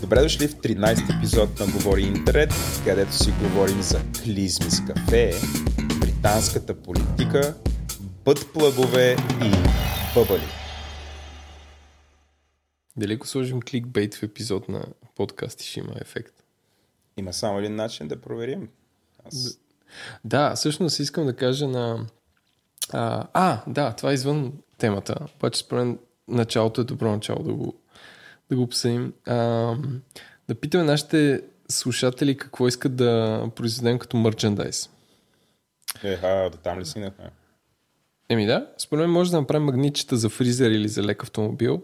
Добре дошли в 13 епизод на Говори Интернет, където си говорим за клизми с кафе, британската политика, бъдплагове и бъбали. Дали ако сложим кликбейт в епизод на подкасти ще има ефект? Има само един начин да проверим. Аз... Да, всъщност искам да кажа на... А, а да, това е извън темата. Обаче според мен началото е добро начало да го, да го обсъдим. А, да питаме нашите слушатели какво искат да произведем като мерчендайз. Е, а, да там ли стигнахме? Еми да, според мен може да направим магнитчета за фризер или за лек автомобил.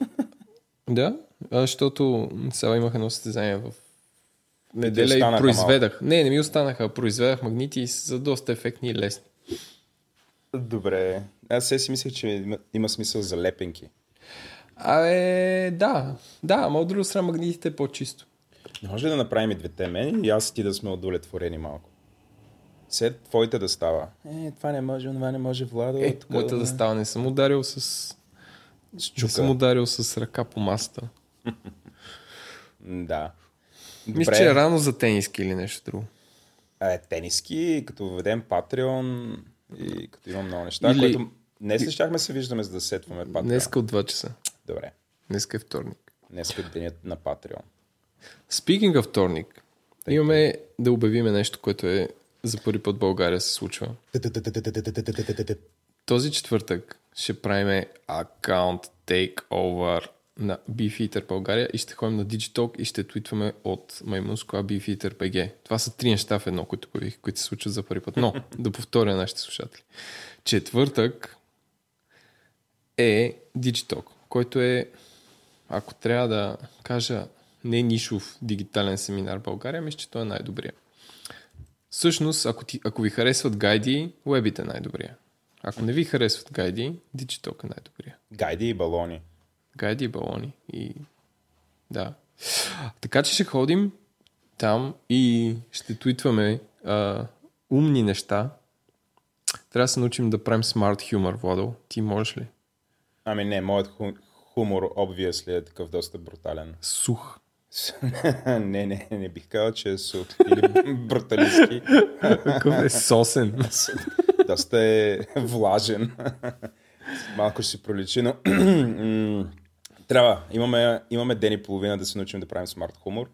да, защото сега имах едно състезание в неделя и произведах. Не, не ми останаха, произведах магнити за доста ефектни и лесни. Добре. Аз сега си мислех, че има, има смисъл за лепенки. Абе, да, да, ама от друга страна магнитите е по-чисто. Не може ли да направим и двете мен и аз и ти да сме удовлетворени малко? След твоите да става. Е, това не може, това не може, Владо. Е, тук, моята да става, не съм ударил с... С Не чука. съм ударил с ръка по масата. М, Мисля, че е рано за тениски или нещо друго. е, тениски, като въведем Patreon и като имам много неща, Или- които днес ли щяхме се виждаме, за да сетваме Patreon? Днеска от 2 часа. Добре. Днеска е вторник. Днес е денят на Patreon. Speaking of вторник, имаме да обявиме нещо, което е за първи път в България се случва. Този четвъртък ще правим аккаунт takeover на Beefeater България и ще ходим на Digitalk и ще твитваме от Маймунско Beefeater BG. Това са три неща в едно, които появих, които се случват за първи път. Но, да повторя на нашите слушатели. Четвъртък е Digitalk, който е, ако трябва да кажа, не нишов дигитален семинар в България, мисля, че той е най-добрия. Всъщност, ако, ти, ако ви харесват гайди, Webit е най-добрия. Ако не ви харесват гайди, Digitalk е най-добрия. Гайди и балони. Гайди и балони. И... Да. Така че ще ходим там и ще твитваме а, умни неща. Трябва да се научим да правим смарт хумор, Владо. Ти можеш ли? Ами не, моят ху- хумор, obviously, е такъв доста брутален. Сух. не, не, не бих казал, че е сух или бруталистки. Какъв е сосен. доста е влажен. Малко ще си проличи, но трябва. Имаме, имаме ден и половина да се научим да правим смарт хумор.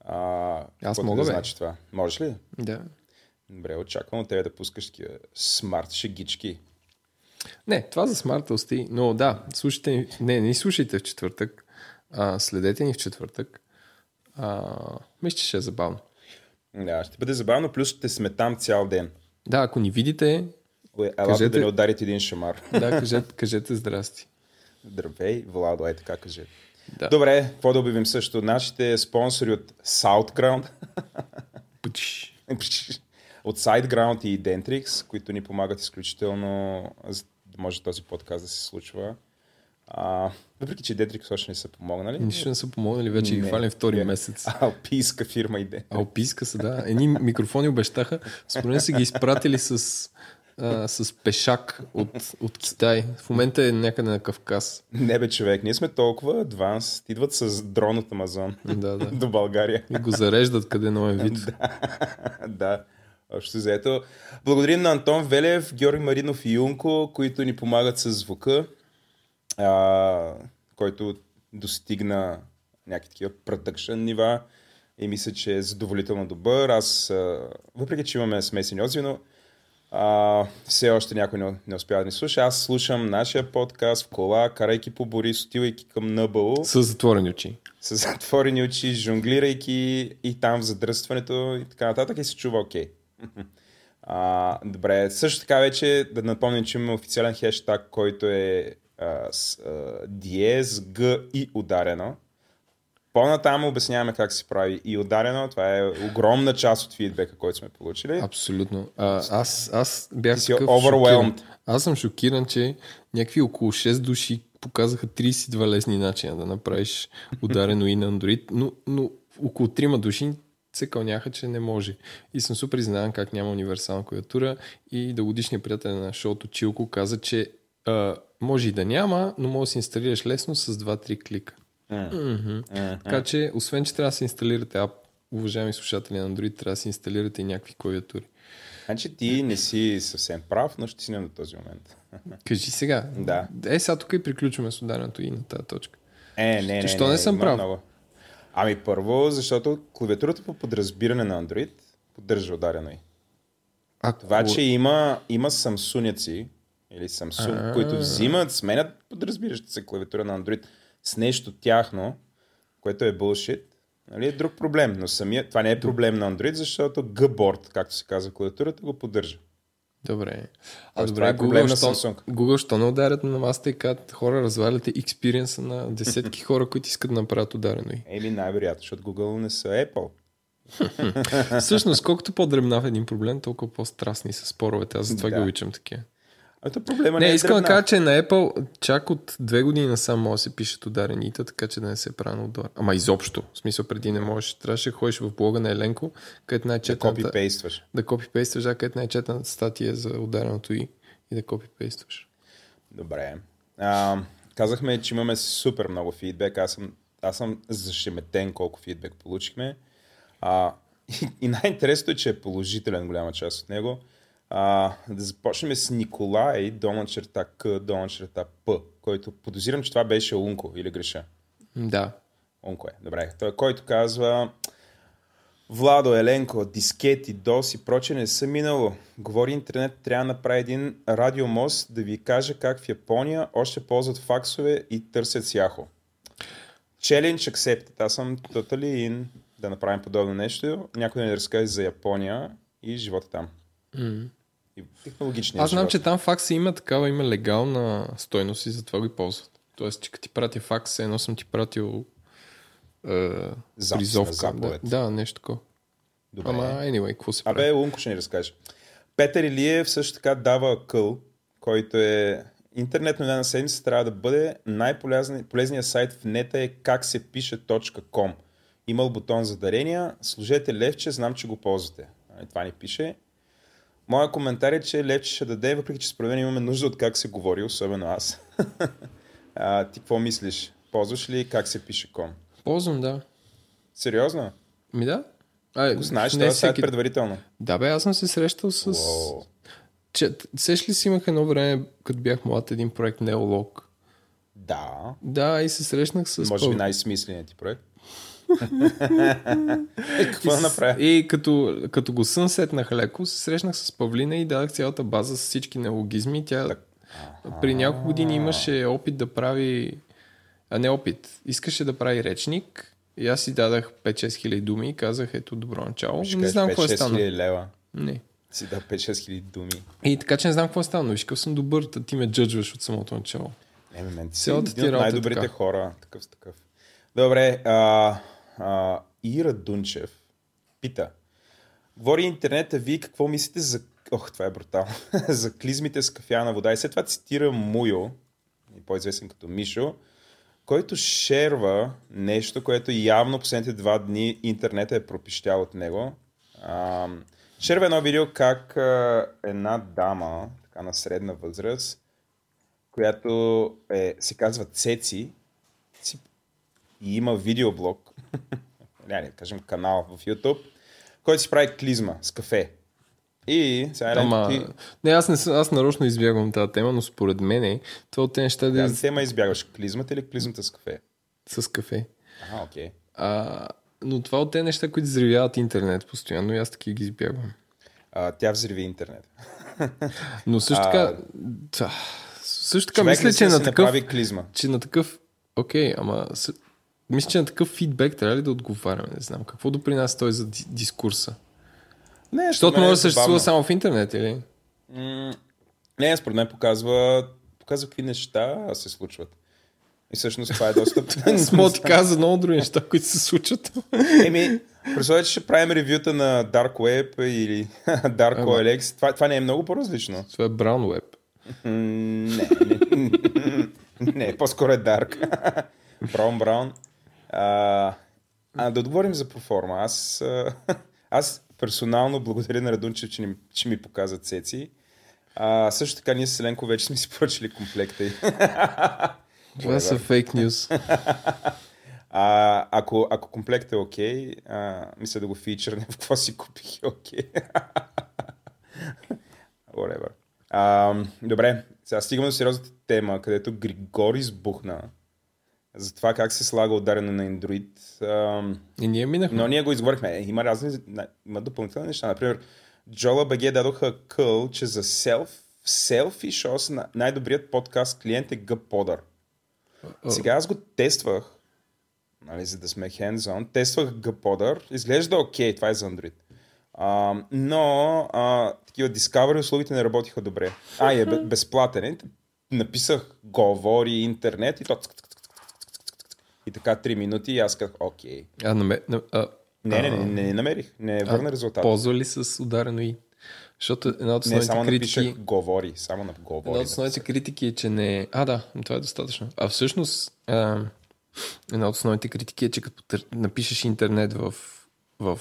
А, каквото мога, да бе. значи това. Можеш ли? да. Добре, очаквам от тебе да пускаш такива смарт шегички. Не, това за смартълсти, но да, слушайте не, не слушайте в четвъртък, а, следете ни в четвъртък. А, мисля, че ще е забавно. Да, ще бъде забавно, плюс ще сме там цял ден. Да, ако ни видите, Елате Кажете- да ни ударите един шамар. да, кажете, кажете здрасти. Здравей, Владо, е така кажи. Да. Добре, какво да обявим също? Нашите спонсори от SouthGround, от SideGround и Dentrix, които ни помагат изключително, за да може този подкаст да се случва. А, въпреки, че Dentrix още не са помогнали. Нищо не са помогнали, вече ги Не. хвалим втори Не. месец. Алпийска фирма и Dentrix. Алпийска са, да. Едни микрофони обещаха. Според са ги изпратили с, а, с пешак от, от Китай. В момента е някъде на Кавказ. Не бе, човек, ние сме толкова адванс. Идват с дрон от Амазон Да, да. до България. И го зареждат къде новен вид. да, общо заето. Благодарим на Антон Велев, Георги Маринов и Юнко, които ни помагат с звука, а, който достигна някакви такива production нива и мисля, че е задоволително добър. Аз, а, въпреки че имаме смесени отзиви, но а, все още някой не, не успява да ни слуша. Аз слушам нашия подкаст в кола, карайки по Борис, отивайки към НБУ С затворени очи. с затворени очи, жонглирайки и там в задръстването и така нататък и се чува окей. А, добре, също така вече да напомним, че имаме официален хештаг, който е а, с, а, диез, г и ударено. По-натам обясняваме как се прави и ударено. Това е огромна част от фидбека, който сме получили. Абсолютно. А, аз, аз бях Ти си шокиран. Аз съм шокиран, че някакви около 6 души показаха 32 лесни начина да направиш ударено и на Android, но, но около 3 души се кълняха, че не може. И съм супер изненадан как няма универсална клавиатура и дългодишният приятел на шоуто Чилко каза, че а, може и да няма, но може да се инсталираш лесно с 2-3 клика. Мгм. Така че, освен, че трябва да се инсталирате ап, уважаеми слушатели на Android, трябва да се инсталирате и някакви клавиатури. Значи ти не си съвсем прав, но ще си до този момент. Кажи сега. Да. Е, сега тук и приключваме с ударянето и на тази точка. Е, не, не, Защо не, не съм има прав? Много. Ами първо, защото клавиатурата по подразбиране на Android поддържа ударено и. А, Това, че има, има самсуняци или Samsung, А. които взимат, сменят подразбираща се клавиатура на Android с нещо тяхно, което е bullshit, нали, е друг проблем. Но самия, това не е проблем на Android, защото G-Board, както се казва клавиатурата, го поддържа. Добре. А Тоест, добре, е Google, на Samsung. Google, що не ударят на масата и казват, хора, разваляте експириенса на десетки хора, които искат да направят ударено и. Еми най-вероятно, защото Google не са Apple. Всъщност, колкото по-дребнав един проблем, толкова по-страстни са споровете. Аз затова Да. ги обичам такива. А то проблема Не, не, е искам да кажа, че на Apple чак от две години насам може да се пишат ударените, така че да не се прави на удар. Ама изобщо. В смисъл преди не можеш. Трябваше да ходиш в блога на Еленко, където Да най-четената... копипействаш. да копипействаш, а където най-четената статия е за удареното и, и да копипействаш. Добре. А, казахме, че имаме супер много фидбек. Аз съм, аз съм зашеметен колко фидбек получихме. А, и, и най-интересното е, че е положителен голяма част от него. А, да започнем с Николай, долна черта К, долна черта П, който подозирам, че това беше Унко или греша. Да. Унко е. Добре. Той, който казва Владо, Еленко, дискети, дос и проче не са минало. Говори интернет, трябва да направи един радиомост да ви каже как в Япония още ползват факсове и търсят с Яхо. Challenge accepted. Аз съм totally in да направим подобно нещо. Някой да ни разкаже за Япония и живота там. М. И Аз знам, живот. че там факса има такава, има легална стойност и затова го ползват. Тоест, че като ти пратя факс, едно съм ти пратил е, Запис призовка. заповед. Да, да, нещо такова. Добре. Ама, anyway, какво се прави? Абе, Лунко ще ни разкаже. Петър Илиев също така дава къл, който е интернет новина на седмица трябва да бъде най-полезният сайт в нета е как се пише .com. Имал бутон за дарения, служете левче, знам, че го ползвате. Ами, Това ни пише. Моя коментар е, че левче ще даде, въпреки че според мен имаме нужда от как се говори, особено аз. а, ти какво мислиш? Ползваш ли как се пише ком? Ползвам, да. Сериозно? Ми да. А, Го знаеш, не това е сайт всеки... предварително. Да, бе, аз съм се срещал с... Уау. Че, сеш ли си имах едно време, като бях млад, един проект Neolog? Да. Да, и се срещнах с... Може би най-смисленият ти проект. е, какво да направя? И като, като го сънсетнах леко, се срещнах с Павлина и дадах цялата база с всички неологизми. Тя при няколко години имаше опит да прави... А не опит. Искаше да прави речник. И аз си дадах 5-6 хиляди думи и казах, ето добро начало. Ще не знам какво е 5-6 станало. хиляди лева. Не. Си да 5-6 хиляди думи. И така че не знам какво е станало. Виж, съм добър, та ти ме джъджваш от самото начало. Не, мен, ти си един от е най-добрите така. хора. Такъв с такъв. Добре, а, а, Ира Дунчев пита. Говори интернета, вие какво мислите за... Ох, това е брутално. за клизмите с кафяна вода. И след това цитира Муйо, по-известен като Мишо, който шерва нещо, което явно последните два дни интернета е пропищял от него. А, шерва едно видео как а, една дама, така на средна възраст, която е, се казва Цеци и има видеоблог, не, кажем канал в YouTube, който си прави клизма с кафе. И сега Ама, ти, не, аз, не, аз нарочно избягвам тази тема, но според мен това от тези неща да е тази тема избягваш клизмата или клизмата с кафе? с кафе. Ага, окей. А, но това от тези неща, които взривяват интернет постоянно и аз таки ги избягвам. А, тя взриви интернет. Но също А, така, та, също така мисля, че си на такъв, клизма. че на такъв, окей, ама. Мисля, че на такъв фидбек трябва ли да отговаряме, не знам. Какво допринася той за ди- дискурса? Не, Защото мен може е да съществува само в интернет, или? М, Не, според мен показва, показва какви неща се случват. И всъщност това е доста... Да ти кажа за много други неща, които се случват. Еми, представете, че ще правим ревюта на Dark Web или Dark Ама. OLX. Това, това не е много по-различно. Това е Brown Web. Не, не, не, по-скоро е Dark. Браун Браун. А, А, да отговорим за проформа. Аз, а, аз персонално благодаря на Радунчев, че, ни, че ми показа цеци. А, също така ние с Еленко вече сме си поръчали комплекта. Това са фейк нюз. А, ако, ако комплект е окей, а, мисля да го фичърне в какво си купих е окей. Whatever. А, добре, сега стигаме до сериозната тема, където Григор избухна за това как се слага ударено на Android. И ние минахме. но ние го изговорихме. Е, има разни, има допълнителни неща. Например, Джола БГ дадоха къл, че за селфи шос на най-добрият подкаст клиент е Gpodder. Сега аз го тествах, нали, за да сме hands-on, тествах Gpodder, изглежда окей, това е за Android. А, но а, такива Discovery услугите не работиха добре. А, е бе- безплатен. е. Написах говори интернет и то и така 3 минути и аз казах окей. А, наме... на- а, Не, не, не, не, не намерих. Не върна резултата. Ползва ли с ударено и? Защото една от Не, основните само критики... напишах говори. Само на говори. Една от основните критики е, че не... А, да, това е достатъчно. А всъщност, а, една от основните критики е, че като напишеш интернет в, в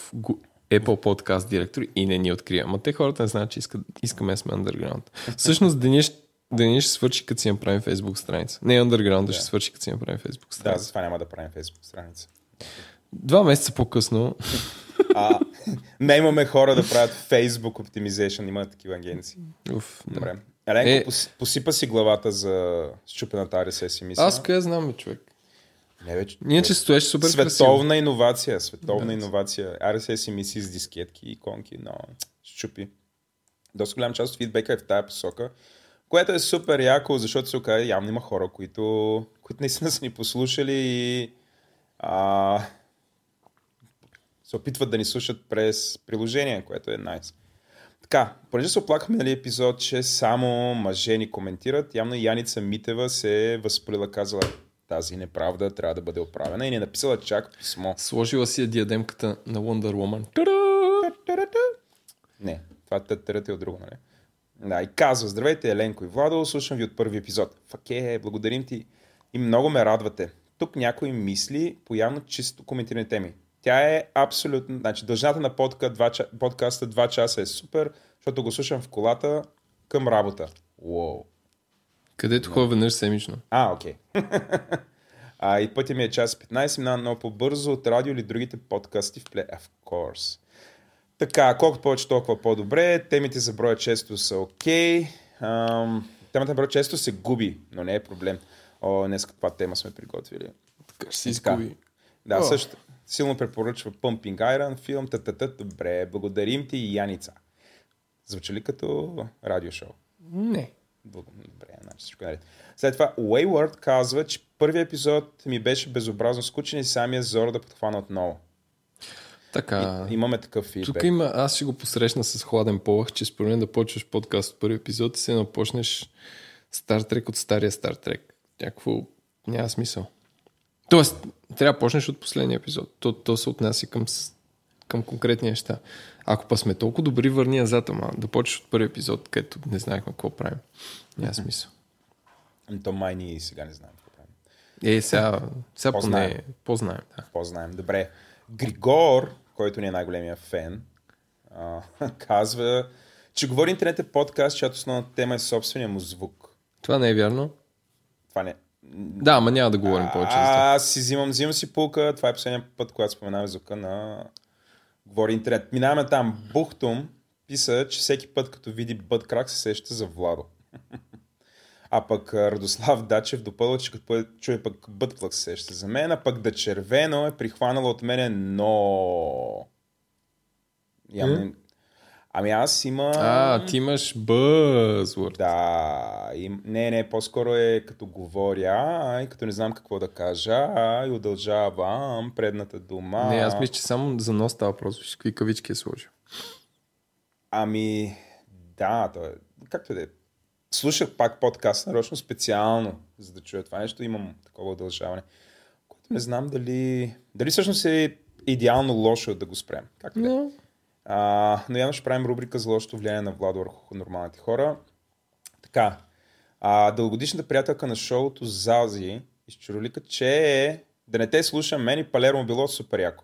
Apple Podcast директори и не ни открива. Ма те хората не знаят, че искат, искаме сме underground. Всъщност, деня, ще- деня ще свърши, като си направим Facebook страница. Не underground, да. ще свърши, като си направим Facebook Да, страница. затова няма да правим Facebook страница. Два месеца по-късно А, не имаме хора да правят Facebook Optimization. Има такива агенции. Уф, да. Добре. Еленко, Е. посипа си главата за щупената RSS емисия. Аз къде знам, бе, човек. Не, вече. Ние, че стоеше супер красиво. Световна иновация. Световна иновация. RSS емисии с дискетки, иконки, но щупи. Доста голям част от фидбека е в тая посока, което е супер яко, защото се оказа, явно има хора, които, които наистина са ни послушали и а, се опитват да ни слушат през приложение, което е найс. Така, понеже се оплакахме нали, епизод, че само мъже ни коментират, явно Яница Митева се е възприла, казала тази неправда трябва да бъде оправена и ни е написала чак писмо. Сложила си я диадемката на Wonder Woman. Та-да! Не, това търтърът е от друго, нали? Да, и казва, здравейте, Еленко и Владо, слушам ви от първи епизод. Факе, благодарим ти и много ме радвате. Тук някой мисли по явно чисто коментирани теми. Тя е абсолютно... Значи, дължината на подка, два, подкаста 2 часа е супер, защото го слушам в колата към работа. Уоу. Където ходя веднъж седмично. А, окей. а, и пътя ми е час 15, минава много по-бързо от радио или другите подкасти в Play. Of course. Така, колкото повече, толкова по-добре. Темите за броя често са окей. Ам, темата на броя често се губи, но не е проблем. О, днес каква тема сме приготвили. Така ще се Така. изгуби. Да, О. също. Силно препоръчва Pumping Iron филм. Та-та-та. Добре, благодарим ти Яница. Звучи ли като радиошоу? Не. Добре, значи всичко е наред. След това Wayward казва, че първият епизод ми беше безобразно скучен и самия зор да подхвана отново. Така. Имаме такъв фидбек. Тук има, аз ще го посрещна с хладен полъх, че според мен да почваш подкаст от първи епизод и се напочнеш Стар Трек от стария Стар Трек. Някакво няма смисъл. Тоест, трябва да почнеш от последния епизод. То, то се отнася към, към конкретни неща. Ако па сме толкова добри, върни назад, ама да почнеш от първи епизод, където не знаехме какво правим. Няма смисъл. Ами То май ние и сега не знаем какво правим. Е, сега, сега По-знаем. поне по-знаем. Да. По-знаем. Добре. Григор, който ни е най-големия фен, а, казва, че говори интернет е подкаст, чиято основната тема е собствения му звук. Това не е вярно. Това не. Да, ама няма да говорим повече за това. Аз си взимам, взимам си пулка. Това е последния път, когато споменаваме звука на Говори интернет. Минаваме там. Бухтум писа, че всеки път, като види бъдкрак, се сеща за Владо. А пък Радослав Дачев допълва, че като чуе пък бъдклък се сеща за мен, а пък да червено е прихванала от мене но... Явно... Ами аз има... А, ти имаш бъзвърд. Да, им... не, не, по-скоро е като говоря, а и като не знам какво да кажа, а и удължавам предната дума. Не, аз мисля, че само за нос става. Виж какви кавички е сложил. Ами, да, то е, както да е. Слушах пак подкаст нарочно специално, за да чуя това нещо. Имам такова удължаване, което не знам дали, дали всъщност е идеално лошо да го спрем. Както и да е. Но, А, но явно ще правим рубрика за лошото влияние на Владо върху нормалните хора. Така, а, дългогодишната приятелка на шоуто Зази изчуролика, че да не те слушам, мен и Палермо било супер яко.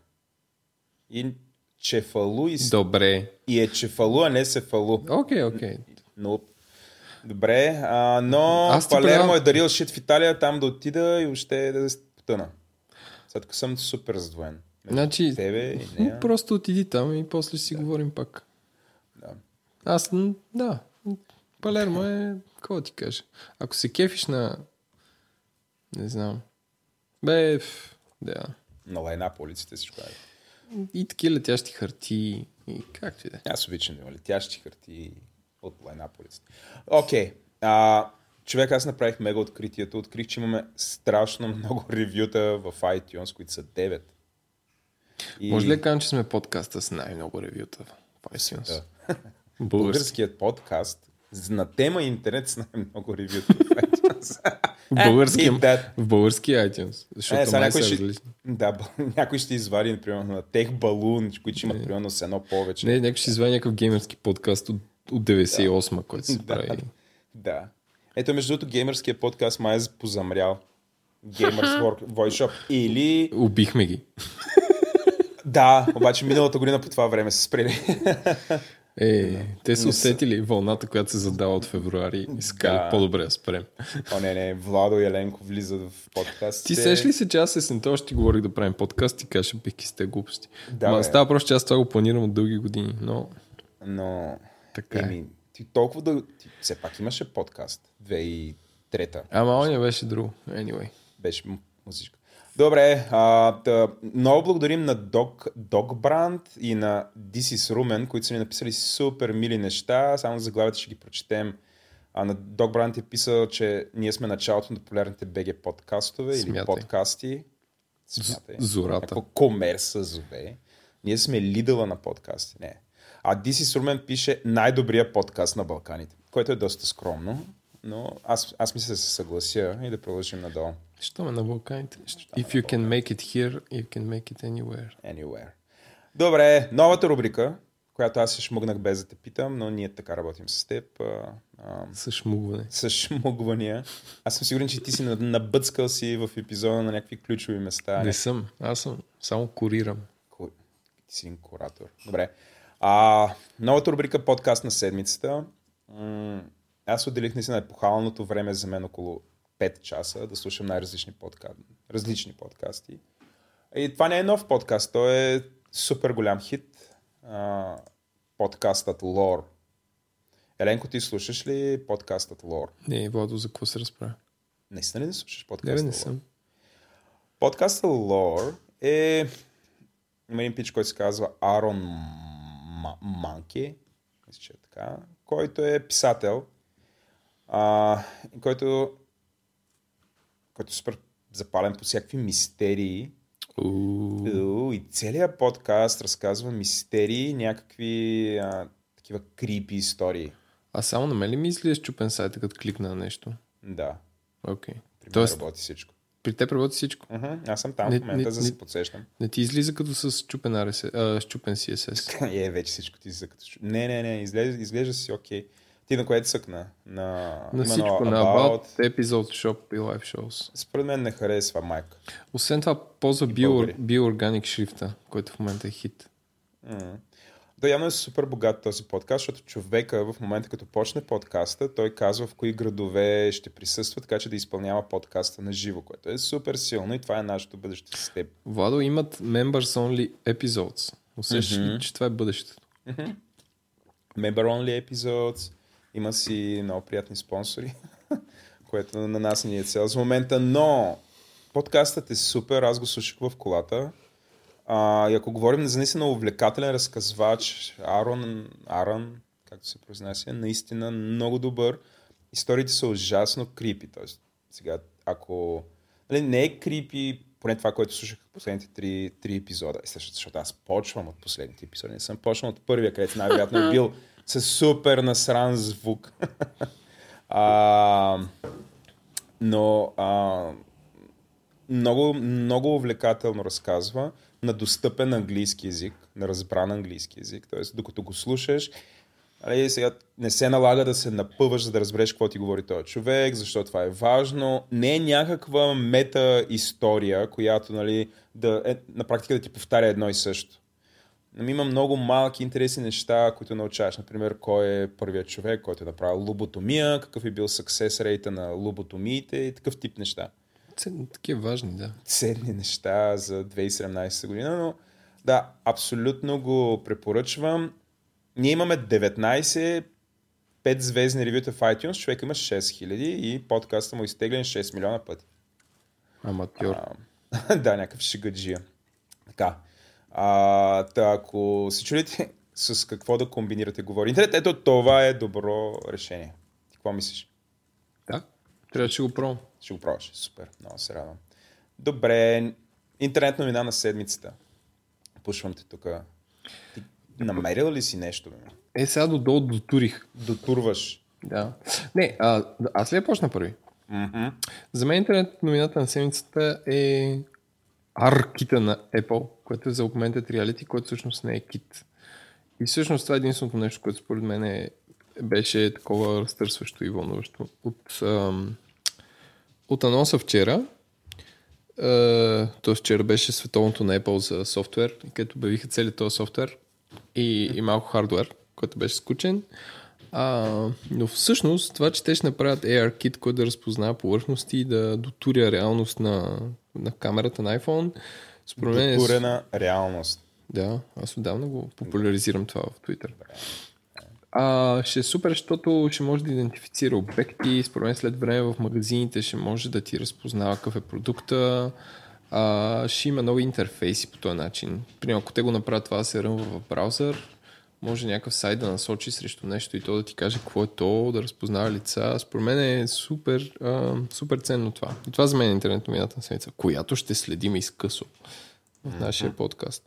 И Чефалу и, Добре. и е Чефалу, а не Сефалу. Окей, окей. Но... Добре, а, но Аз ти Палермо предавам- е дарил шит в Италия, там да отида и въобще да се потъна. След като съм супер раздвоен. Между Значи, тебе и нея. просто отиди там и после си говорим пак. Да. Аз, да, Палермо е, какво да ти кажа. Ако се кефиш на, не знам, бе, да, На лайна по улиците всичко е. и таки летящи харти, и както и да е. Аз обичам да има летящи харти от лайна по улиците. Окей. А, човек, аз направих мега откритието. Открих, че имаме страшно много ревюта в iTunes, които са 9. И... Може ли да кажем, че сме подкаста с най-много ревюта в iTunes? Да. Български. Българският подкаст на тема интернет с най-много ревюта в iTunes. В български, да. в български iTunes. Защото Е, май някой са ще, различни. да, някой ще извади, примерно, на Тех Балун, които ще имат, примерно, с едно повече. Не, някой ще извади някакъв геймерски подкаст от, от 98-ма, който се Да. прави. Да. Ето, между другото, геймърския подкаст май е позамрял. Gamers Voice Shop. Или... Убихме ги. Да, обаче миналата година по това време са спрели. Е, те са усетили вълната, която се задава от февруари и са Да. по-добре да спрем. О, не, не, Владо и Еленко влизат в подкаст. Ти сеш ли се, че аз есента още ти говорих да правим подкаст и кажеш, бихки сте глупости. Да, Ма бе. става просто, че аз това го планирам от дълги години, но Но... така е. Еми, ти толкова да... Ти все пак имаше подкаст. 2003-та. Ама оня беше друго. Anyway. Беше музичка. Добре, а, тъ, много благодарим на Dog, Dog Brand и на This is Rumen, които са ни написали супер мили неща. Само заглавията ще ги прочетем. А на Dog Brand е писал, че ние сме началото на популярните BG подкастове или Смятай. подкасти. Смятай. зората. Някакво комерса зове. Ние сме лидъла на подкасти. Не. А is Rumen пише най-добрия подкаст на Балканите, което е доста скромно. Но аз, аз мисля да се съглася и да продължим надолу. Що ме на Балканите? If you can make it here, you can make it anywhere. Anywhere. Добре, новата рубрика, която аз се шмугнах без да те питам, но ние така работим с теб. А, а, С шмугване. с шмугвания. Аз съм сигурен, че ти си на- набъцкал си в епизода на някакви ключови места. Не съм. Аз съм. Само курирам. Ко- Ти си един куратор. Добре. А, новата рубрика подкаст на седмицата. М- аз отделих наистина епохалното време за мен около 5 часа да слушам най-различни подкасти. Различни подкасти. И това не е нов подкаст, той е супер голям хит. А, подкастът Лор. Еленко, ти слушаш ли подкастът Лор? Не, Владо, за какво се разправя? Наистина ли не слушаш Не, подкаста не Лор? съм. Подкастът Lore е... Има един пич, който се казва Арон Ма- Манки, мисля, че е така, който е писател, а, който, който е супер запален по всякакви мистерии. Уу. И целият подкаст разказва мистерии, някакви а, такива крипи истории. А само на мен ли ми излиза чупен сайта, като кликна на нещо? Да, Окей. при мен Тоест, работи всичко. При теб работи всичко. Мгм, Аз съм там Не- в момента, не- за да се подсещам. Не ти излиза като с чупен, RS, а, чупен CSS. Е, вече всичко ти за като... Не, не, не, изглежда, изглежда си окей. Ти на което съкна? На, На всичко, на About, Episode Shop и Live Shows. Според мен не харесва майка. Освен това, ползва биоорганик шрифта, който в момента е хит. М. Да, явно е супер богат този подкаст, защото човека в момента като почне подкаста, той казва в кои градове ще присъства, така че да изпълнява подкаста на живо, което е супер силно и това е нашето бъдеще с теб. Владо имат members only episodes. Усещаш ли, че това е бъдещето? Member Only Episodes, има си много приятни спонсори, което на нас ни е цел за момента, но подкастът е супер, аз го слушах в колата. А, и ако говорим за наистина увлекателен разказвач, Арон, Аран, както се произнася, наистина много добър. Историите са ужасно крипи. Тоест, сега, ако нали, не е крипи, поне това, което слушах последните три, три епизода, е, защото, защото аз почвам от последните епизоди, не съм почнал от първия, където най-вероятно е бил с супер насран звук. а, но а, много, много увлекателно разказва на достъпен английски язик, на разбран английски язик. Тоест, докато го слушаш, Нали, сега не се налага да се напъваш, за да разбереш какво ти говори този човек, защо това е важно. Не е някаква мета история, която нали, да е, на практика да ти повтаря едно и също. Но има много малки интересни неща, които научаваш. Например, кой е първият човек, който е направил лоботомия, какъв е бил success рейта на лоботомиите и такъв тип неща. Такива важни, да. Ценни неща за 2017 година, но да, абсолютно го препоръчвам. Ние имаме 19 5 звездни ревюта в iTunes, човек има 6000 и подкаста му е изтеглен 6 милиона пъти. Аматьор. А, да, някакъв шигаджия. Така. А, та, ако се чудите с какво да комбинирате говори интернет, ето това е добро решение. Ти какво мислиш? Да, трябва да ще го пробвам. Ще го пробваш. Супер, много се радвам. Добре, интернет новина на седмицата. Пушвам те тук. Ти намерил ли си нещо? Бе? Е, сега до долу дотурих. Дотурваш. Да. Не, а, аз ли я почна първи? Mm-hmm. За мен интернет новината на седмицата е аркита на Apple, което е за Augmented Reality, което всъщност не е кит. И всъщност това е единственото нещо, което според мен е, беше такова разтърсващо и вълнуващо. От, ам, от анонса вчера, т.е. вчера беше световното на Apple за софтуер, където обявиха целият този софтуер и, и малко хардвер, който беше скучен. А, но всъщност това, че те ще направят AR-кит, който да разпознава повърхности и да дотуря реалност на, на камерата на iPhone, според мен е... Дотурена реалност. Да, аз отдавна го популяризирам това в Twitter. А, ще е супер, защото ще може да идентифицира обекти. Според мен след време в магазините ще може да ти разпознава какъв е продукта. А, ще има нови интерфейси по този начин. Примерно, ако те го направят това да се ръмва в браузър, може някакъв сайт да насочи срещу нещо и то да ти каже какво е то, да разпознава лица. Според мен е супер, а, супер ценно това. И това за мен е интернет новината на седмица, която ще следим изкъсо в нашия подкаст.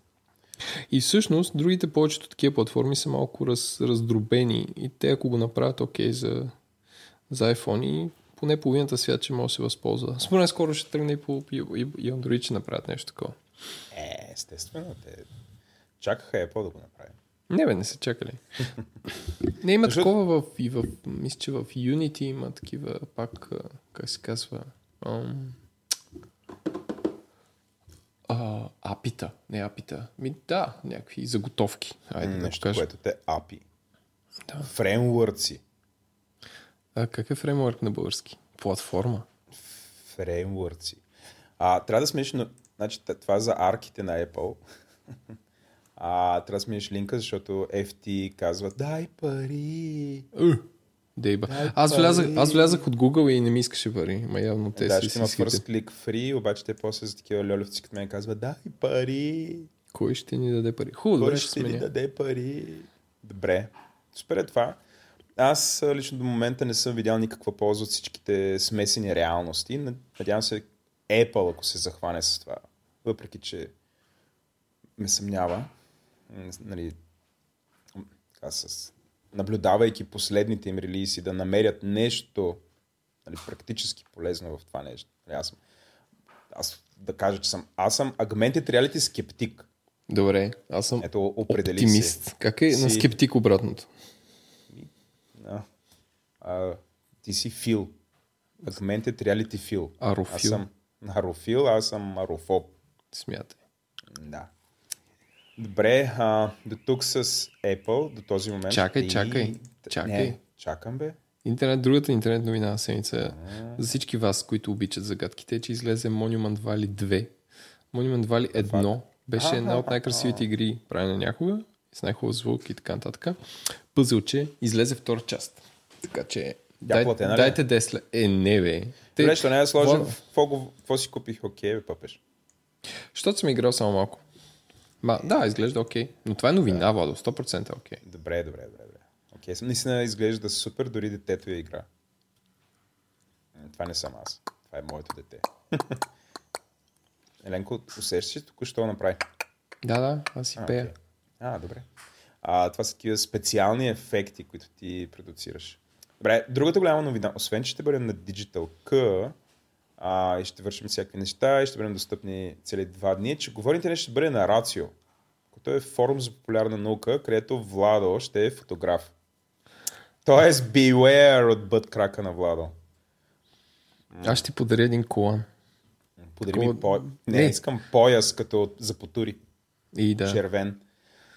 И всъщност, другите повечето такива платформи са малко раз, раздробени и те ако го направят окей okay, за, за iPhone и поне половината свят ще може да се възползва. Според скоро ще тръгне и, по, и, и, и Android ще направят нещо такова. Е, естествено. Те чакаха Apple да го направи. Не бе, не са чакали. не има Защо... такова в, и в, мисля, че в Unity има такива пак, как се казва, ам, а, апита, не апита. Ми да, някакви заготовки. Айде Нещо, да което те апи. Да. Фреймворци. А как е фреймворк на български? Платформа. Фреймворци. А, трябва да смениш, значи това за арките на Apple. а, трябва да смениш линка, защото FT казва дай пари. Uh. Дейба. Аз влязах, аз влязах от Google и не ми искаше пари. Ма явно те да, ще има first click free, обаче те после за такива льолевци като мен казват дай пари. Кой ще ни даде пари? Хубаво, Кой ще ни даде пари? Добре. Супер е това. Аз лично до момента не съм видял никаква полза от всичките смесени реалности. Надявам се Apple, ако се захване с това. Въпреки, че ме съмнява. Нали, с наблюдавайки последните им релизи, да намерят нещо нали, практически полезно в това нещо. Нали, аз, съм, аз да кажа, че съм, аз съм Augmented Reality скептик. Добре, аз съм Ето, определи оптимист. Си. Как е си... на скептик обратното? А, а, ти си фил. Augmented Reality фил. Арофил. Аз съм арофил, аз съм арофоб. Смятай. Да. Добре, а, до тук с Apple, до този момент. Чакай, и... чакай, чакай. Не, чакам бе. Интернет, другата интернет новина на седмица за всички вас, които обичат загадките, е, че излезе Monument Valley 2. Monument Valley 1 беше една от най-красивите игри, правена някога, с най-хубав звук и така нататък. Пъзълче, излезе втора част. Така че Дай, платена, дайте Десла. Е, не бе. Те... Добре, що не е сложен. Какво си купих? Окей, бе, пъпеш. Защото съм играл само малко. Ма, да, изглежда окей. Okay. Но това е новина, да. Владо. 100% окей. Okay. Добре, добре, добре. добре. Окей, okay. наистина изглежда супер, дори детето я игра. Това не съм аз. Това е моето дете. Еленко, усещаш ли току-що направи? Да, да, аз си а, пея. Okay. А, добре. А, това са такива специални ефекти, които ти продуцираш. Добре, другата голяма новина, освен че ще бъдем на Digital K, а, и ще вършим всякакви неща и ще бъдем достъпни цели два дни, че говорите нещо ще бъде на Рацио, който е форум за популярна наука, където Владо ще е фотограф. Тоест, beware от бъд крака на Владо. Аз ще ти подаря един колан. Подари Такова- ми по... Не, Не. искам пояс като за потури. И да, Червен.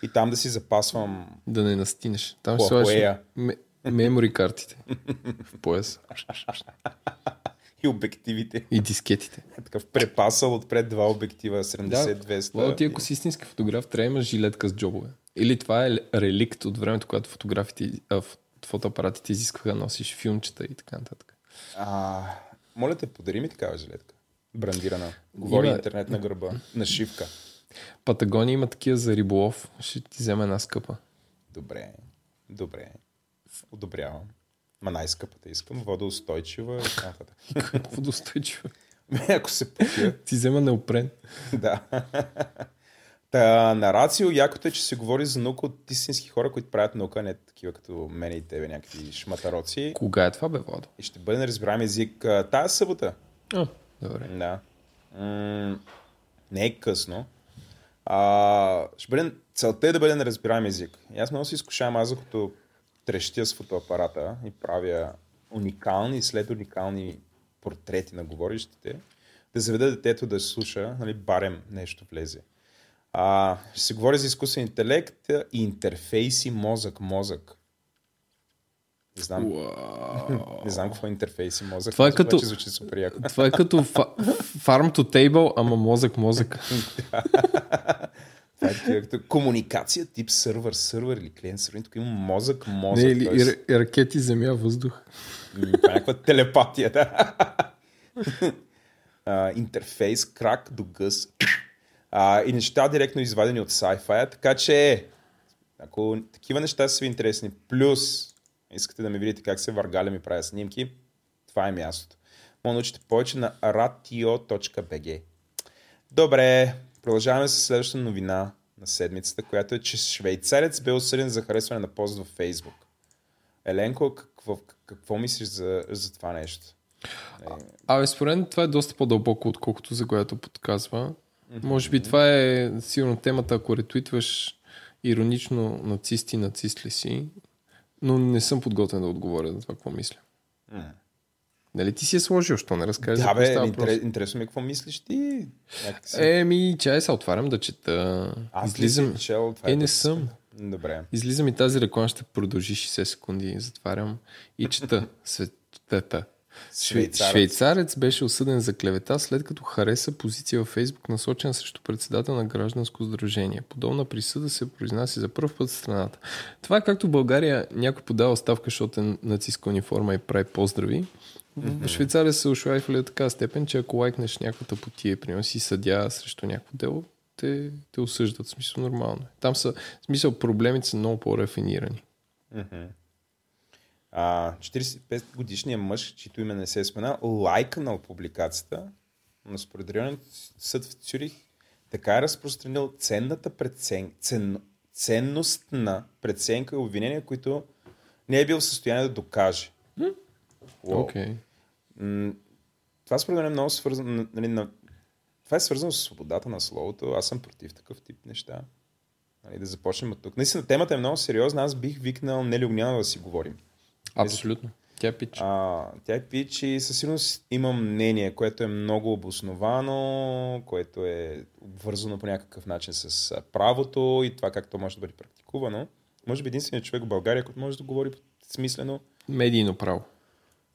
И там да си запасвам да не настинеш. Там ще слагаш мемори картите в пояс и обективите. и дискетите. Такъв препасал отпред два обектива 70-200. Лало, ти ако си истински фотограф, трябва да имаш жилетка с джобове. Или това е реликт от времето, когато фотографите, а, фотоапаратите изискваха да носиш филмчета и така нататък. А, моля те, подари ми такава жилетка. Брандирана. Говори Има- интернет на гърба. Нашивка. Патагония има такива за риболов. Ще ти взема една скъпа. Добре. Добре. Одобрявам. Ма най-скъпата искам. Водоустойчива и така нататък. Водостойчива. Ако се пътя. Ти взема неопрен. да. Та, на Рацио якото е, че се говори за наука от истински хора, които правят наука, не такива като мене и тебе, някакви шматароци. Кога е това, бе, Владо? И ще бъде на разбираем език тая събота. А, добре. Да. М- не е късно. А, ще бъде, целта е да бъде на разбираем език. И аз много се изкушавам, аз като трещя с фотоапарата и правя уникални и след уникални портрети на говорещите, да заведа детето да слуша, нали, барем нещо влезе. А, ще се говори за изкуствен интелект и интерфейси мозък-мозък. Не знам, не знам какво е интерфейс и мозък. Това е като- звучи супер яко. Това е като фа- farm to table, ама мозък, мозък. комуникация тип сървър, сървър или клиент сървър. Тук има мозък, мозък. Не, или тоест, и, ракети, земя, въздух. това е някаква телепатия, да. а, интерфейс, крак до гъс. А, и неща директно извадени от sci-fi, така че ако такива неща са ви интересни, плюс искате да ме видите как се въргаля ми правя снимки, това е мястото. Може да научите повече на ratio.bg. Добре, продължаваме с следващата новина на седмицата, която е, че швейцарец бе осъден за харесване на пост във Фейсбук. Еленко, какво, какво мислиш за, за това нещо? Абе, според мен това е доста по-дълбоко, отколкото за което подказва. Може би това е сигурно темата, ако ретвитваш иронично нацисти, нацист ли си, но не съм подготвен да отговоря за това, какво мисля. м. Нали ти си е сложил, що не разкажеш Да, бе, интерес, интересно ми е какво мислиш ти. Някакси. Еми, чай се отварям да чета. Аз Излизам. чел, това Е, не съм. Добре. Излизам и тази реклама ще продължи 60 секунди. Затварям и чета светата. Швейцарец. Швейцарец беше осъден за клевета, след като хареса позиция във Фейсбук, насочена срещу председател на гражданско сдружение. Подобна присъда се произнася за първ път в страната. Това е както в България някой подава оставка, защото е нацистска униформа и прави поздрави. В Швейцария се ушвайфали до така степен, че ако лайкнеш някаква тъпотия, примерно си съдя срещу някакво дело, те, те осъждат. В смисъл нормално. е. Там са, в смисъл проблемите са много по-рафинирани. Мгм. А, 45 годишният мъж, чието име не се е спомена, лайкнал публикацията, но според съд в Цюрих така е разпространил ценната прецен... цен... ценностна преценка и обвинения, които не е бил в състояние да докаже. Уау. Окей. М, Това според мен е много свързано. Нали, на... Това е свързано с свободата на словото. Аз съм против такъв тип неща. Нали, да започнем от тук. Наистина, темата е много сериозна. Аз бих викнал Нели Огнянова да си говорим. Абсолютно. Тя е пич. А, тя е пич и със сигурност има мнение, което е много обосновано, което е обвързано по някакъв начин с правото и това как то може да бъде практикувано. Може би единственият човек в България, който може да говори смислено Медийно право.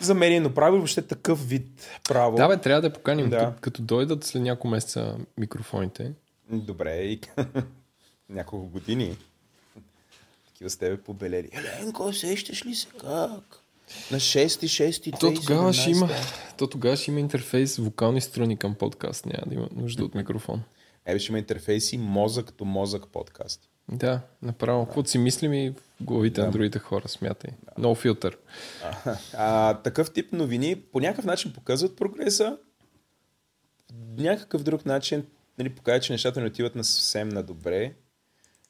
За медийно право и въобще такъв вид право. Да, бе, трябва да поканим. Да. Като, като дойдат след няколко месеца микрофоните. Добре, и няколко години. Такива с тебе побелели. Еленко, сещаш ли се как? На 6-6 То тогава ще има, то тогава ще има интерфейс вокални страни към подкаст. Няма да има нужда от микрофон. Ебе, ще има интерфейси мозък до мозък подкаст. Да, направо. Каквото си мислим и в главите Да. на другите хора, смятай. No филтър. А, а, такъв тип новини по някакъв начин показват прогреса, по някакъв друг начин нали, показват, че нещата не отиват на съвсем на добре,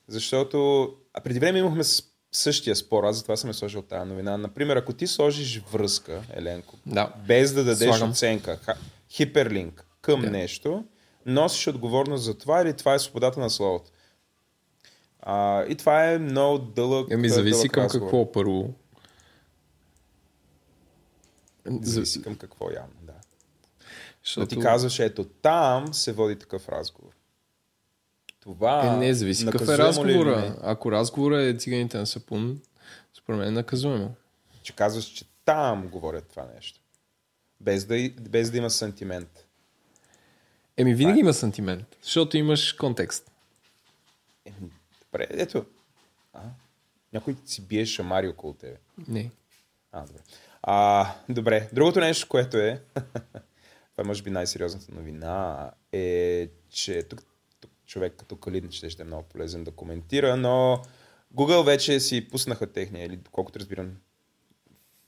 защото а преди време имахме същия спор, аз затова съм е сложил тази новина. Например, ако ти сложиш връзка, Еленко, Да. без да дадеш Слагам. оценка, хиперлинк към Да. нещо, носиш отговорност за това или това е свободата на словото. А, и това е много дълъг. Еми, зависи към разговор. какво първо. Зависи към какво явно, да. Защото... Ти казваш, ето там се води такъв разговор. Това Е, не, зависи какъв е ли или разговора. Ако разговора е циганите на сапун, според мен е наказуемо. Че казваш, че там говорят това нещо. Без да, без да има сантимент. Еми, винаги има сантимент, защото имаш контекст. Еми, Добре, ето. А? Някой си бие шамари около тебе. Не. А, добре. А, добре. Другото нещо, което е, това може би най-сериозната новина, е, че тук, тук човек като Калин ще, ще е много полезен да коментира, но Google вече си пуснаха техния, или доколкото разбирам,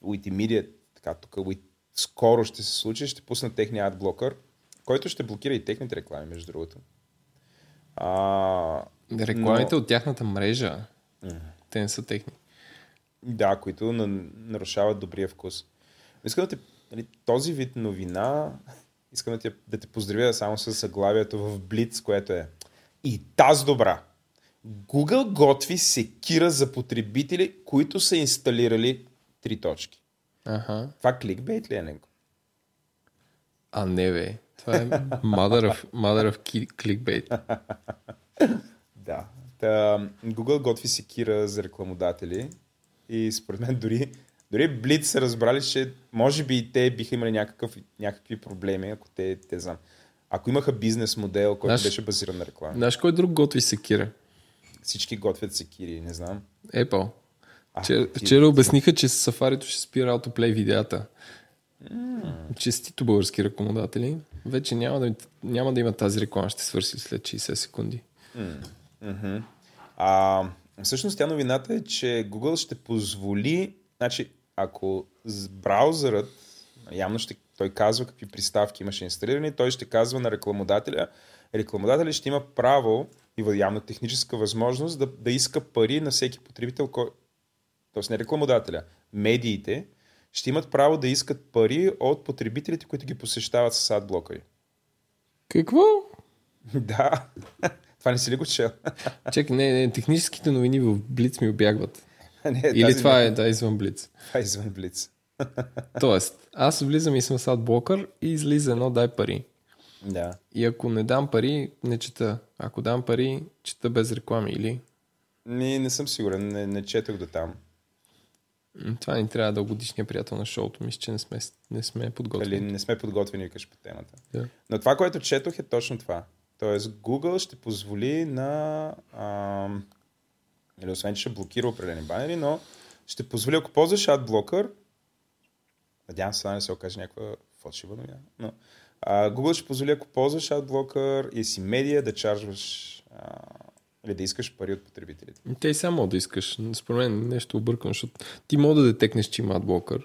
Wikimedia, така тук скоро ще се случи, ще пуснат техния адблокър, който ще блокира и техните реклами, между другото. А, Рекламите но- от тяхната мрежа, те не са техни. Да, които на, нарушават добрия вкус. Искам да те, нали, този вид новина, искам да те, да те поздравя само с заглавието в Блиц, което е и тази добра. Google готви секира за потребители, които са инсталирали три точки. Аха. Това кликбейт ли е него? А не бе. Това е mother of, mother of clickbait. Да. Та, Google готви секира за рекламодатели и според мен дори, дори Блиц са разбрали, че може би и те биха имали някакъв, някакви проблеми, ако те, те знам. Ако имаха бизнес модел, който Знаеш- беше базиран на реклама. Знаеш кой друг готви секира? Всички готвят секири, не знам. Apple. А, Вчера, ти- вчера обясниха, че с Safari ще спира autoplay видеята. Честито български рекламодатели. Вече няма да, няма да има тази реклама, ще свърши след 60 секунди. Мгм. А, всъщност тя новината е, че Google ще позволи, значи ако с браузърът, явно ще, той казва какви приставки имаше инсталирани, той ще казва на рекламодателя, рекламодателя ще има право и явно техническа възможност да, да иска пари на всеки потребител, кой, т.е. не рекламодателя, медиите ще имат право да искат пари от потребителите, които ги посещават с адблокъри. Какво? да, това не си ли го чел? Чакай, не, не, техническите новини в Блиц ми обягват. не, Или това не- е, да, извън Блиц. Това е извън Блиц. Тоест, аз влизам и съм с адблокър и излиза едно дай пари. Да. И ако не дам пари, не чета. Ако дам пари, чета без реклами или... Не, не съм сигурен, не, не четох до там. Това ни трябва да годишния приятел на шоуто. Мисля, че не сме, не сме подготвени. не сме подготвени, викаш по темата. Да. Но това, което четох е точно това. Тоест Google ще позволи на... Ам, или освен, че ще блокира определени банери, но ще позволи, ако ползваш адблокър, надявам се това не се окаже някаква фалшива новина, но а, Google ще позволи, ако ползваш адблокър и си медия, да чаржваш а, или да искаш пари от потребителите. Те и само да искаш. Според мен нещо объркано, защото ти мога да детекнеш, че има адблокър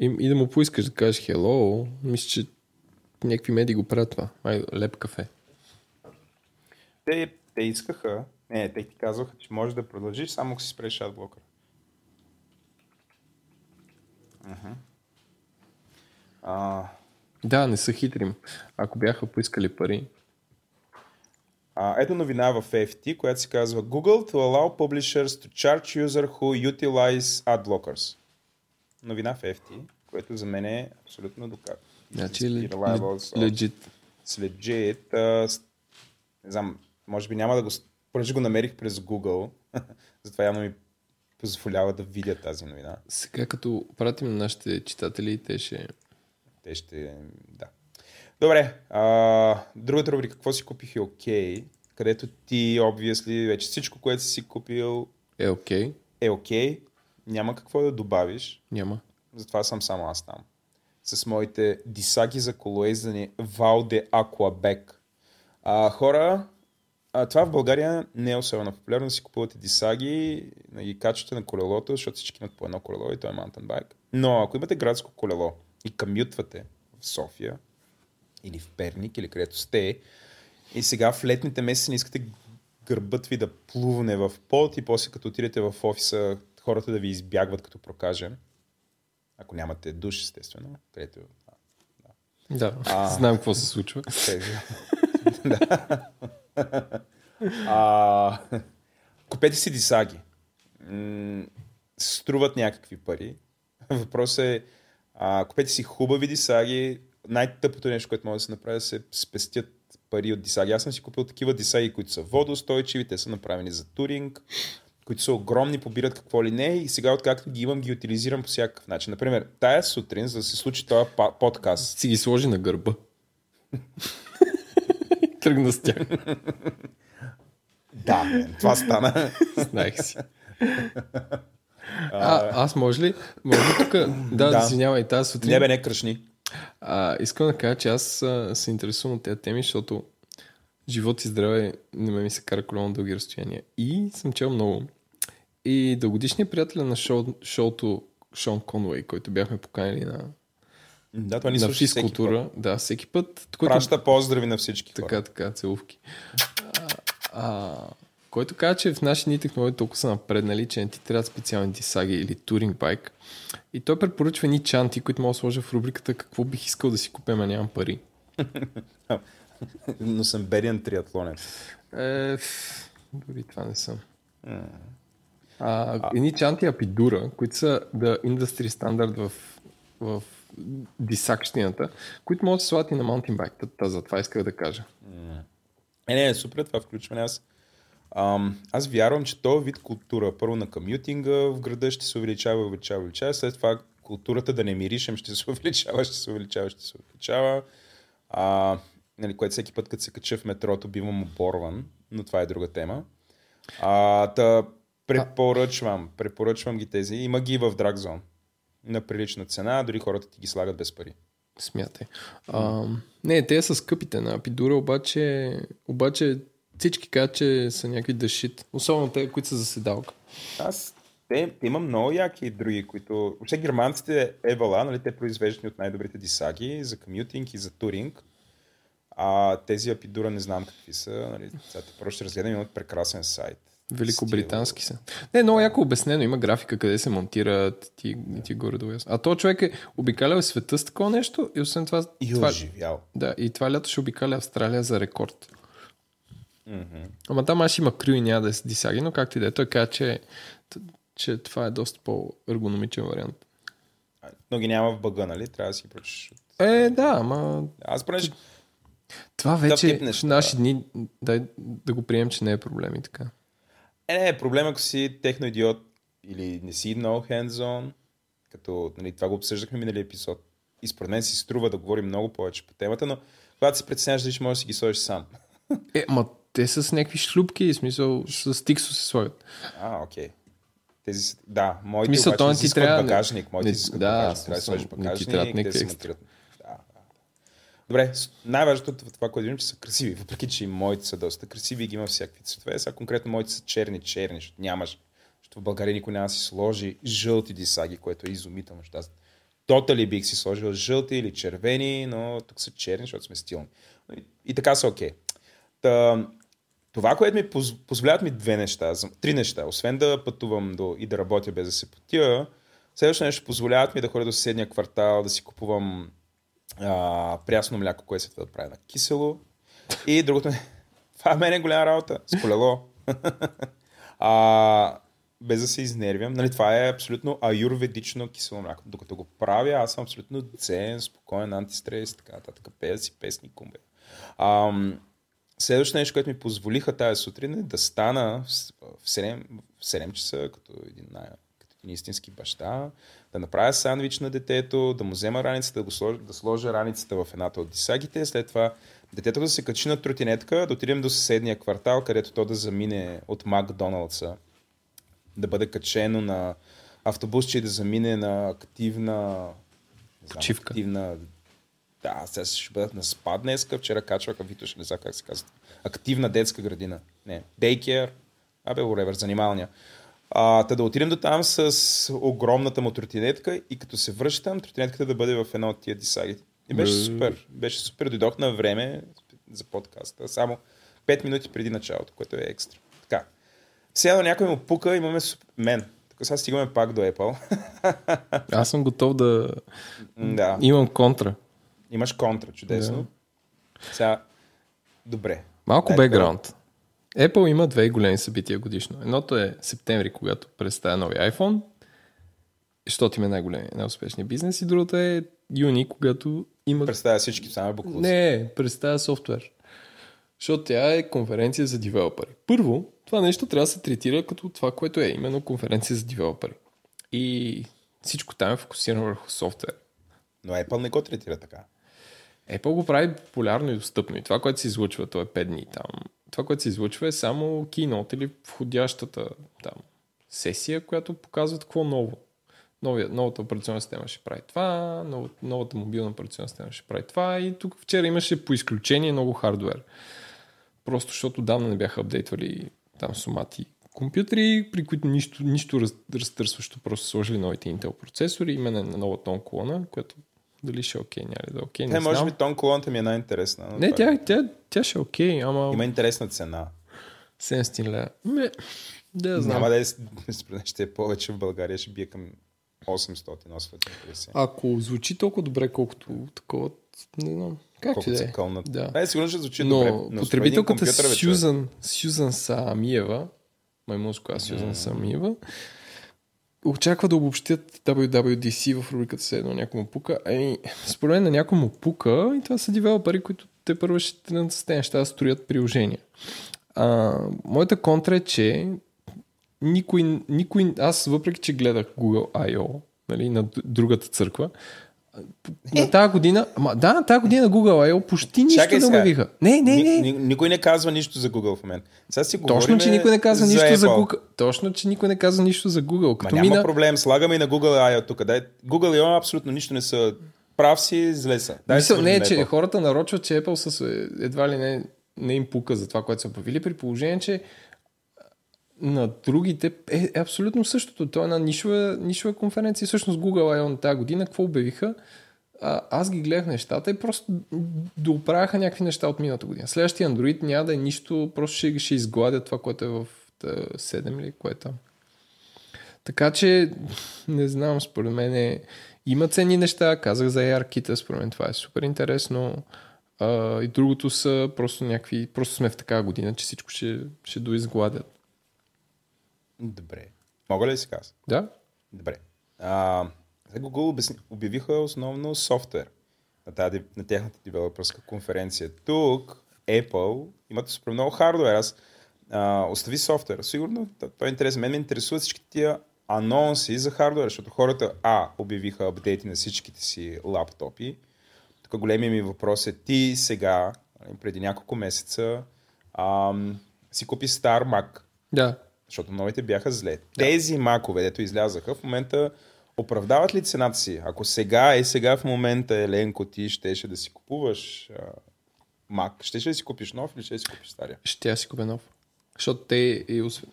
и, и да му поискаш да кажеш hello. Мисля, че някакви медии го правят това. Ай, леп кафе. Те, те искаха, не, те ти казваха, че можеш да продължиш, само ако си спреш адблокър. Мгм. А, Да, не са хитри. Ако бяха поискали пари. а, ето новина в FT, която се казва Google to allow publishers to charge user who utilize adblockers. Новина в FT, което за мен е абсолютно доказано. Значи, legit. Legit. а, с- не знам, може би няма да го... Понеже го намерих през Google, затова явно ми позволява да видя тази новина. Сега като пратим на нашите читатели, те ще... Те ще... Да. Добре. А, другата рубрика, какво си купих е окей, където ти, obviously, вече всичко, което си купил Е, окей. е окей. Няма какво да добавиш. Няма. Затова съм само аз там. С моите дисаги за колоездане Валде Aquabec. А, хора, а, това в България не е особено популярно да си купувате дисаги, да ги качвате на колелото, защото всички имат по едно колело и то е маунтенбайк. Но ако имате градско колело и камютвате в София или в Перник или където сте и сега в летните месеци не искате гърбът ви да плувне в пот и после като отидете в офиса хората да ви избягват като прокажен. Ако нямате душ, естествено, където Да, А. знам какво се случва. Да. А, купете си дисаги. Струват някакви пари. Въпросът е А, купете си хубави дисаги. Най-тъпото нещо, което може да се направи, е да се спестят пари от дисаги. Аз съм си купил такива дисаги, които са водоустойчиви, те са направени за туринг, които са огромни, побират какво ли не и сега откакто ги имам, ги утилизирам по всякакъв начин. Например, тая сутрин, за да се случи този подкаст, Си ги сложи на гърба. Тръгна с тях. да, мен, това стана. Знаех си. А, аз може ли? Може ли тук? Да, Да. извинявай, тази сутрин. не бе, не кръшни. А, искам да кажа, че аз а, се интересувам от тези теми, защото живот и здраве не ме ми се кара колено дълги разстояния. И съм чел много. И дългодишният приятел на шоу, шоуто Шон Конуей, който бяхме поканили на, Да, това ни на физкултура. Да, всеки път. Който, Праща поздрави на всички хора. така, така, целувки. А, а, който каза, че в наши дни технологии толкова са напреднали, че не ти трябват специални дисаги или туринг байк. И той препоръчва ни чанти, които мога да сложа в рубриката какво бих искал да си купя, а нямам пари. Но съм беден триатлонец. Е, дори това не съм. А, едни чанти апидура, които са да industry стандарт в, в дисакщината, които могат да се слагат и на маунтинбайк. За това исках да кажа. Е, не, супер това включване. Аз, ам, аз вярвам, че този вид култура, първо на комютинга в града ще се увеличава, увеличава, увеличава. След това културата да не миришем ще се увеличава, ще се увеличава, ще се увеличава. А, нали, което всеки път, като се кача в метрото, бивам оборван, но това е друга тема. А, та, препоръчвам, препоръчвам ги тези. Има ги в Dragzone. На прилична цена, дори хората ти ги слагат без пари. Смятай. А, не, те са скъпите на Апидура, обаче, обаче всички казват, че са някакви дъшит. Особено те, които са за седалка. Аз те, те има много яки други, които... Въобще германците Евала, нали, те произвеждани от най-добрите дисаги за комютинг и за туринг. А тези Апидура не знам какви са. Нали, те просто ще разгледам, имат прекрасен сайт. Великобритански са. Не, много яко обяснено. Има графика къде се монтират ти, и ти горе-долу. А то човек е обикалял света с такова нещо и освен това... И това оживял. да, и това лято ще обикаля Австралия за рекорд. Ама там аз има крил и няма да е с дисаги, но както и да е. Той каза, че, че това е доста по-ергономичен вариант. Но ги няма в бъга, нали? Трябва да си прочиш. Е, да, ама Аз понеже това вече тип в наши дни дай да го приемем, че не е проблем и така. Е, не, проблем ако си техноидиот или не си много hands-on, като нали, това го обсъждахме миналия епизод. И според мен си струва да говорим много повече по темата, но когато се притесняваш, дали ще можеш да си ги сложиш сам. Е, ма те са с някакви шлюпки, в смисъл с тиксо се слагат. А, окей. Тези са... Да, моите Мисля, обаче ти трябва- багажник. Моите не- изискват да, багажник. Трябва да смисъл, сложиш не ти багажник. те някакви се екстра. монтират. Добре, най-важното от това, което виждам, че са красиви. Въпреки, че и моите са доста красиви и ги има всякакви цветове. Сега конкретно моите са черни-черни, защото нямаш. Защото в България никой няма да си сложи жълти дисаги, което е изумително. Аз тотали бих си сложил жълти или червени, но тук са черни, защото сме стилни. И, и така са окей. Та, това, което ми поз- позволяват ми две неща, три неща, освен да пътувам до, и да работя без да се потия, следващото нещо позволяват ми да ходя до съседния квартал, да си купувам а, прясно мляко, което се прави на кисело. И другото е, това е мене голяма работа, с колело. а, без да се изнервям. Нали, това е абсолютно аюрведично кисело мляко. Докато го правя, аз съм абсолютно дзен, спокоен, антистрес и така нататък. Пея си песни, кумбе. Ам, Следващото нещо, което ми позволиха тази сутрин е да стана в с- в 7, в 7 часа, като един, най- един истински баща, да направя сандвич на детето, да му взема раницата, да, го сложа, да сложа раницата в едната от дисагите, след това детето да се качи на тротинетка, да отидем до съседния квартал, където то да замине от Макдоналдса, да бъде качено на автобусче и да замине на активна знам, Почивка. активна да, сега ще бъдат на спа днеска. Вчера качвах, а Вито ще не знам как се казва. Активна детска градина. Не, дейкер. Абе, whatever, занималния. А, та да отидем до там с огромната му тротинетка и като се връщам, тротинетката да бъде в едно от тия дисаги. И беше Бе. супер. Беше супер. Дойдох на време за подкаста. Само 5 минути преди началото, което е екстра. Така. Сега някой му пука, имаме мен. Така сега стигаме пак до Apple. Аз съм готов да да. имам контра. Имаш контра, чудесно. Сега, добре. Малко Дай бекграунд. Apple има две големи събития годишно. Едното е септември, когато представя нови iPhone. защото им е най-големия, най-успешният бизнес и другата е Юни, когато има... Представя всички само буклуци. Не, представя софтуер. Защото тя е конференция за девелопери. Първо, това нещо трябва да се третира като това, което е именно конференция за девелопери. И всичко там е фокусирано върху софтуер. Но Apple не го третира така. Apple го прави популярно и достъпно. И това, което се излучва, то е 5 дни там. Това, което се излучва е само keynote или входящата там сесия, която показва какво ново. Новия, новата операционна система ще прави това, новата, новата мобилна операционна система ще прави това и тук вчера имаше по изключение много хардвер. Просто защото давно не бяха апдейтвали там сумати компютри, при които нищо, нищо раз, разтърсващо, просто сложили новите Intel процесори, именно на нова тон колона, която дали ще е окей, няма ли да е окей, Не, не може знам. би тон колонта ми е най-интересна. Не, е- тя, тя, тя ще е окей, ама Има интересна цена. 700 лева. Ме, да знам. Няма да е, ще е повече в България, ще бие към 800-850. Ако звучи толкова добре, колкото такова, не знам. Както и Колко да се е. Да. Да. Е, сигурно ще звучи Но добре. Но потребителката. Сюзан, Сюзан Самиева, маймунска Сюзан Самиева, очаква да обобщят WWDC в рубриката се едно някой му пука. Ами, според мен на някой му пука и това са девелопери, които те първо ще тръгнат с тези неща да строят приложения. А, моята контра е, че никой, никой, аз въпреки, че гледах Google I.O., нали, на другата църква, на тази година, ама, да, на тази година Google I.O. почти нищо Чакай не обявиха. Не, не, не. ни- Никой не казва нищо за Google в момента. Сега си Точно, че никой не казва нищо за Apple. Google. Точно, че никой не казва нищо за Google. Ма Като няма мина... проблем, слагаме и на Google I.O. тук. Дай, Google I.O. абсолютно нищо не са. Прав си, зле са. Дай Мисъл, не, че Apple. хората нарочват, че Apple с едва ли не, не им пука за това, което са обявили, при положение, че на другите е, е абсолютно същото. То е една нишова, нишова конференция. Всъщност Google I.O. тази година, какво обявиха? А, аз ги гледах нещата и просто доправяха някакви неща от миналата година. Следващия Android няма да е нищо, просто ще, ще изгладят това, което е в та, 7 ли, което е там. Така че, не знам, според мен е, има ценни неща. Казах за AR-кита, според мен това е супер интересно. А, и другото са просто някакви, просто сме в такава година, че всичко ще, ще доизгладят. Добре. Мога ли да си казва? Да? Добре. А, Google обясни, обявиха основно софтуер на, тази, на тяхната девелоперска конференция. Тук Apple имат супер много хардуер. Аз а, остави софтуер. Сигурно той е интересен. Мен ме интересуват всички тия анонси за хардуер, защото хората А обявиха апдейти на всичките си лаптопи. Тук големия ми въпрос е ти сега, нали, преди няколко месеца, ам, си купи стар Mac, Да. Защото новите бяха зле. Тези макове, дето излязаха, в момента оправдават ли цената си? Ако сега е сега в момента, Еленко, ти щеше да си купуваш а, мак, щеше да си купиш нов или ще да си купиш стария? Ще я си купя нов. Защото те, осв-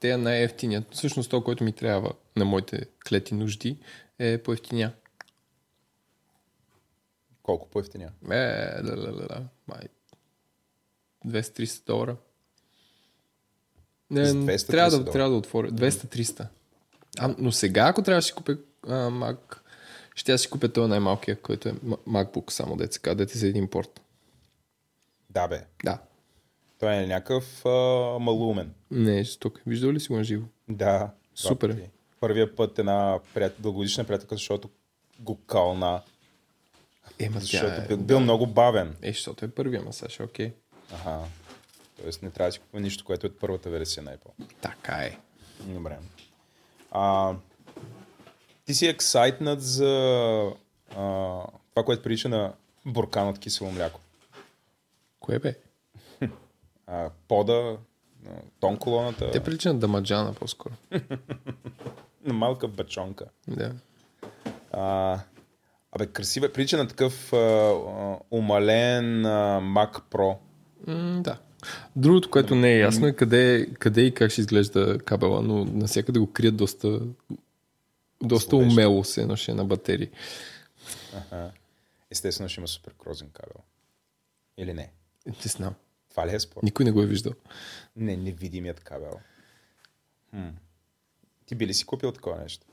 те е най-ефтиният. Всъщност то, което ми трябва на моите клети нужди, е по-ефтиня. Колко по-ефтиня? Е, ла, ла, ла, ла. Май. 200-300 долара. Не, С 200-300 трябва, да, трябва да отворя. 200-300. А, но сега, ако трябва да си купя а, Mac, ще си купя този най-малкия, който е MacBook, само деца, дете за един порт. Да бе. Да. Той е някакъв а, малумен. Не, жесток. Виждал ли си го на живо? Да. Супер е. пъти. Първия път една прият... дългогодишна приятелка, защото го кълна. Ема Защото тя е... бил, бил много бавен. Е, защото е първия масаж, окей. Аха. Тоест не трябва да си купува нищо, което е от първата версия на Apple. Така е. Добре. А, ти си ексайтнат за а, това, което прилича на буркан от кисело мляко. Кое бе? А, пода, тон колоната, Те прилича на дамаджана по-скоро. на малка бачонка. Да. А, абе, красива. Прилича на такъв а, умален а, Mac Pro. М, да. Другото, което не е ясно е къде, къде и как ще изглежда кабела, но навсякъде го крият доста, доста умело се едно ще е на батерии. Аха. Естествено ще има супер крозен кабел. Или не? Не знам. Това ли е спор? Никой не го е виждал. Не, невидимият кабел. Хм. Ти би ли си купил такова нещо?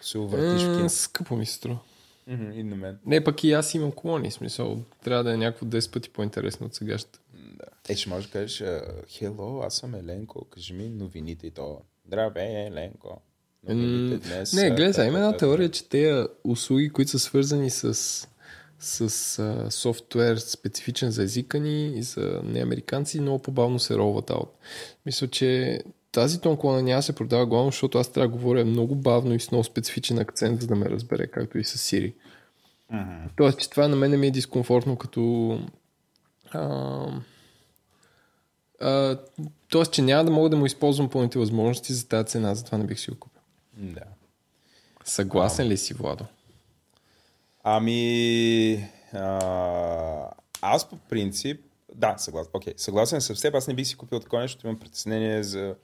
Се увъртиш в кино. скъпо ми се струва. Мгм, И на мен. Не, пък и аз имам колони, смисъл. Трябва да е някакво 10 пъти по-интересно от сегашната. Да. Е, ще можеш да кажеш, хело, аз съм Еленко, кажи ми новините и то. Здравей, Еленко. новините днес. Не, гледай, та, има една теория, че тези услуги, които са свързани с, с а, софтуер специфичен за езика ни и за неамериканци, много по-бавно се ролват аут. Мисля, че тази тонколона няма се продава главно, защото аз трябва да говоря много бавно и с много специфичен акцент, за да ме разбере, както и с Siri. Мгм. Тоест, че това на мен ми е дискомфортно като... А, а, тоест, че няма да мога да му използвам пълните възможности за тази цена, затова не бих си го купил. Да. Съгласен ли си, Владо? Ами, а, аз по принцип, да, съгласен, окей, съгласен съм с аз не бих си купил такова нещо, имам притеснение за,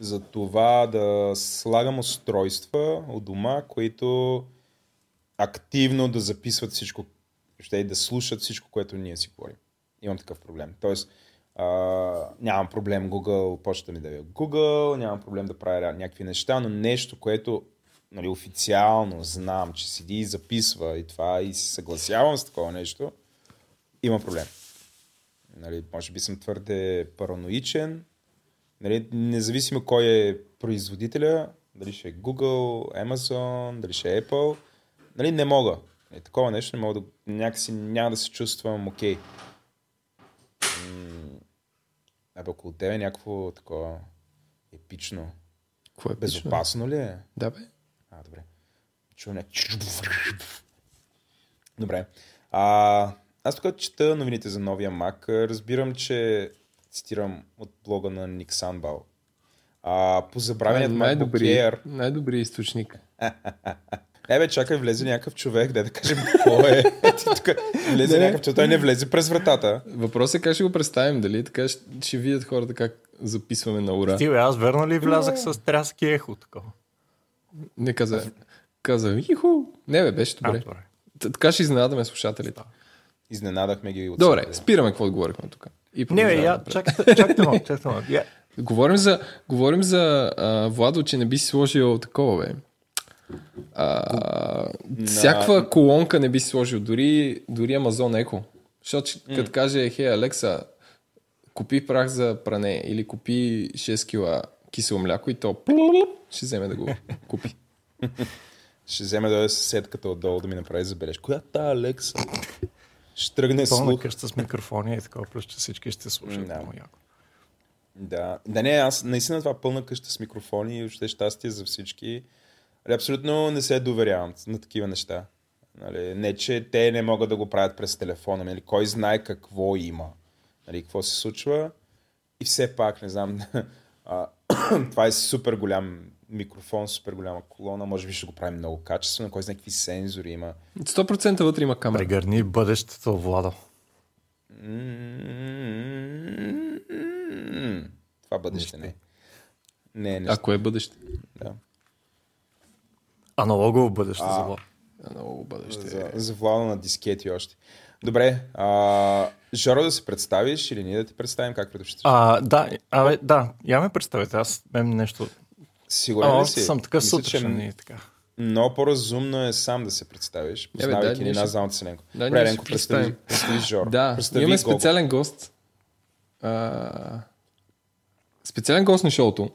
за това да слагам устройства от дома, които активно да записват всичко, ще и да слушат всичко, което ние си говорим. Имам такъв проблем. Тоест, а, нямам проблем Google, почта ми да е Google, нямам проблем да правя някакви неща, но нещо, което нали, официално знам, че седи и записва и това и се съгласявам с такова нещо, има проблем. Нали, може би съм твърде параноичен. Нали, независимо кой е производителя, дали ще е Google, Amazon, дали ще е Apple, нали, не мога. Е, такова нещо не мога да... Някакси няма да се чувствам окей. М, Абе, около тебе е някакво такова епично. Какво е? Безопасно ли е? Да, бе. А, добре. Чувам не. Добре. А, аз тук чета новините за новия Mac. Разбирам, че цитирам от блога на Ник Санбал. А, по забравеният MacBook най-добри, Air. най-добрият източник. Е, бе, чакай, влезе някакъв човек, да да кажем какво е. Ти тук влезе Не. някакъв човек, той не влезе през вратата. Въпросът е как ще го представим, дали така ще, ще видят хората как записваме на ура. Ти, бе, аз верно ли влязах с тряски ехо такова? Не каза, каза, иху. Не, бе, беше А, добре. Т- Така ще изненадаме слушателите. Изненадахме ги от Добре, спираме какво говорихме тук. И Не, бе, я, чакайте, чакайте малко, чакайте малко. Говорим за, говорим за а, Владо, че не би си сложил такова, бе. А, всякаква колонка не би си сложил, дори, дори Amazon Echo. Защото mm. като каже, хей, Алекса, купи прах за пране или купи 6 кила кисело мляко и то ще вземе да го купи. Ще вземе да дойде съседката отдолу да ми направи забележка. Коя та Алекса? Ще тръгне Пълна слух. къща с микрофони и такова, плюс че всички ще слушат. Да. Много яко. Да. да, не, аз наистина това пълна къща с микрофони и още щастие за всички. Нали, абсолютно не се доверявам на такива неща. Нали, не, че те не могат да го правят през телефона, нали, кой знае какво има, нали, какво се случва. И все пак, не знам, това е супер голям микрофон, супер голяма колона, може би ще го правим много качествено, кой знае какви сензори има. 100% вътре има камера. Прегърни бъдещето, Владо. Това бъдеще не. Не, не. Ако е бъдеще. Да. Аналогово бъдеще А. за Владо. А, Много бъдеще. За, за влада на дискети още. Добре, а, Жоро да се представиш или ние да те представим как предпочиташ? А, да, абе, да, я ме представете, аз мен нещо... Сигурен А, ли си? съм такъв сутрешен че и така. много по-разумно е сам да се представиш, познавайки ни ние нас двамата с Ленко. Да, Добре, ние ще Ленко, представим. представи, представи Жоро. Да, представи имаме Гого. специален гост. А, специален гост на шоуто,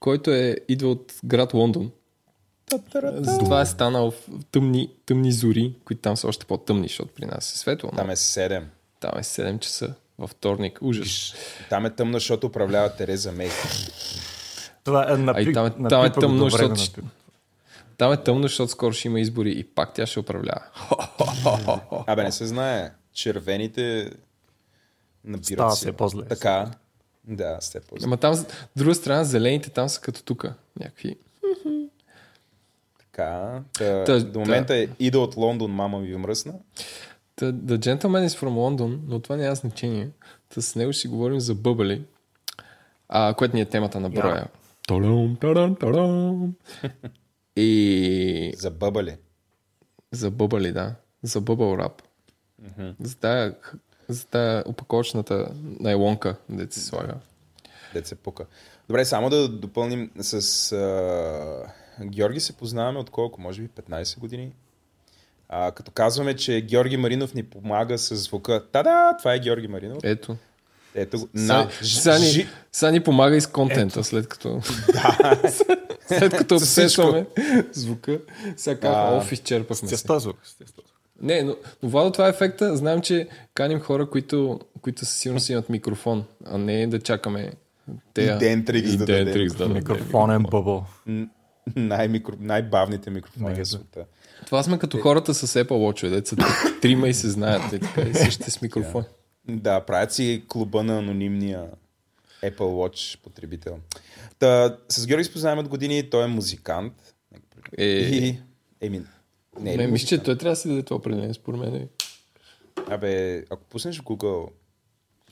който е идва от град Лондон. Това е станал в тъмни, тъмни зори, които там са още по-тъмни, защото при нас е светло. но Там е 7. там е 7 часа във вторник. Ужас. Там е тъмно, защото управлява Тереза Мей. Това е напи... Там е- напипа там е тъмно, добре защото. Там е тъмно, защото скоро ще има избори и пак тя ще управлява. Абе, не се знае. Червените набират все по-зле. Така. Да, все по-зле. Ама там, с друга страна, зелените там са като тука. Някакви. Така. Та, Та- до момента е ида от Лондон, мама ми мръсна. The, the Gentleman is from London, но това няма значение. Та с него ще говорим за бъбали, а, което ни е темата на броя. Тарам, тарам, тарам. И За бъбали. за бъбали, да. За бъбъл рап. За тая, за тая найлонка, да се слага. Дет се пука. Добре, само да допълним с а, Георги се познаваме от колко? Може би 15 години. А, като казваме, че Георги Маринов ни помага с звука. Та-да, това е Георги Маринов. Ето. Ето, го. на, Сега ни, жи, сега ни помага и с контента, след като... след като обсесваме звука. Сега Да. оф изчерпахме се. Естествено. Не, но, но Владо, това е ефекта. Знаем, че каним хора, които, които със сигурност имат микрофон, а не да чакаме те. И Dentrix да даде. Dentrix да даде Микрофонен бъбъл. Най-микро, най-бавните микрофони Мега. света. Това сме като хората с Apple Watch, деца трима и се знаят. И така, и същите с микрофон. Да, правят си клуба на анонимния Apple Watch потребител. Та, с Георги се познаваме от години, той е музикант. Е, И, еми, не е не, мисля, че той трябва да си даде това определение, според мен. Абе, ако пуснеш в Google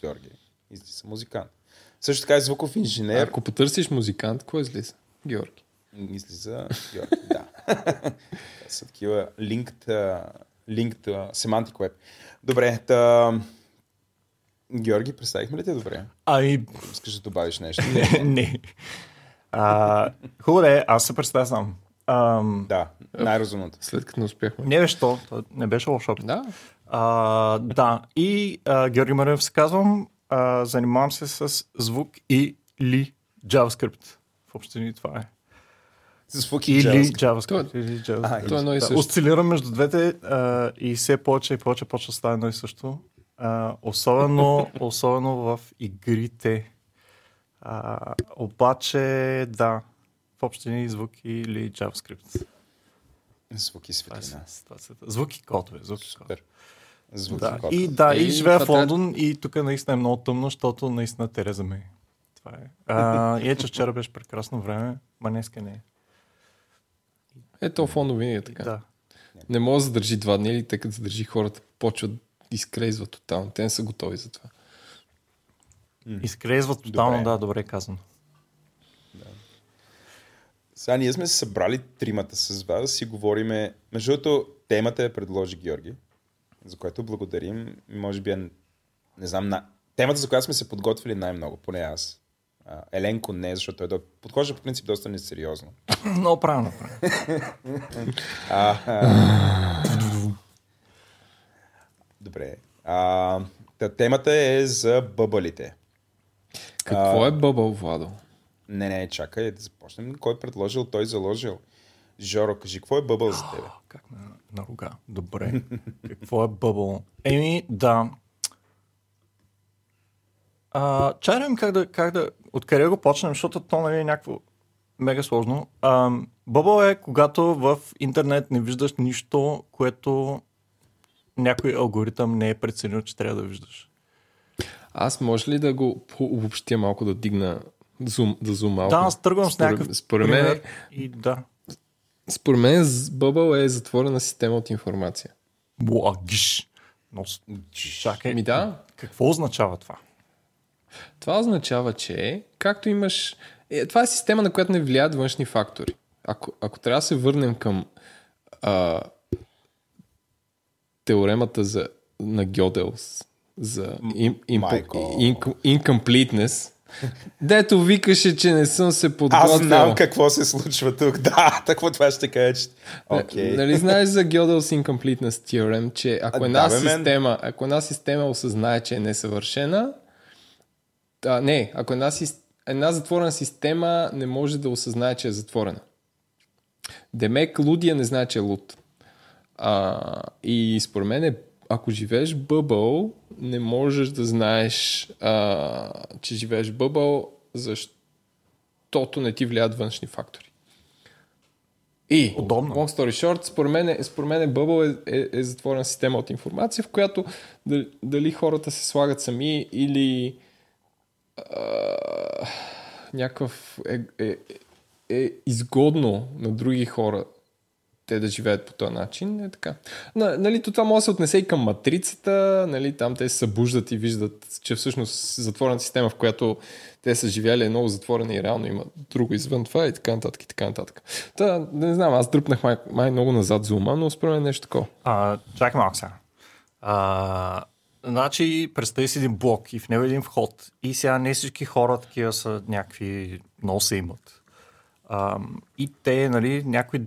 Георги, излиза музикант. Също така е звуков инженер. Ако потърсиш музикант, какво излиза? Георги. Излиза Георги, да. Са такива linked, linked semantic web. Добре, та... Георги, представихме ли те добре? Ами, Искаш да добавиш нещо? не. не. А, хубаво е, аз се представя сам. Ам, Да, най-разумното. След като не успяхме. не беше то, то не беше лошо. Да, А, да, и а, Георги Марев се казвам, а, занимавам се с звук или JavaScript. В общини това е. Звук и Или JavaScript. JavaScript. Или JavaScript. А, то е едно и Да, между двете а, и все повече и повече почва да става едно и също. А, особено, особено в игрите. А, обаче, да, в общини звук или JavaScript. Звук и е светлина. ситуацията. Звук и кодове. Звук и кодове. Звук Да, и код. и, да, Е, и живея в Лондон и тук наистина е много тъмно, защото наистина Тереза ме. Това е. А, и е, че вчера беше прекрасно време, ма днеска не е. Ето фондо винаги е така. Да. Не може да задържи два дни или тъй като задържи хората, почват да изкрейзват тотално. Те не са готови за това. Изкрезва тотално, Добре. да, добре казано. Сега ние сме се събрали тримата с вас да си говориме. Между другото, темата я предложи Георги, за което благодарим. Може би, е, не знам, на... темата, за която сме се подготвили най-много, поне аз. А, Еленко не, защото той да подхожда по принцип доста несериозно. Много правилно. а... Добре. А, темата е за бъбалите. Какво е бъбъл, Владо? Не, не, чакай да започнем. Кой е предложил, той заложил. Жоро, кажи, какво е бъбъл за тебе? Как на, на рога? Добре. Какво е бъбъл? Еми, да. А, чай да видим как да, как да, откъде го почнем, защото то нали, е някакво мега сложно. А, бъбъл е когато в интернет не виждаш нищо, което някой алгоритъм не е преценил, че трябва да виждаш. Аз може ли да го обобщя малко, да дигна зум, да зум малко? Да, аз тръгвам с някакъв Според мен, пример и да. според мен с- бъбъл е затворена система от информация. Буагиш. Но, чакай, Ми да, какво означава това? Това означава, че както имаш... Е, това е система, на която не влияят външни фактори. Ако, ако трябва да се върнем към а, теоремата за, на Гьоделс за им, им, Майко. in, incompleteness, дето викаше, че не съм се подготвил. Аз знам какво се случва тук. Да, такво това ще кажа. че- Окей. Нали знаеш за Gödel's Incompleteness Theorem, че ако една, да, система, ако една система осъзнае, че е несъвършена, а, не, ако една, една затворена система не може да осъзнае, че е затворена. Демек, лудия не знае, че е луд. А, и според мен, е, ако живееш бъбъл, не можеш да знаеш, а, че живееш бъбъл, защото не ти влияят външни фактори. И, Удобно. long story short, според мен, е- според мен Bubble е, е, е затворена система от информация, в която дали, дали хората се слагат сами или някакъв е, е, е изгодно на други хора те да живеят по този начин, е така. На, нали, то това може да се отнесе и към матрицата, нали, там те се събуждат и виждат, че всъщност затворената система, в която те са живяли е много затворена и реално има друго извън това и така нататък и така нататък. Та, не знам, аз дръпнах май, май много назад зума, но според мен е нещо такова. А, чакай малко сега. Значи, представи си един блок и в него е един вход. И сега не всички хора такива са някакви, много се имат. А, и те, нали, някои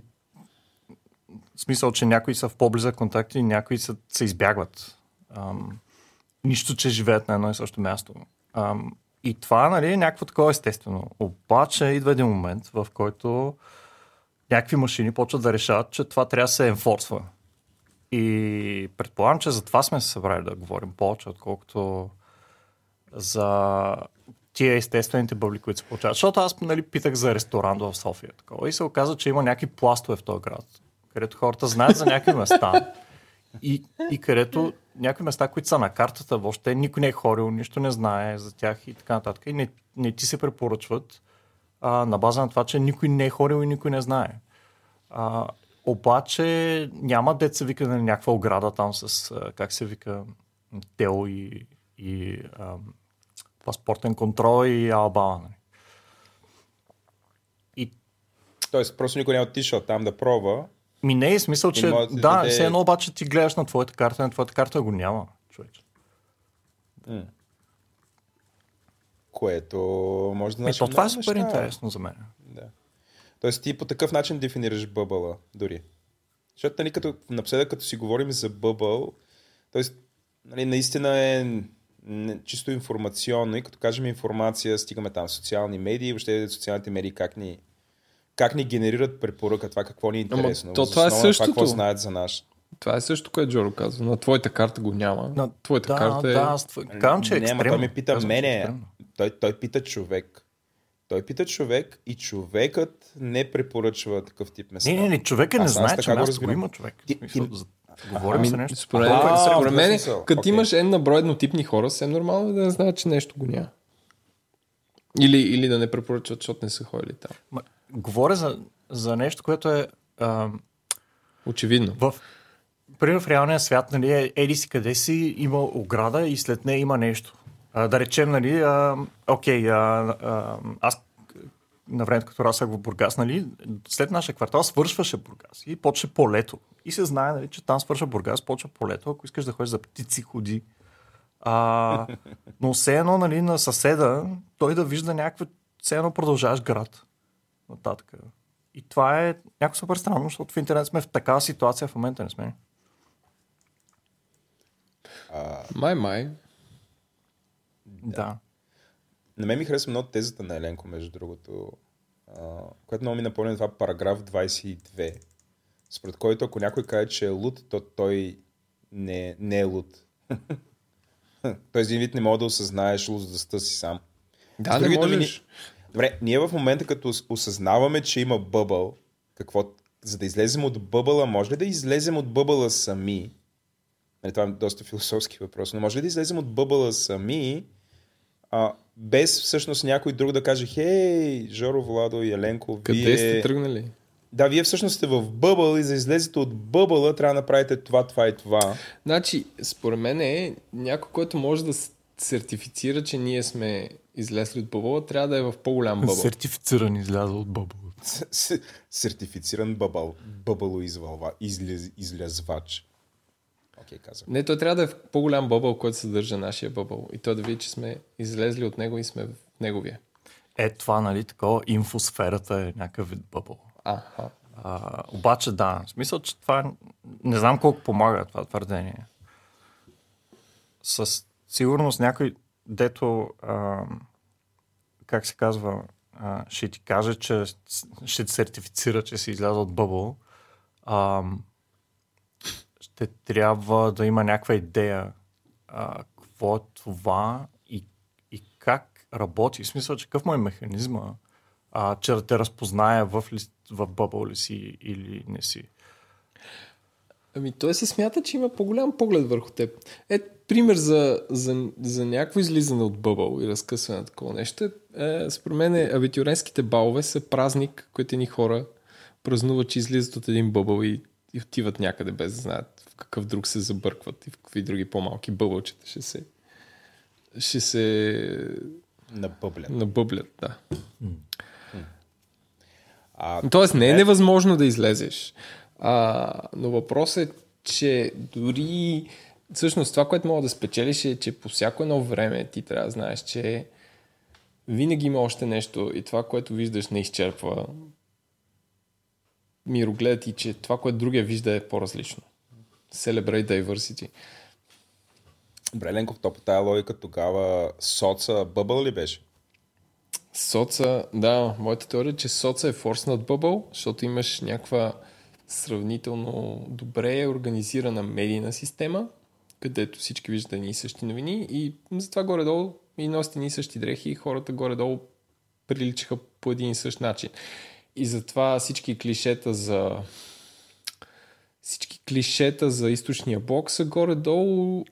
смисъл, че някои са в по-близък контакт и някои са, се избягват. Ам, нищо, че живеят на едно и също място. Ам, и това нали, е някакво такова естествено. Обаче идва един момент, в който някакви машини почват да решават, че това трябва да се енфорсва. И предполагам, че за това сме се събрали да говорим повече, отколкото за тия естествените бъбли, които се получават. Защото аз нали, питах за ресторант в София такова, и се оказа, че има някакви пластове в този град, където хората знаят за някакви места и, и където някои места, които са на картата, въобще никой не е ходил, нищо не знае за тях и така нататък. И не, не ти се препоръчват а, на база на това, че никой не е ходил и никой не знае. А, обаче няма деца вика на някаква ограда там с, как се вика, тел и, и а, паспортен контрол и албала. Нали. И Тоест, просто никой не е отишъл там да пробва. ми не е смисъл, че да да, даде- все едно обаче ти гледаш на твоята карта, на твоята карта го няма, човече. Което може да Е, значи то това е супер неща. интересно за мен. Тоест ти по такъв начин дефинираш бъбъла дори. Защото нали, като, напоследък, като си говорим за бъбъл, т.е. Нали, наистина е чисто информационно и като кажем информация, стигаме там социални медии, въобще социалните медии как ни, как ни генерират препоръка, това какво ни е Ама интересно. то въз това е същото. какво знаят за нас. Това е също, което Джоро казва. На твоята карта го няма. На- твоята да, карта е... да, аз тв- казвам, че е ама екстремно. той ме пита Казвам, е мене. той, той пита човек. Той пита човек и човекът не препоръчва такъв тип места. Не, не, не, човека не знае, че място го има човек. Ти- за- Говорим за Ами, нещо. според, А, мен, смисъл. като имаш една брой еднотипни хора, съвсем нормално е да не знаят, че нещо го няма. Или, или да не препоръчват, защото не са ходили там. Ма, Говоря за, за нещо, което е а, Очевидно. в, пример в реалния свят, нали, е- еди си къде си, има ограда и след нея има нещо. А, да речем, нали, а, окей, а, а, аз на времето, като расах в Бургас, нали, след нашия квартал свършваше Бургас и почва полето. И се знае, нали, че там свършва Бургас, почва полето. Ако искаш да ходиш за птици, ходи. А, но все едно, нали, на съседа, той да вижда някаква, все едно продължаваш град. Нататък. И това е някакво супер странно, защото в интернет сме в такава ситуация в момента не сме. Май, май. Да. На мен ми харесва много тезата на Еленко, между другото, а, което много ми напомня това параграф 22, според който ако някой каже, че е луд, то той не, не е луд. Тоест, един вид не мога да осъзнаеш лудостта си сам. Да, не думи, можеш. ни- Добре, ние в момента, като ос- осъзнаваме, че има бъбъл, какво, за да излезем от бъбъла, може ли да излезем от бъбъла сами? Нали, това е доста философски въпрос, но може ли да излезем от бъбъла сами, а, без всъщност някой друг да каже, хей, Жоро, Владо и Еленко, Къде вие... сте тръгнали? Да, вие всъщност сте в бъбъл и за излезете от бъбъла трябва да направите това, това и това. Значи, според мен е някой, който може да сертифицира, че ние сме излезли от бъбъла, трябва да е в по-голям бъбъл. Сертифициран излязъл от бъбъл. С- с- Сертифициран бъбъл, бъбъло излез, излязвач. Окей, казах. Не, той трябва да е в по-голям бъбъл, който съдържа нашия бъбъл. И той да види, че сме излезли от него и сме в неговия. Е, това, нали, такова, инфосферата е някакъв вид бъбъл. Аха. А, обаче да, в смисъл, че това не знам колко помага това твърдение. Със сигурност някой, дето, а, как се казва, а, ще ти каже, че ще те сертифицира, че си излязъл от бъбъл, а, ще трябва да има някаква идея а, какво е това и, и как работи. В смисъл, че какъв му е механизма, а, че да те разпознае в, ли, в бъбъл ли си или не си. Ами той се смята, че има по-голям поглед върху теб. Е, пример за, за, за някакво излизане от бъбъл и разкъсване на такова нещо. Е, според мен е, абитюренските балове са празник, които ни хора празнуват, че излизат от един бъбъл и, и отиват някъде без да знаят в какъв друг се забъркват и в какви други по-малки бъбълчета ще се ще се На бъбля. набъблят, да. А, Тоест не е невъзможно да излезеш. А, но въпросът е, че дори всъщност това, което мога да спечелиш е, че по всяко едно време ти трябва да знаеш, че винаги има още нещо и това, което виждаш, не изчерпва мироглед и че това, което другия вижда е по-различно. Celebrate diversity. Добре, Ленков, то по тая логика тогава соца бъбъл ли беше? Соца, да, моята теория е, че соца е форснат бъбъл, защото имаш някаква сравнително добре организирана медийна система, където всички виждат едни и същи новини и затова горе-долу и носят едни и същи дрехи и хората горе-долу приличаха по един и същ начин. И затова всички клишета за клишета за източния блок са горе-долу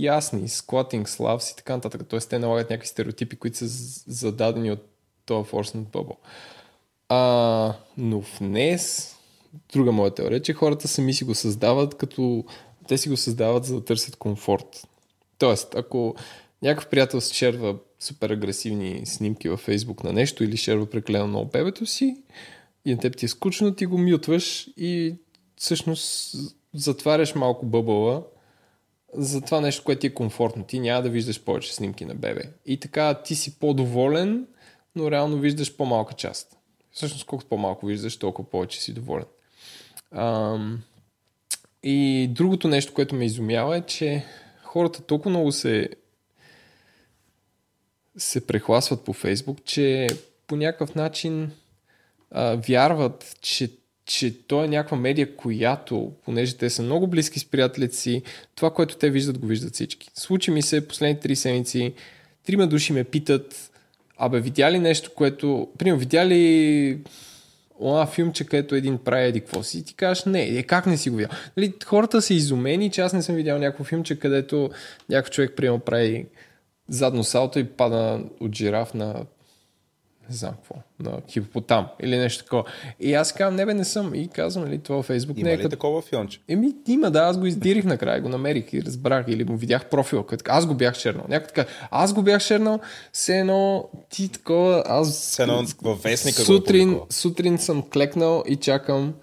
ясни, squatting slabs и така нататък. Тоест те налагат някакви стереотипи, които са зададени от този Force Bubble. А, но в днес, друга моя теория, че хората сами си го създават, като те си го създават за да търсят комфорт. Тоест, ако някакъв приятел шерва супер агресивни снимки във Фейсбук на нещо или шерва прекалено много бебето си и на теб ти е скучно, ти го мютваш и всъщност затваряш малко бъбъла за това нещо, което ти е комфортно. Ти няма да виждаш повече снимки на бебе. И така ти си по-доволен, но реално виждаш по-малка част. Всъщност, колкото по-малко виждаш, толкова повече си доволен. Ам... И другото нещо, което ме изумява е, че хората толкова много се се прехласват по Фейсбук, че по някакъв начин а, вярват, че че то е някаква медия, която, понеже те са много близки с приятелите си, това, което те виждат, го виждат всички. Случи ми се последните три седмици, трима души ме питат, абе, видя ли нещо, което... Примерно, видя ли онова филмче, където един прави еди какво си, и ти кажеш, не, е, как не си го видял? Нали, хората са изумени, че аз не съм видял някакво филмче, където някой човек, приема прави задно салто и пада от жираф на не знам какво, на хипопотам или нещо такова. И аз казвам, не бе, не съм. И казвам, нали, това във Фейсбук има не е ли като... такова филмче? Еми, има, да, аз го издирих накрая, го намерих и разбрах или му видях профила, като аз го бях чернал. Някой така, аз го бях чернал, все едно ти такова, аз... Все едно във вестника сутрин, го сутрин съм клекнал и чакам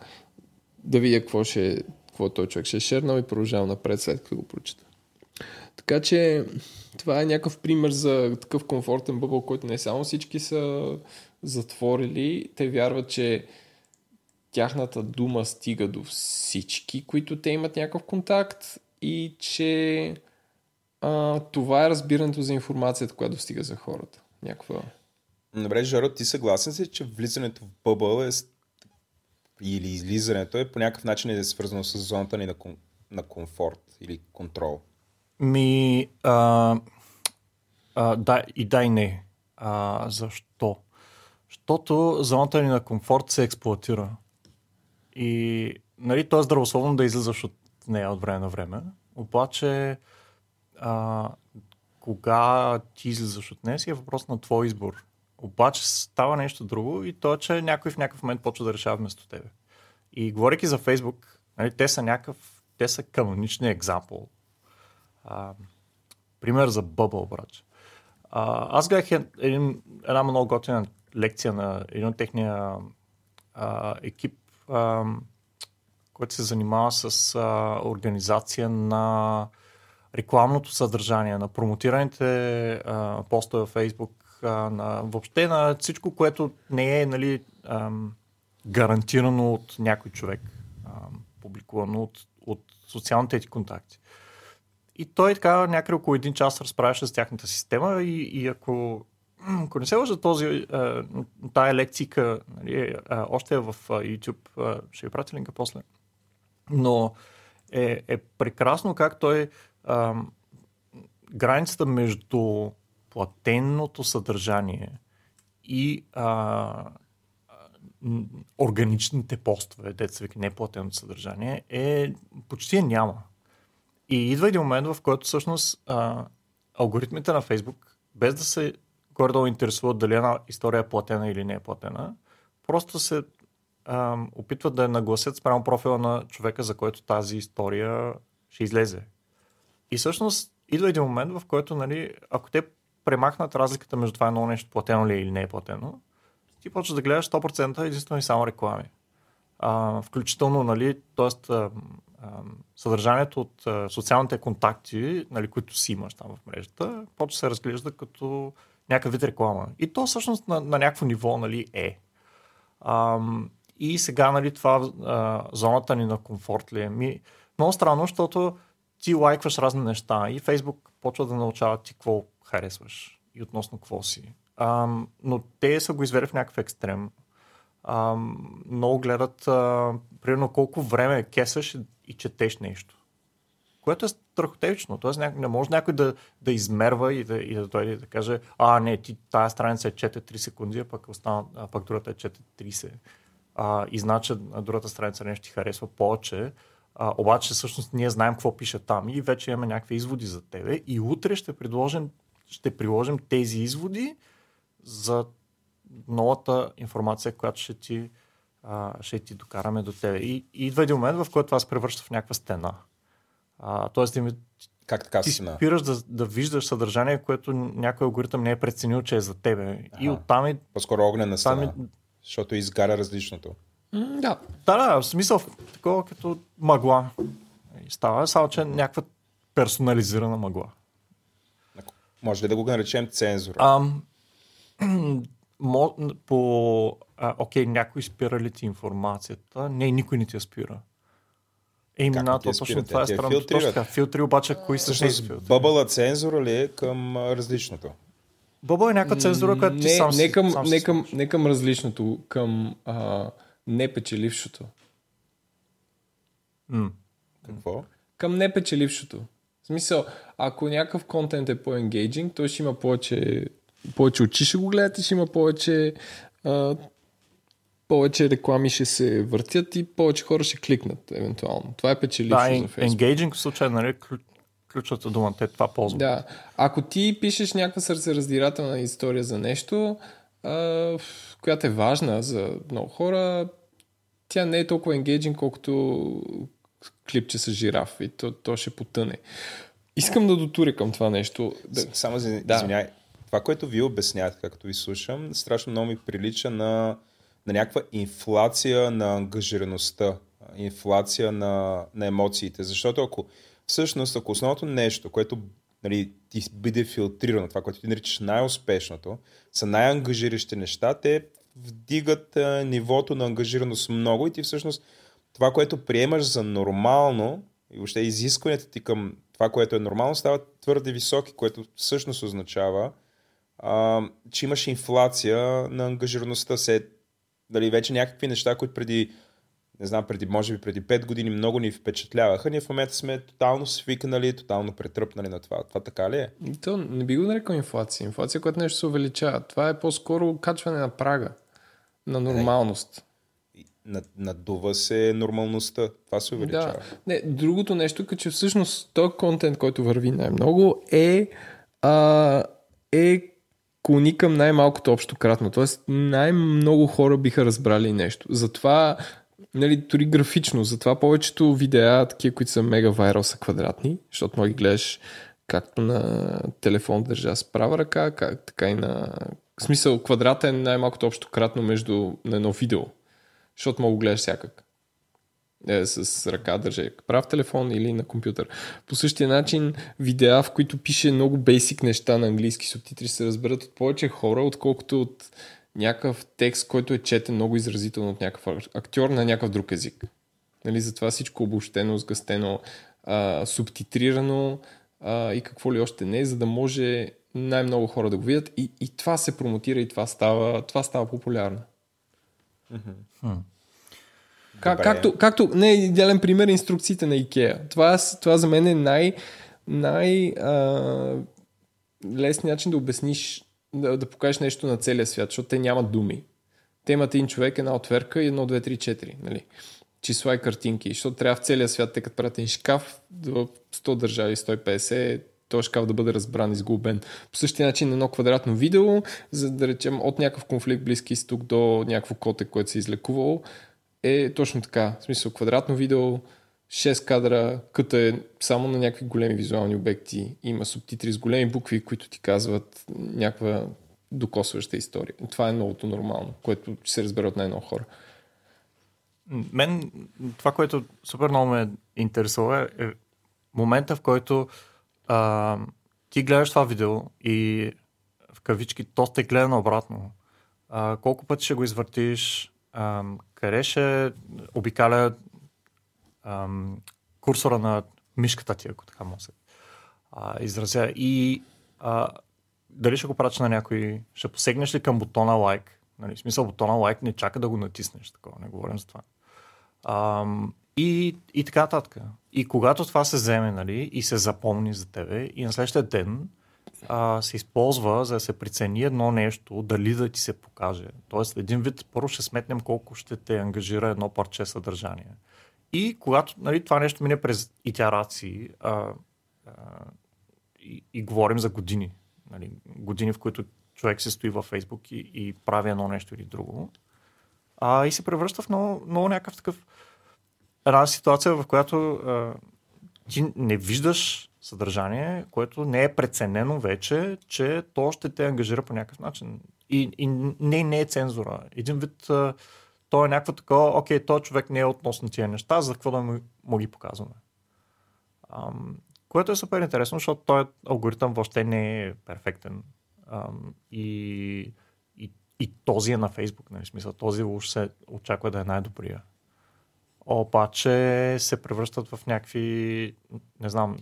да видя какво ще какво той човек ще е шернал и продължавам напред след като го прочета. Така че това е някакъв пример за такъв комфортен бъбъл, който не само всички са затворили, те вярват, че тяхната дума стига до всички, които те имат някакъв контакт и че а, това е разбирането за информацията, която достига за хората. Някаква... Добре, Жоро, ти съгласен си, че влизането в бъбъл е или излизането е по някакъв начин е свързано с зоната ни на, ком... на комфорт или контрол? Ми, а, а, да, и да и не. А, защо? Защото зоната ни на комфорт се експлуатира. И нали, то е здравословно да излизаш от нея от време на време. Обаче, а, кога ти излизаш от нея си е въпрос на твой избор. Обаче става нещо друго и то е, че някой в някакъв момент почва да решава вместо тебе. И говоряки за Фейсбук, нали, те са някакъв, те са канонични екзампъл. пример за Bubble, брат. А, аз гледах един, една много готина лекция на един от техния а, екип, а, който се занимава с а, организация на рекламното съдържание, на промотираните а, постове в Фейсбук, а, на, въобще на всичко, което не е нали, а, гарантирано от някой човек, а, публикувано от, от социалните ти контакти. И той така някъде около един час разправяше с тяхната система и, и ако, ако не се лъжа този, тая лекцика, нали, още е в YouTube, ще ви пратя линка после. Но е, е прекрасно как той а, границата между платеното съдържание и а, органичните постове, деца вика неплатеното съдържание, е почти няма. И идва един момент, в който всъщност а, алгоритмите на Фейсбук, без да се горе-долу интересуват дали една история е платена или не е платена, просто се а, опитват да я нагласят спрямо профила на човека, за който тази история ще излезе. И всъщност идва един момент, в който, нали, ако те премахнат разликата между това едно нещо платено ли е или не е платено, ти почваш да гледаш 100% единствено и само реклами. А, включително, нали, т.е съдържанието от социалните контакти, нали, които си имаш там в мрежата, почва се разглежда като някакъв вид реклама. И то всъщност на, на някакво ниво нали, е. А, и сега нали, това а, зоната ни на комфорт ли е? Ми, много странно, защото ти лайкваш разни неща и Фейсбук почва да научава ти какво харесваш и относно какво си. Ам, но те са го извели в някакъв екстрем. Ам, много гледат, а, примерно колко време кесаш и четеш нещо. Което е страхотевично. Тоест не може някой да, да измерва и да, и да дойде и да каже, а не, ти тая страница е чете 3 секунди, а пък, остана, а пък другата е чете 30. А, и значи на другата страница нещо ти харесва повече. А, обаче всъщност ние знаем какво пише там и вече имаме някакви изводи за тебе. И утре ще предложим, ще приложим тези изводи за новата информация, която ще ти, а, ще ти докараме до тебе. И, и идва един момент, в който това се превръща в някаква стена. А, тоест, ти, Как така ти си на... спираш да, да виждаш съдържание, което някой алгоритъм не е преценил, че е за тебе. И Аха. оттам и По-скоро огнена стена, и, защото изгаря различното. М, Да. Да, да, в смисъл такова като мъгла. И става, само че някаква персонализирана мъгла. Може ли да го наречем цензура? Ам, по... А, окей, някой спира ли ти информацията? Не, никой не ти я спира. Ти я то спира? точно това е странно. филтрират. Точно. Филтри обаче, кои са тези филтри? бъбъла цензура ли е към различното? Бъбъл е някаква цензура, която ти не, сам не, към, сам не, към, не към различното, към а, непечелившото. М. Какво? Към непечелившото. В смисъл, ако някакъв контент е по-енгейджинг, той ще има повече, повече очи ще го гледат и ще има повече а, повече реклами ще се въртят и повече хора ще кликнат, евентуално. Това е печелившо Да, за Facebook. engaging в случая, нали, ключ- ключовата дума, те това ползват. Да. Ако ти пишеш някаква сърцераздирателна история за нещо, а, която е важна за много хора, тя не е толкова енгейджинг, колкото клипче с жираф и то, то ще потъне. Искам да дотуря към това нещо. Да, Само за, Да. да. извиняй. Това, което ви обяснявате, както ви слушам, страшно много ми прилича на, на някаква инфлация на ангажираността, инфлация на, на емоциите. Защото ако всъщност, ако основното нещо, което нали, ти бъде филтрирано, това, което ти наричаш най-успешното, са най-ангажиращи неща, те вдигат а, нивото на ангажираност много и ти всъщност това, което приемаш за нормално и въобще изискванията ти към това, което е нормално, стават твърде високи, което всъщност означава, а, че имаш инфлация на ангажираността. Се, дали вече някакви неща, които преди, не знам, преди, може би преди 5 години много ни впечатляваха, ние в момента сме тотално свикнали, тотално претръпнали на това. Това така ли е? То не би го нарекал инфлация. Инфлация, която нещо се увеличава. Това е по-скоро качване на прага на нормалност. Надува се нормалността. Това се увеличава. Да. Не, другото нещо е, че всъщност този контент, който върви най-много е, а, е клони към най-малкото общо кратно. Тоест най-много хора биха разбрали нещо. Затова, нали, дори графично, затова повечето видеа, такива, които са мега вайрал, са квадратни, защото да ги гледаш както на телефон държа с права ръка, как, така и на... В смисъл, квадрата е най-малкото общо кратно между на едно видео, защото мога гледаш всякак е, с ръка държа прав телефон или на компютър. По същия начин видеа, в които пише много бейсик неща на английски субтитри се разберат от повече хора, отколкото от някакъв текст, който е четен много изразително от някакъв актьор на някакъв друг език. Нали, затова всичко обобщено, сгъстено, а, субтитрирано а, и какво ли още не, за да може най-много хора да го видят и, и това се промотира и това става, това става популярно. Как, както, както, не, идеален пример е инструкциите на IKEA. Това, това за мен е най, най а, лесният начин да обясниш, да, да покажеш нещо на целия свят, защото те нямат думи. Те имат един човек, една отверка и едно, две, три, четири. Нали? Числа и картинки. Защото трябва в целия свят, те като правят един шкаф, в 100 държави, 150, този шкаф да бъде разбран, изгубен. По същия начин едно квадратно видео, за да речем от някакъв конфликт близки изток до някакво коте, което се е излекувало, е точно така. В смисъл квадратно видео, 6 кадра, като е само на някакви големи визуални обекти. Има субтитри с големи букви, които ти казват някаква докосваща история. Това е новото нормално, което ще се разбере от най-много хора. Мен това, което супер много ме интересува е момента, в който а, ти гледаш това видео и в кавички то те гледа наобратно. А, колко пъти ще го извъртиш, а, къде ще обикаля ам, курсора на мишката ти, ако така може а, изразя. И а, дали ще го прача на някой, ще посегнеш ли към бутона лайк? Нали, в смисъл бутона лайк не чака да го натиснеш, такова, не говорим за това. А, и, и така нататък. И когато това се вземе нали, и се запомни за тебе, и на следващия ден а, се използва за да се прецени едно нещо, дали да ти се покаже. Тоест, един вид, първо ще сметнем колко ще те ангажира едно парче съдържание. И когато нали, това нещо мине през итерации а, а, и, и говорим за години, нали, години, в които човек се стои във Фейсбук и, и прави едно нещо или друго, а, и се превръща в много, много някакъв такъв една ситуация, в която а, ти не виждаш съдържание, което не е преценено вече, че то ще те ангажира по някакъв начин. И, и не, не е цензура. Един вид, а, то е някакво такова, окей, то човек не е относно тия неща, за какво да му, му ги показваме. Ам, което е супер интересно, защото този алгоритъм въобще не е перфектен. Ам, и, и, и този е на Фейсбук, нали? смисъл, този уж се очаква да е най-добрия. Обаче се превръщат в някакви, не знам,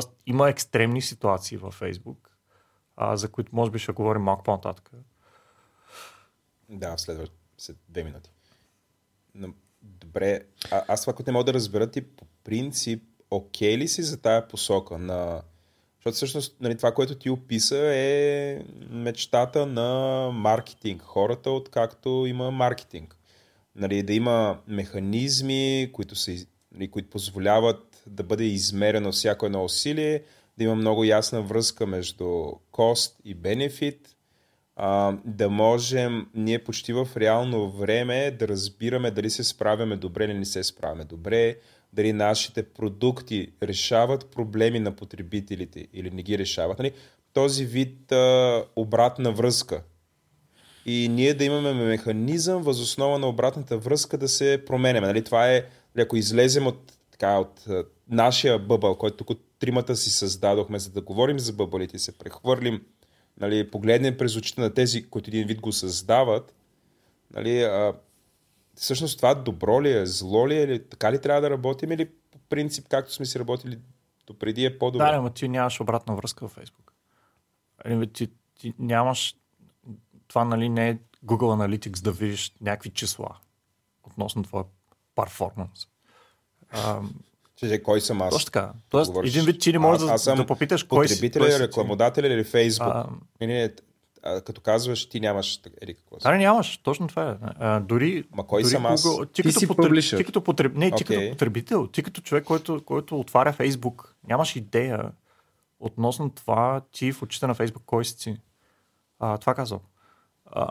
т.е. има екстремни ситуации във Фейсбук, а, за които може би ще говорим малко по-нататък. Да, следва след две минути. Но, добре, а, аз това, което не мога да разбера, ти по принцип, окей ли си за тая посока на... Защото всъщност нали, това, което ти описа е мечтата на маркетинг. Хората, откакто има маркетинг. Нали, да има механизми, които, са, нали, които позволяват да бъде измерено всяко едно усилие, да има много ясна връзка между кост и бенефит, да можем ние почти в реално време да разбираме дали се справяме добре или не се справяме добре, дали нашите продукти решават проблеми на потребителите или не ги решават. Нали? Този вид а, обратна връзка. И ние да имаме механизъм възоснова на обратната връзка да се променяме. Нали? Това е, ако излезем от, така, от нашия бъбъл, който тук тримата си създадохме, за да говорим за бъбълите се прехвърлим нали, погледнем през очите на тези, които един вид го създават, нали, а, всъщност това добро ли е, зло ли е, или така ли трябва да работим, или по принцип, както сме си работили допреди е по-добре? Да, но ти нямаш обратна връзка в Facebook. Или, ти, ти нямаш това, нали, не е Google Analytics да видиш някакви числа относно твоя перформанс. Че, кой съм аз? Точно така. Тоест, Говориш, един вид ти не можеш да, съм да попиташ кой си. Потребителя, рекламодателя или Фейсбук. А, не, а, като казваш, ти нямаш ери какво Да, не нямаш, точно това е. А, дори, Ма кой дори съм аз? Google, ти, ти, като си потреб... ти, като потреб... не, ти okay. като потребител, ти като човек, който, който отваря Фейсбук, нямаш идея относно това ти в очите на Фейсбук кой си ти. А, това казвам. А,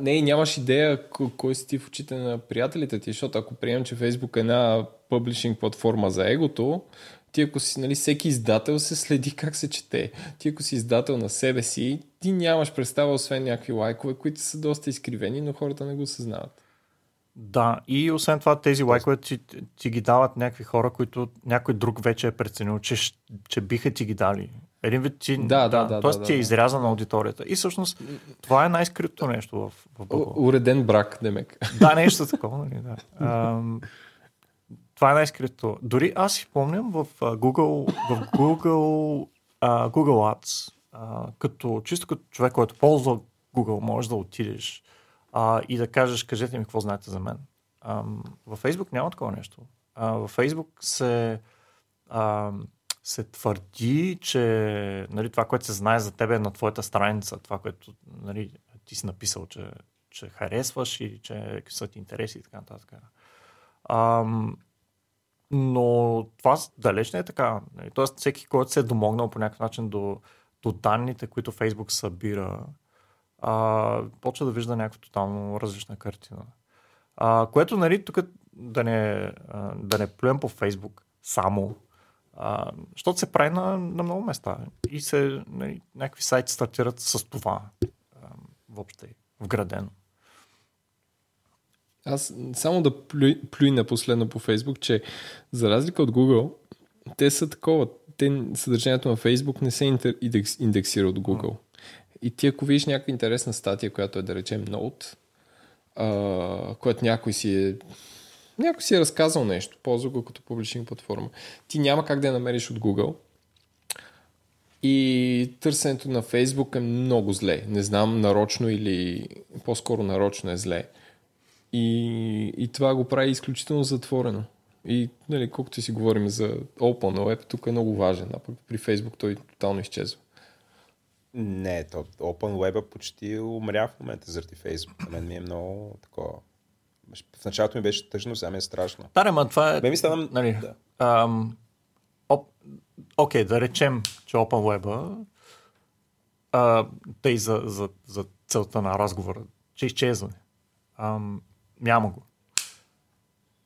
не, нямаш идея кой си ти в очите на приятелите ти, защото ако приемем, че Фейсбук е една публишинг платформа за егото, ти ако си, нали, всеки издател се следи как се чете. Ти ако си издател на себе си, ти нямаш представа, освен някакви лайкове, които са доста изкривени, но хората не го съзнават. Да, и освен това тези лайкове ти, ти ги дават някакви хора, които някой друг вече е преценил, че, че биха ти ги дали. Един вид ти, да, да, да, тоест да, ти е изрязан на аудиторията. И всъщност това е най-скрито нещо в, в Google. Уреден брак, демек. Да, нещо такова. Нали, да. Ам, това е най-скрито. Дори аз си помням в Google, в Google, uh, Google Ads, uh, като, чисто като човек, който ползва Google, можеш да отидеш uh, и да кажеш, кажете ми какво знаете за мен. Um, във Facebook няма такова нещо. Uh, във Facebook се, uh, се твърди, че нали, това, което се знае за тебе е на твоята страница, това, което нали, ти си написал, че, че харесваш или че са ти интереси и така нататък. Um, но това далеч не е така. Нали, тоест, всеки, който се е домогнал по някакъв начин до, до данните, които Фейсбук събира, а, почва да вижда някаква тотално различна картина. А, което, нали, тук да не, да не плюем по Фейсбук само, защото се прави на, на много места. И се, нали, някакви сайти стартират с това а, въобще вградено. Аз само да плюй, плюй на последно по Фейсбук, че за разлика от Google, те са такова. Те, съдържанието на Фейсбук не се индекс, индексира от Google. И ти ако видиш някаква интересна статия, която е да речем Note, а, която някой си е Някой си е разказал нещо, ползва го като публична платформа. Ти няма как да я намериш от Google. И търсенето на Facebook е много зле. Не знам нарочно или по-скоро нарочно е зле. И, и това го прави изключително затворено. И нали, колкото си говорим за Open Web, тук е много важен, а пък при Facebook той тотално изчезва. Не, то Open Web почти умря в момента заради Facebook. На мен ми е много такова. В началото ми беше тъжно, сега ми е страшно. Да, ма това е... Ми стана... Нали, Да. ам, оп, окей, да речем, че Open Web тъй за, за, за целта на разговора, че изчезва. Ам, няма го.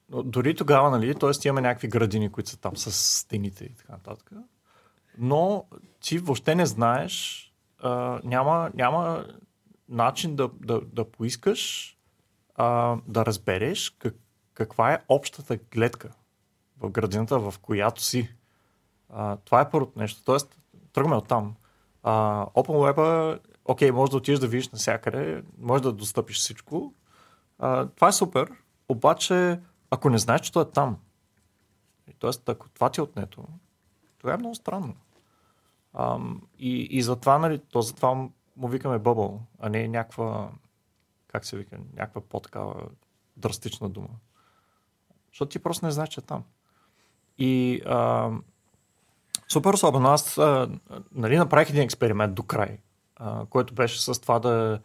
Но дори тогава, нали, т.е. имаме някакви градини, които са там с стените и така нататък. Но ти въобще не знаеш, а, няма, няма начин да, да, да поискаш а, да разбереш как, каква е общата гледка в градината, в която си. А, това е първото нещо. Тоест, тръгваме от там. А, Open Web, окей, може да отидеш да видиш навсякъде, може да достъпиш всичко. А, това е супер, обаче ако не знаеш, че то е там, тоест ако това ти е отнето, това е много странно. Ам, и, и затова, нали, то затова му викаме бъбъл, а не някаква, как се вика, някаква по-такава драстична дума. Защото ти просто не знаеш, че е там. И а, супер особено. Аз а, нали, направих един експеримент до край, а, който беше с това да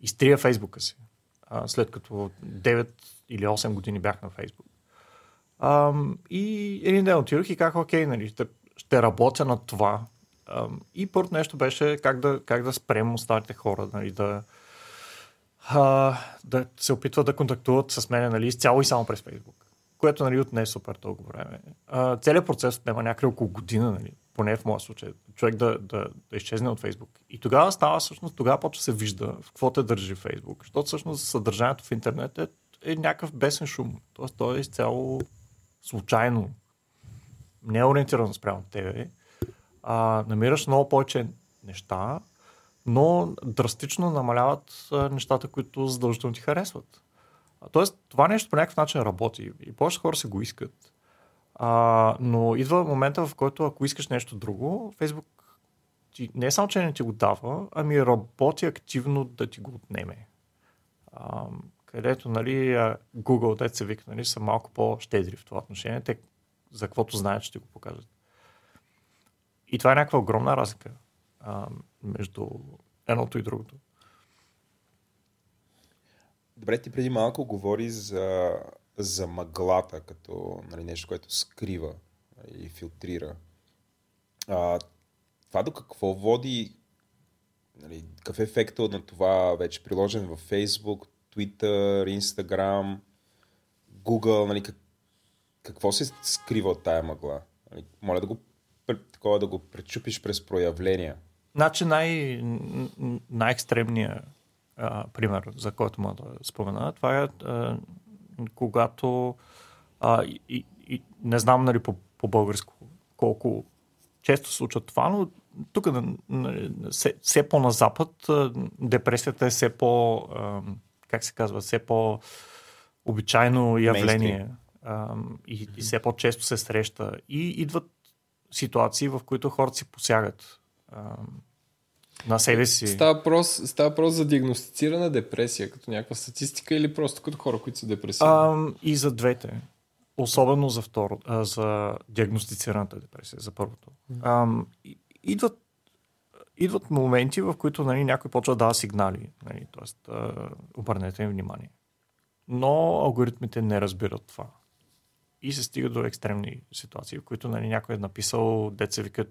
изтрия фейсбука си, а, след като 9 или 8 години бях на фейсбук. А, и един ден отидох и казах, окей, нали, ще, ще работя на това. А, и първото нещо беше как да, как да спрем останалите хора, нали, да, а, да се опитват да контактуват с мен нали, изцяло и само през Фейсбук. Което нали, отне е супер дълго време. А, целият процес отнема някъде около година, нали, поне в моя случай, човек да, да, да изчезне от Фейсбук. И тогава става всъщност, тогава почва се вижда в какво те държи Фейсбук. Защото всъщност съдържанието в интернет е, е някакъв бесен шум. Тоест той е изцяло случайно, не е ориентирано спрямо тебе. А, намираш много повече неща, но драстично намаляват нещата, които задължително ти харесват. Тоест, това нещо по някакъв начин работи и повече хора се го искат. А, но идва момента, в който ако искаш нещо друго, Фейсбук ти, не само, че не ти го дава, ами работи активно да ти го отнеме. А, където нали, Google, дете се вика, нали, са малко по-щедри в това отношение. Те за каквото знаят, ще го покажат. И това е някаква огромна разлика а, между едното и другото. Добре, ти преди малко говори за, за мъглата, като нали, нещо, което скрива и филтрира. А, това до какво води, нали, какъв е ефектът на това вече приложен в Facebook, Twitter, Instagram, Google, нали, как, какво се скрива от тая мъгла? Нали, моля да го, такова, да го пречупиш през проявления. Значи най- най-екстремният а, пример, за който мога да спомена, това е а, когато а, и, и, не знам нали, по, по българско колко често случва това, но тук на- на- все, все по-на запад депресията е все по, а, как се казва, все по обичайно явление а, и, и все по-често се среща. И идват ситуации, в които хората си посягат а, на себе си. Става въпрос, става въпрос за диагностицирана депресия, като някаква статистика или просто като хора, които са депресивни? А, и за двете. Особено за второ, а, за диагностицираната депресия, за първото. А, идват, идват моменти, в които нали, някой почва да дава сигнали. Нали, а, обърнете им внимание. Но алгоритмите не разбират това. И се стига до екстремни ситуации, в които нали, някой е написал, деца вика,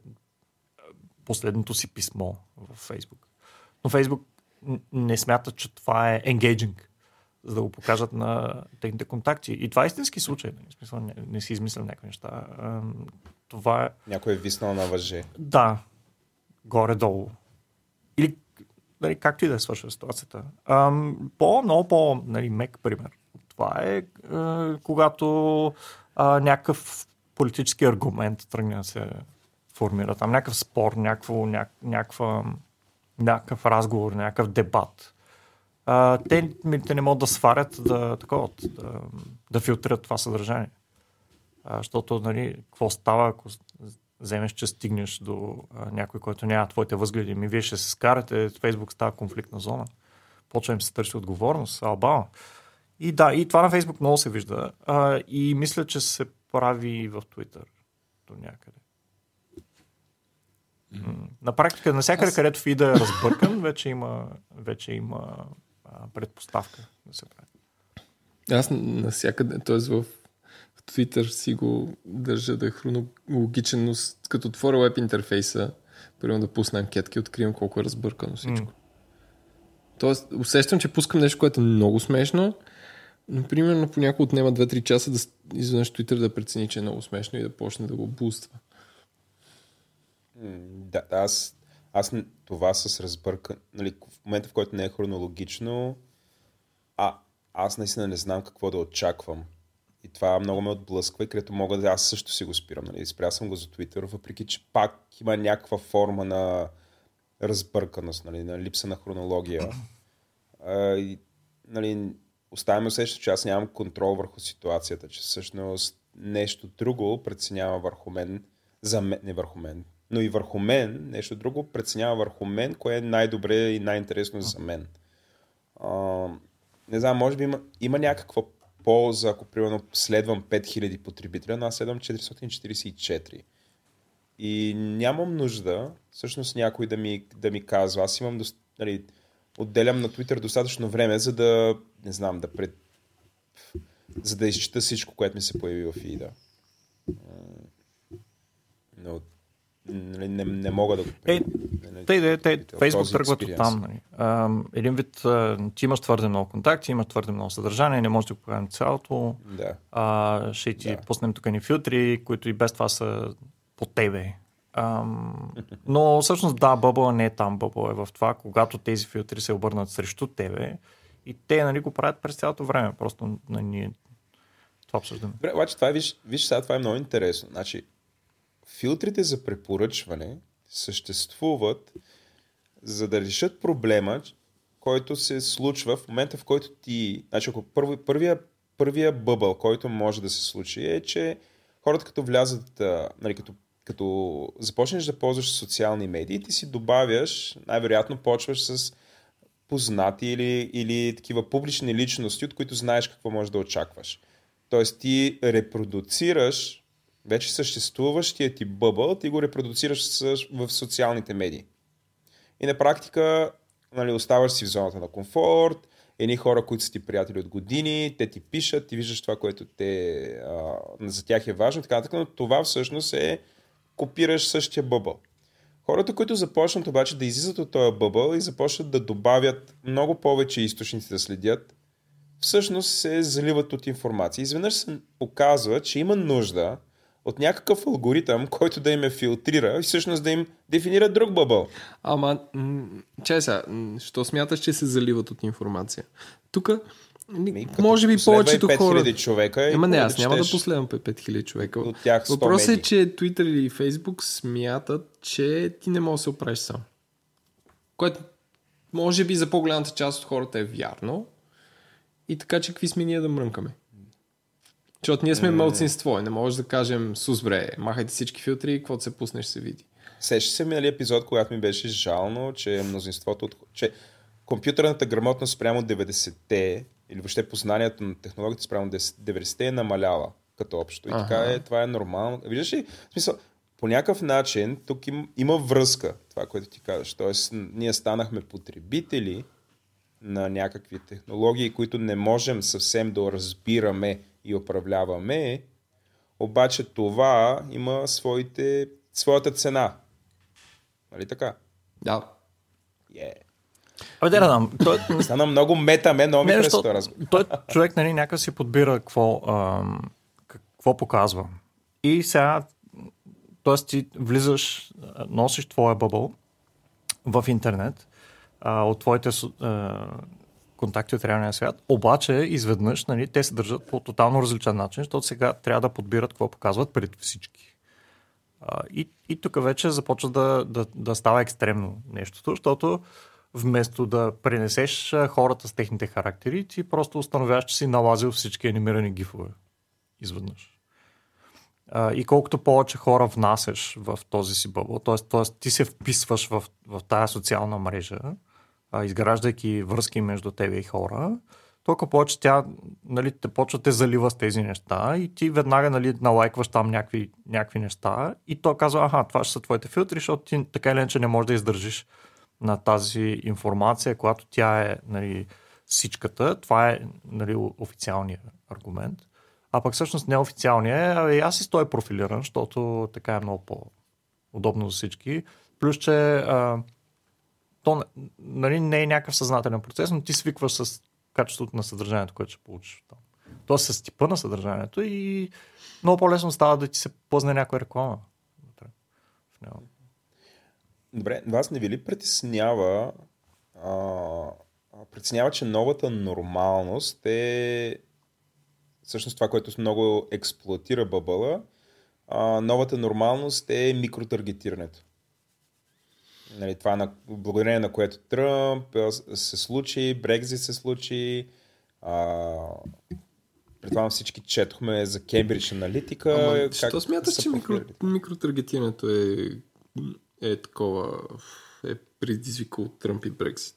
последното си писмо в Фейсбук. Но Фейсбук не смята, че това е engaging, за да го покажат на техните контакти. И това е истински случай. нали, В смисъл, не, не си измислям някакви неща. Това е, Някой е виснал на въже. да, горе-долу. Или, нали, както и да е свършва ситуацията. Ам, по, много по, нали, мек пример. Това е, е когато а, някакъв политически аргумент тръгне да се формира. Там някакъв спор, някакво, ня, някаква, някакъв разговор, някакъв дебат. а, те, те не могат да сварят да, такова, да, да филтрират това съдържание. А, защото, нали, какво става, ако вземеш, че стигнеш до а, някой, който няма твоите възгледи, ми вие ще се скарате, Фейсбук става конфликтна зона. Почва им се търси отговорност, албама. И да, и това на Фейсбук много се вижда. А, и мисля, че се прави в Твитър до някъде. На практика, навсякъде, Аз... където фида е разбъркан, вече има, вече има а, предпоставка да се прави. Аз навсякъде, т.е. в Twitter си го държа да е хронологичен, но като отворя веб интерфейса, примерно да пусна анкетки, откривам колко е разбъркано всичко. Mm. Тоест, усещам, че пускам нещо, което е много смешно, но примерно понякога отнема 2-3 часа да изведнъж Twitter да прецени, че е много смешно и да почне да го буства. Да, аз, аз това с разбърка, нали, в момента в който не е хронологично, а аз наистина не знам какво да очаквам. И това много ме отблъсква и където мога да аз също си го спирам. Нали. Спря съм го за Twitter, въпреки че пак има някаква форма на разбърканост, нали, на липса на хронология. А, и, нали, оставяме усеща, че аз нямам контрол върху ситуацията, че всъщност нещо друго преценява върху мен, за мен, не върху мен, но и върху мен, нещо друго преценява върху мен, кое е най-добре и най-интересно за мен. А, не знам, може би има, има някаква полза, ако примерно следвам 5000 потребителя, но аз следвам 444. И нямам нужда, всъщност някой да ми, да ми казва, аз имам, нали, отделям на Twitter достатъчно време, за да, не знам, да пред... за да изчита всичко, което ми се появи в фида. Но нали, не, не мога да го... Е, тъй да те, Фейсбук тръгват от там. Нали. Един вид, а, ти имаш твърде много контакти, имаш твърде много съдържание, не можеш да го покажем цялото. Да. А, ще ти да. пуснем тук ни филтри, които и без това са по тебе. Ам, но всъщност да, бъбъл не е там, бъбъл е в това, когато тези филтри се обърнат срещу тебе и те нали, го правят през цялото време. Просто на нали, ние това обсъждаме. Добре, обаче това е, виж, виж сега, това е много интересно. Значи, филтрите за препоръчване съществуват за да решат проблема, който се случва в момента, в който ти... Значи, ако първи, първия, първия бъбъл, който може да се случи е, че хората като влязат, нали, като като започнеш да ползваш социални медии, ти си добавяш, най-вероятно почваш с познати или, или такива публични личности, от които знаеш какво можеш да очакваш. Тоест ти репродуцираш вече съществуващия ти бъбъл, ти го репродуцираш в социалните медии. И на практика нали, оставаш си в зоната на комфорт, едни хора, които са ти приятели от години, те ти пишат, ти виждаш това, което те, а, за тях е важно, така но това всъщност е копираш същия бъбъл. Хората, които започнат обаче да излизат от този бъбъл и започнат да добавят много повече източници да следят, всъщност се заливат от информация. Изведнъж се показва, че има нужда от някакъв алгоритъм, който да им е филтрира и всъщност да им дефинира друг бъбъл. Ама, чай сега, що смяташ, че се заливат от информация? Тук може би повечето хора... човека. Ама не, аз няма да последвам 5000 човека. От тях Въпросът е, че Twitter или Facebook смятат, че ти не можеш да се оправиш сам. Което може би за по-голямата част от хората е вярно. И така, че какви сме ние да мрънкаме? Защото ние сме mm. мълцинство. Не може да кажем, сус бре, махайте всички филтри и каквото се пуснеш се види. Сеща се минали епизод, когато ми беше жално, че мнозинството от... че компютърната грамотност прямо 90-те или въобще познанието на технологията спрямо 90-те е намаляла като общо. И ага. така е, това е нормално. Виждаш ли, в смисъл, по някакъв начин тук им, има връзка, това, което ти казваш. Тоест, ние станахме потребители на някакви технологии, които не можем съвсем да разбираме и управляваме, обаче това има своите, своята цена. Нали така? Да. Yeah. Абе, да, да, той... Стана много мета, мен много ми харесва Той човек нали, някак си подбира какво, а, какво показва. И сега, т.е. ти влизаш, носиш твоя бъбъл в интернет а, от твоите а, контакти от реалния свят, обаче изведнъж нали, те се държат по тотално различен начин, защото сега трябва да подбират какво показват пред всички. А, и, и тук вече започва да, да, да става екстремно нещото, защото вместо да пренесеш хората с техните характери, ти просто установяваш, че си налазил всички анимирани гифове изведнъж. А, и колкото повече хора внасяш в този си бъбъл, т.е. ти се вписваш в, в тая социална мрежа, а, изграждайки връзки между тебе и хора, толкова повече тя нали, те почва те залива с тези неща и ти веднага нали, налайкваш там някакви, някакви неща и то казва, аха, това ще са твоите филтри, защото ти така или иначе не можеш да издържиш на тази информация, когато тя е нали, всичката. Това е нали, официалният аргумент. А пък всъщност неофициалният е, аз си стоя профилиран, защото така е много по-удобно за всички. Плюс, че а, то нали, не е някакъв съзнателен процес, но ти свикваш с качеството на съдържанието, което ще получиш там. Тоест с типа на съдържанието и много по-лесно става да ти се пъзне някоя реклама. Добре, вас не ви ли притеснява а, притеснява, че новата нормалност е всъщност това, което много експлуатира бъбъла, а, новата нормалност е микротаргетирането. Нали, това на, благодарение на което Тръмп се случи, Брекзит се случи, а, предполагам всички четохме за Кембридж аналитика. Ама, що смяташ, че микро, микротаргетирането е, е такова, е предизвикало Тръмп и Брексит?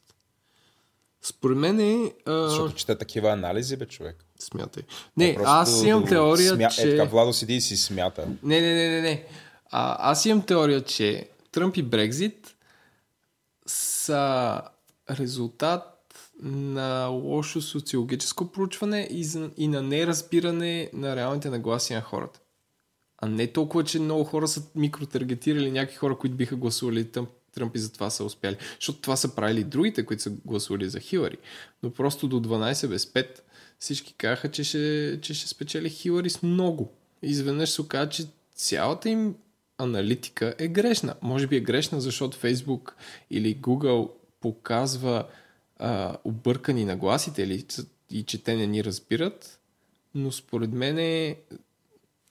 Според мен е... А... Защото чета такива анализи, бе, човек. Смятай. Не, е аз имам теория, смя... че... Е, така, Владо седи и си смята. Не, не, не, не, не. А, аз имам теория, че Тръмп и Брекзит са резултат на лошо социологическо проучване и, и на неразбиране на реалните нагласи на хората. А не толкова, че много хора са микротаргетирали някакви хора, които биха гласували Тръмп, Тръмп и затова са успяли. Защото това са правили другите, които са гласували за Хилари. Но просто до 12 без 5 всички казаха, че ще, че ще спечели Хилари с много. Изведнъж се оказа, че цялата им аналитика е грешна. Може би е грешна, защото Facebook или Google показва а, объркани нагласите или, и че те не ни разбират, но според мен е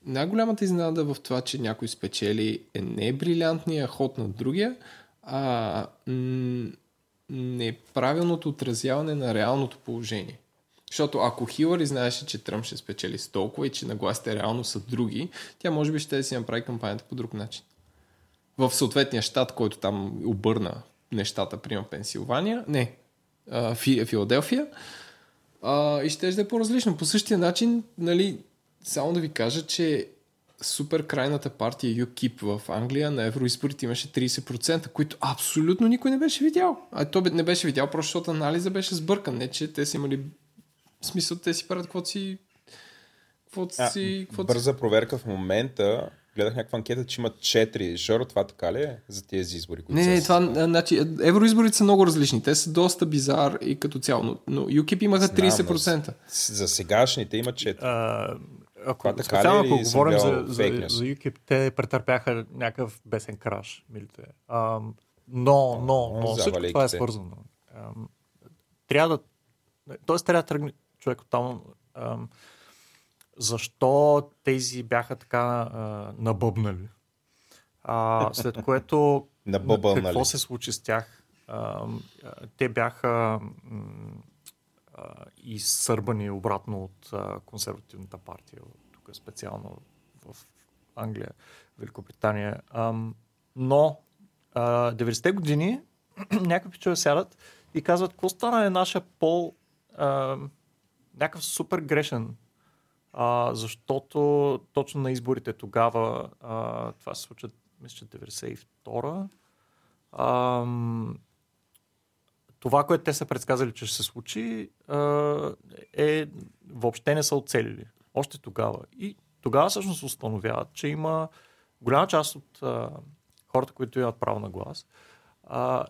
най-голямата изненада в това, че някой спечели е не брилянтния ход на другия, а неправилното отразяване на реалното положение. Защото ако Хилари знаеше, че Тръмп ще спечели с толкова и че нагласите реално са други, тя може би ще си направи кампанията по друг начин. В съответния щат, който там обърна нещата, приема Пенсилвания, не, а, Фи, Филаделфия, а, и ще да е по-различно. По същия начин, нали, само да ви кажа, че супер крайната партия UKIP в Англия на евроизборите имаше 30%, които абсолютно никой не беше видял. А то не беше видял, просто защото анализа беше сбъркан. Не, че те са имали в смисъл, те си правят каквото си... Каквото си... Каквото бърза си... проверка в момента. Гледах някаква анкета, че има 4. Жоро, това така ли е за тези избори? Които не, не, това, значи, евроизборите са много различни. Те са доста бизар и като цяло. Но, но UKIP имаха 30%. за сегашните има 4. А, ако, това така ли, ако говорим за, за, за UKIP, те претърпяха някакъв бесен краш. Милите. А, но, но, но, всичко това е свързано. А, трябва да Тоест трябва да тръгне човек от там. Защо тези бяха така а, набъбнали? А, след което какво се случи с тях? А, те бяха а, изсърбани обратно от а, консервативната партия, тук специално в Англия, Великобритания. А, но а, 90-те години някакви пичове сядат и казват, какво стана е нашия пол а, някакъв супер грешен. А, защото точно на изборите тогава, а, това се случва, мисля, че 92-а, а, това, което те са предсказали, че ще се случи, е въобще не са оцелили. Още тогава. И тогава всъщност установяват, че има голяма част от а, хората, които имат право на глас, а,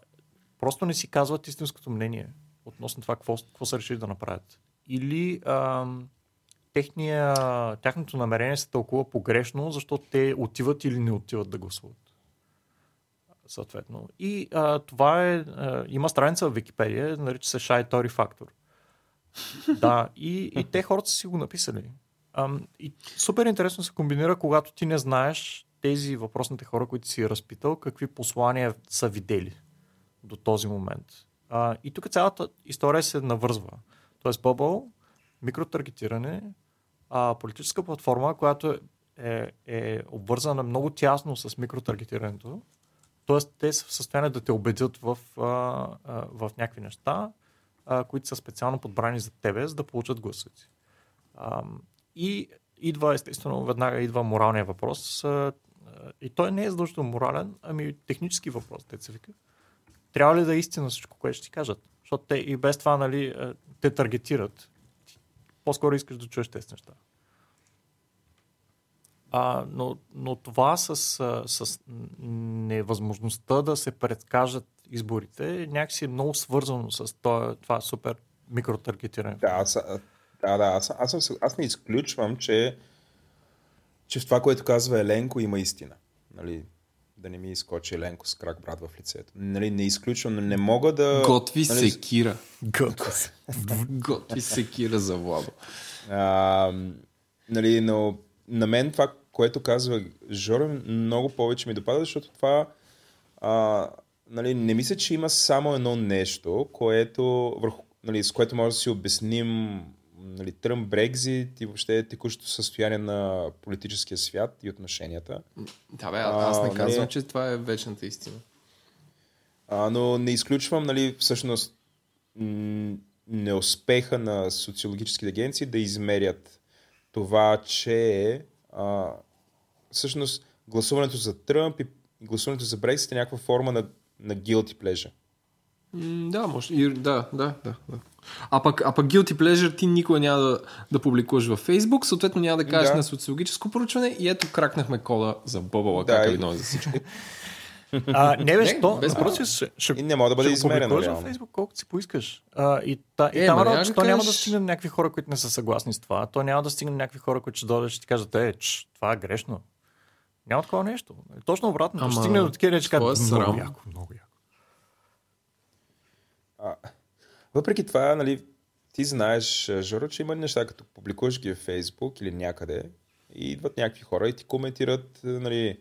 просто не си казват истинското мнение относно това какво, какво са решили да направят. Или а, техния, тяхното намерение се тълкува погрешно, защото те отиват или не отиват да гласуват. Съответно. И а, това е. А, има страница в Википедия, нарича се Shy Tory Factor. да, и, и те хората са си го написали. А, и супер интересно се комбинира, когато ти не знаеш тези въпросните хора, които си разпитал, какви послания са видели до този момент А, и тук цялата история се навързва. Тоест Bubble, микротаргетиране, а, политическа платформа, която е, е обвързана много тясно с микротаргетирането. Тоест те са в състояние да те убедят в, а, а, в някакви неща, а, които са специално подбрани за тебе, за да получат. А, и идва, естествено, веднага идва моралния въпрос. А, и той не е задължително морален, ами технически въпрос, те се вика. Трябва ли да е истина всичко, което ще ти кажат? Защото те и без това, нали, те таргетират. По-скоро искаш да чуеш тези неща. А, но, но това с, с невъзможността да се предскажат изборите някакси е много свързано с това, това супер микротаргетиране. Да, аз, да, да аз, аз, аз, аз не изключвам, че, че в това, което казва Еленко, има истина. Нали, да не ми изкочи Еленко с крак брат в лицето. Нали, не изключвам, но не мога да... Готви нали, секира. Готви. Готви секира за Владо. А, нали, но на мен това, което казва Жоро, много повече ми допада, защото това а, нали, не мисля, че има само едно нещо, което, върху, нали, с което може да си обясним нали, Тръмп, Брекзит и въобще текущото състояние на политическия свят и отношенията. Да, бе, аз не казвам, нали- че това е вечната истина. А, но не изключвам, нали, всъщност, м- неуспеха на социологическите агенции да измерят това, че а, всъщност гласуването за Тръмп и гласуването за Брексит е някаква форма на, на guilty pleasure. М, Да, може. И, да, да, да, да. А пък, а пък Guilty Pleasure ти никога няма да, да публикуваш във Facebook, съответно няма да кажеш Да. на социологическо проучване и ето кракнахме кода за бъбъла, Да, как е и- едно и за всичко. А, не бе, Не, що? без Напротив, ще, ще, И не може да бъде ще измерено, публикуваш реално. във Фейсбук, колкото си поискаш. А, и та, и Е, там е работа, да че то няма да стигне до някакви хора, които не са съгласни с това. То няма да стигне някакви хора, които ще дойдат и ще ти кажат, е, ч, това е грешно. Няма такова нещо. Точно обратно. Ама, Ще стигне до такива, че твоя кажат, много яко, много яко. А, въпреки това, нали, ти знаеш, а, Жоро, че има неща, като публикуваш ги в Фейсбук или някъде и идват някакви хора и ти коментират, а, нали,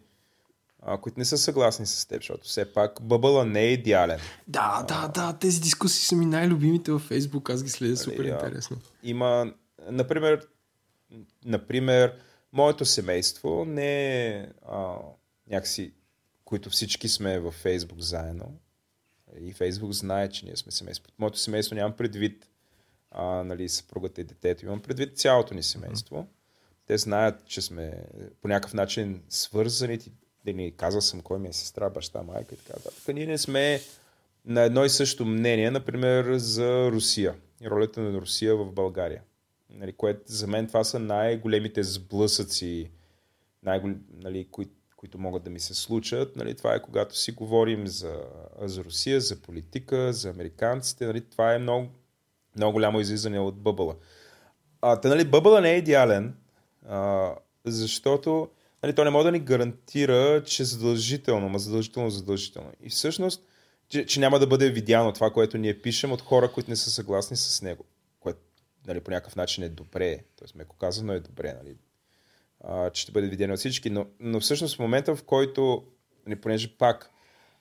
а, които не са съгласни с теб, защото все пак бъбъла не е идеален. Да, да, да, тези дискусии са ми най-любимите във Facebook, аз ги следя супер Нали, а, интересно. Има, например, например, моето семейство не е а, някакси, които всички сме във Фейсбук заедно. И Фейсбук знае, че ние сме семейство. Моето семейство нямам предвид а, нали, съпругата и детето. Имам предвид цялото ни семейство. Те знаят, че сме по някакъв начин свързани. Да ни казал съм кой ми е сестра, баща, майка и така нататък. Ние не сме на едно и също мнение, например, за Русия и ролята на Русия в България. Нали, което за мен това са най-големите сблъсъци, най нали, кои, които могат да ми се случат. Нали, това е когато си говорим за, за Русия, за политика, за американците. Нали, това е много, много голямо излизане от бъбъла. А, та, нали, бъбъла не е идеален, а, защото нали, той не може да ни гарантира, че задължително, ма задължително, задължително. И всъщност, че, че няма да бъде видяно това, което ние пишем от хора, които не са съгласни с него. Което нали, по някакъв начин е добре. Тоест, меко казано е добре, нали, а, че ще бъде видено от всички. Но, но всъщност в момента, в който, нали, понеже пак,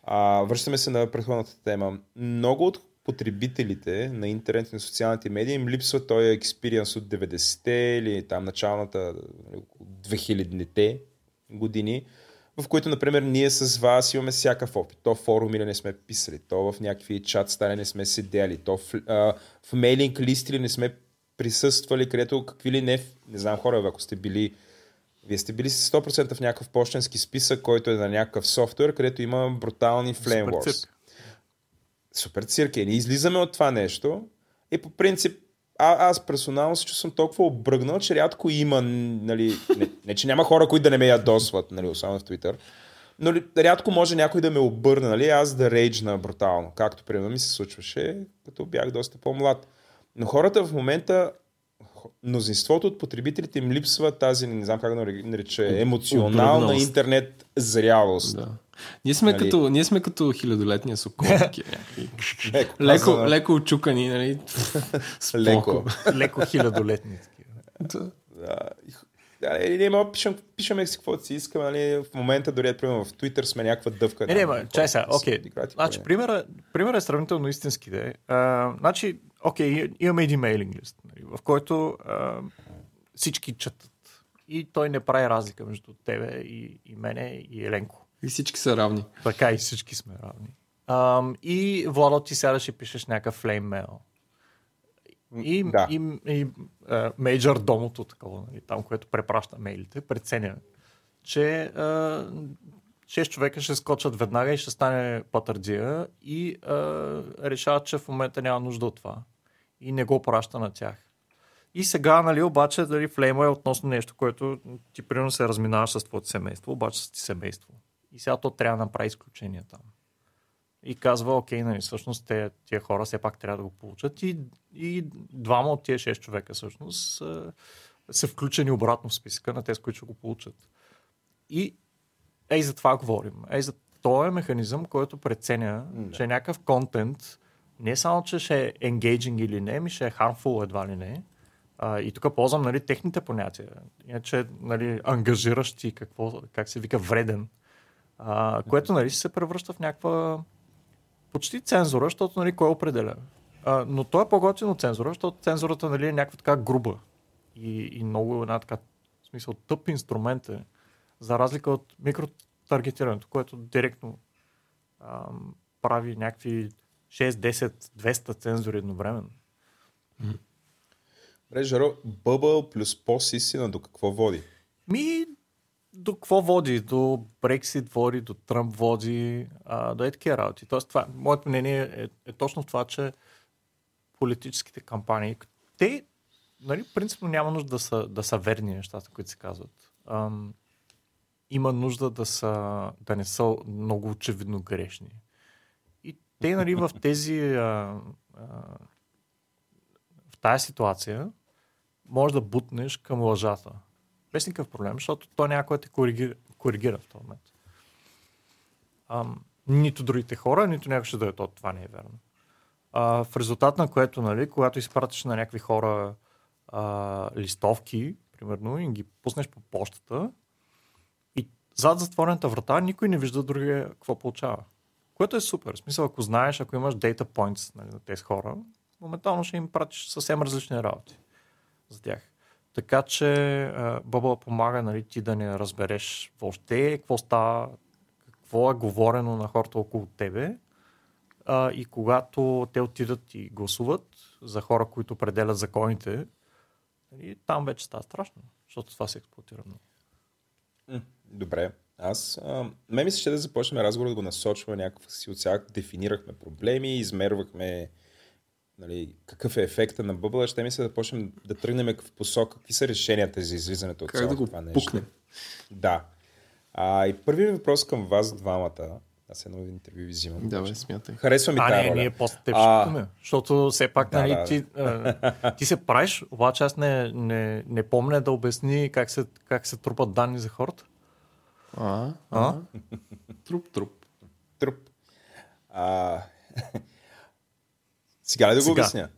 а, връщаме се на предходната тема, много от потребителите на интернет и на социалните медии им липсва този експириенс от 90-те или там началната нали, 2000-те години, в които, например, ние с вас имаме всякакъв опит. То в форум или не сме писали, то в някакви чат стане не сме седели, то в, а, в мейлинг лист или не сме присъствали, където какви ли не, не знам хора, ако сте били вие сте били 100% в някакъв почтенски списък, който е на някакъв софтуер, където има брутални Flame Супер цирк. Супер цирк е. Ние излизаме от това нещо и по принцип а, аз персонално се чувствам толкова обръгнал, че рядко има, нали, не, не, че няма хора, които да не ме ядосват, нали, особено в Twitter, но ли- рядко може някой да ме обърне, нали, аз да рейджна брутално, както примерно ми се случваше, като бях доста по-млад. Но хората в момента, мнозинството от потребителите им липсва тази, не знам как да нареча, емоционална интернет зрялост. Да. Ние сме, Нали? като, ние сме като хилядолетния сокол. Леко, леко, леко очукани, нали? Споко. Леко. Леко хилядолетни. Да. Да. Да, или ние мога пишем, пишеме си каквото си искаме, нали, в момента дори примерно в Twitter сме някаква дъвка. Не, не, ма, чай сега, окей. Значи, не. примера, примера е сравнително истински. Де. А, значи, окей, и- имаме един мейлинг лист, нали, в който а, всички четат. И той не прави разлика между тебе и, и мене и Еленко. И всички са равни. Така и всички сме равни. Ам, и Владо ти сядаш и пишеш някакъв флейм мейл. И, Да. и, и а, мейджор домото, такова, нали, там, което препраща мейлите, преценя, че а, 6 човека ще скочат веднага и ще стане патърдия и а, решават, че в момента няма нужда от това. И не го праща на тях. И сега, нали, обаче, дали флейма е относно нещо, което ти примерно се разминаваш с твоето семейство, обаче с ти семейство. И сега то трябва да направи изключение там. И казва, окей, нали, всъщност те, тия хора все пак трябва да го получат. И, и двама от тия 6 човека всъщност са, са включени обратно в списъка на тези, които ще го получат. И ей за това говорим. Ей за този механизъм, който преценя, Да. че някакъв контент не само, че ще е engaging или не, ми ще е harmful едва ли не. А, и тук ползвам нали, техните понятия. Иначе нали, ангажиращ какво, как се вика вреден. А, което нали, се превръща в някаква почти цензура, защото нали, кой определя. А, но то е по-готино от цензура, защото цензурата нали, е някаква така груба и, и много една така, в смисъл, тъп инструмент е, за разлика от микротаргетирането, което директно ам, прави някакви 6, 10, 200 цензури едновременно. Добре, Жаро, бъбъл плюс пост-истина до какво води? Ми, до какво води? До Брексит води, до Тръмп води, а, до е такива работи. Тоест, това, моето мнение е, е точно в това, че политическите кампании, те, нали, принципно няма нужда да са, да са верни нещата, които се казват. Ам, има нужда да, са, да не са много очевидно грешни. Те, нали, в тези а, а, в тази ситуация може да бутнеш към лъжата. Без никакъв проблем, защото то някой те коригира, коригира в този момент. Ам, нито другите хора, нито някой ще да е то, това не е верно. А, в резултат на което, нали, когато изпратиш на някакви хора а, листовки, примерно, и ги пуснеш по почтата, и зад затворената врата никой не вижда другия какво получава. Което е супер. В смисъл, ако знаеш, ако имаш data points нали, на тези хора, моментално ще им пратиш съвсем различни работи за тях. Така че а, Бъбъл помага нали, ти да не разбереш въобще какво става, какво е говорено на хората около тебе. А, и когато те отидат и гласуват за хора, които определят законите, нали, там вече става страшно, защото това се експлуатира много. Добре. Аз, а, ме ми се ще да започнем разговор да го насочваме някакъв си от сега. Дефинирахме проблеми, измервахме нали, какъв е ефекта на бъбъла. Ще ми се да почнем да тръгнем в посока. Какви са решенията за излизането от Как да цялото го това нещо? пукнем? Да. А, и първият въпрос към вас двамата. Аз едно интервю ви взимам. Давай, смятай. Харесва ми А, тази не, роля. ние после теб А, ще питаме. Защото все пак, Да, нали, да, ти, а, ти се правиш, обаче аз не, не, не помня да обясни как се, как се трупат данни за хората. А, А? Труп, труп. Труп. А, сега ли да го Сега. обясня?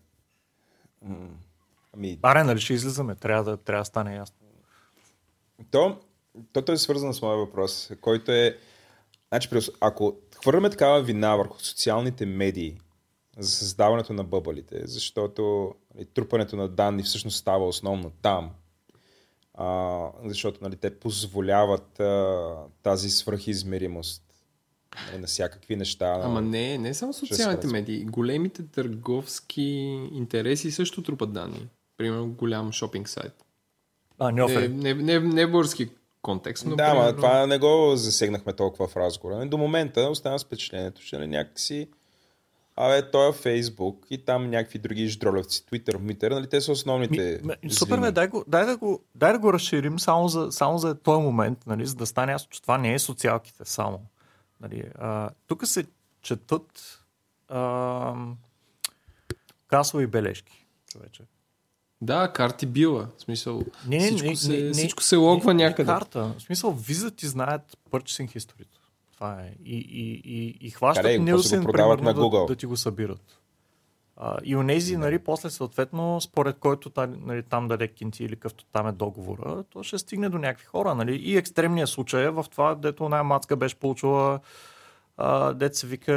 Ами, Аре, нали ще излизаме, трябва да, трябва да стане ясно. То, то, е свързано с моя въпрос, който е, значи, ако хвърляме такава вина върху социалните медии за създаването на бъбалите, защото нали, трупането на данни всъщност става основно там, а, защото нали, те позволяват а, тази свръхизмеримост нали, на всякакви неща. Ама не, не само социалните медии. Големите търговски интереси също трупат данни. Примерно голям шопинг сайт. А, не Не, офери. не, не, не в български контекст, но да, примерно... това не го засегнахме толкова в разговора. До момента остана с впечатлението, че нали, някакси Абе, той е Фейсбук и там някакви други ждролевци, Twitter, Митър, нали те са основните. Ми, ме, супер, бе, дай, го, дай, да го, дай да го разширим само за, само за този момент, нали, за да стане ясно, че това не е социалките само. Нали, а, тук се четат а, касови бележки, човече. Да, карти била. В смисъл, Не, не, всичко, не, се, не, не, всичко се логва не, някъде. Не карта. В смисъл, виза ти знаят purchasing history. Това е. И, и, и, и хващат Къде? Нилсен, примерно, на Google? Да, да ти го събират. А, и онези, нали, после съответно, според който нали, там даде кинти или къвто там е договора, то ще стигне до някакви хора. Нали? И екстремният случай е в това, дето една мацка беше получила дет се вика,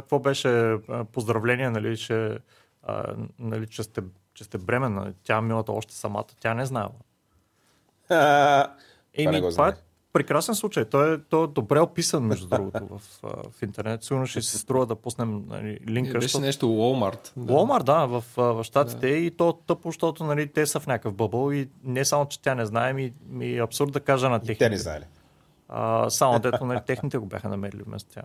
какво беше поздравление, нали, че, а, нали, че, сте, че сте бременна. Тя милата още самата, тя не знаела. Еми, това, това е прекрасен случай. Той е, той е добре описан, между другото, в, в интернет. Сигурно ще се струва да пуснем нали, линка. Беше защото... нещо Walmart. Да. Walmart, да, в, в Штатите. Да. И то тъпо, защото нали, те са в някакъв бъбъл и не само, че тя не знае, ми, ми е абсурд да кажа на техните. Те не знаели. А, само дето нали, техните го бяха намерили вместо тя.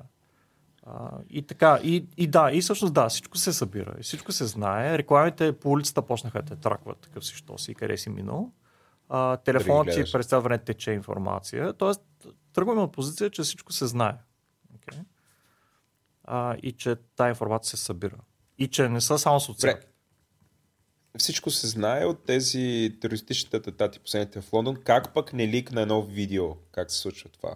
А, и така, и, и да, и всъщност да, всичко се събира, и всичко се знае. Рекламите по улицата почнаха да те тракват такъв си, що си, къде си минал а, телефонът ти през цял време тече информация. Тоест, тръгваме от позиция, че всичко се знае. Okay? А, и че тази информация се събира. И че не са само социалки. Всичко се знае от тези терористичните атентати последните в Лондон. Как пък не ликна едно видео как се случва това?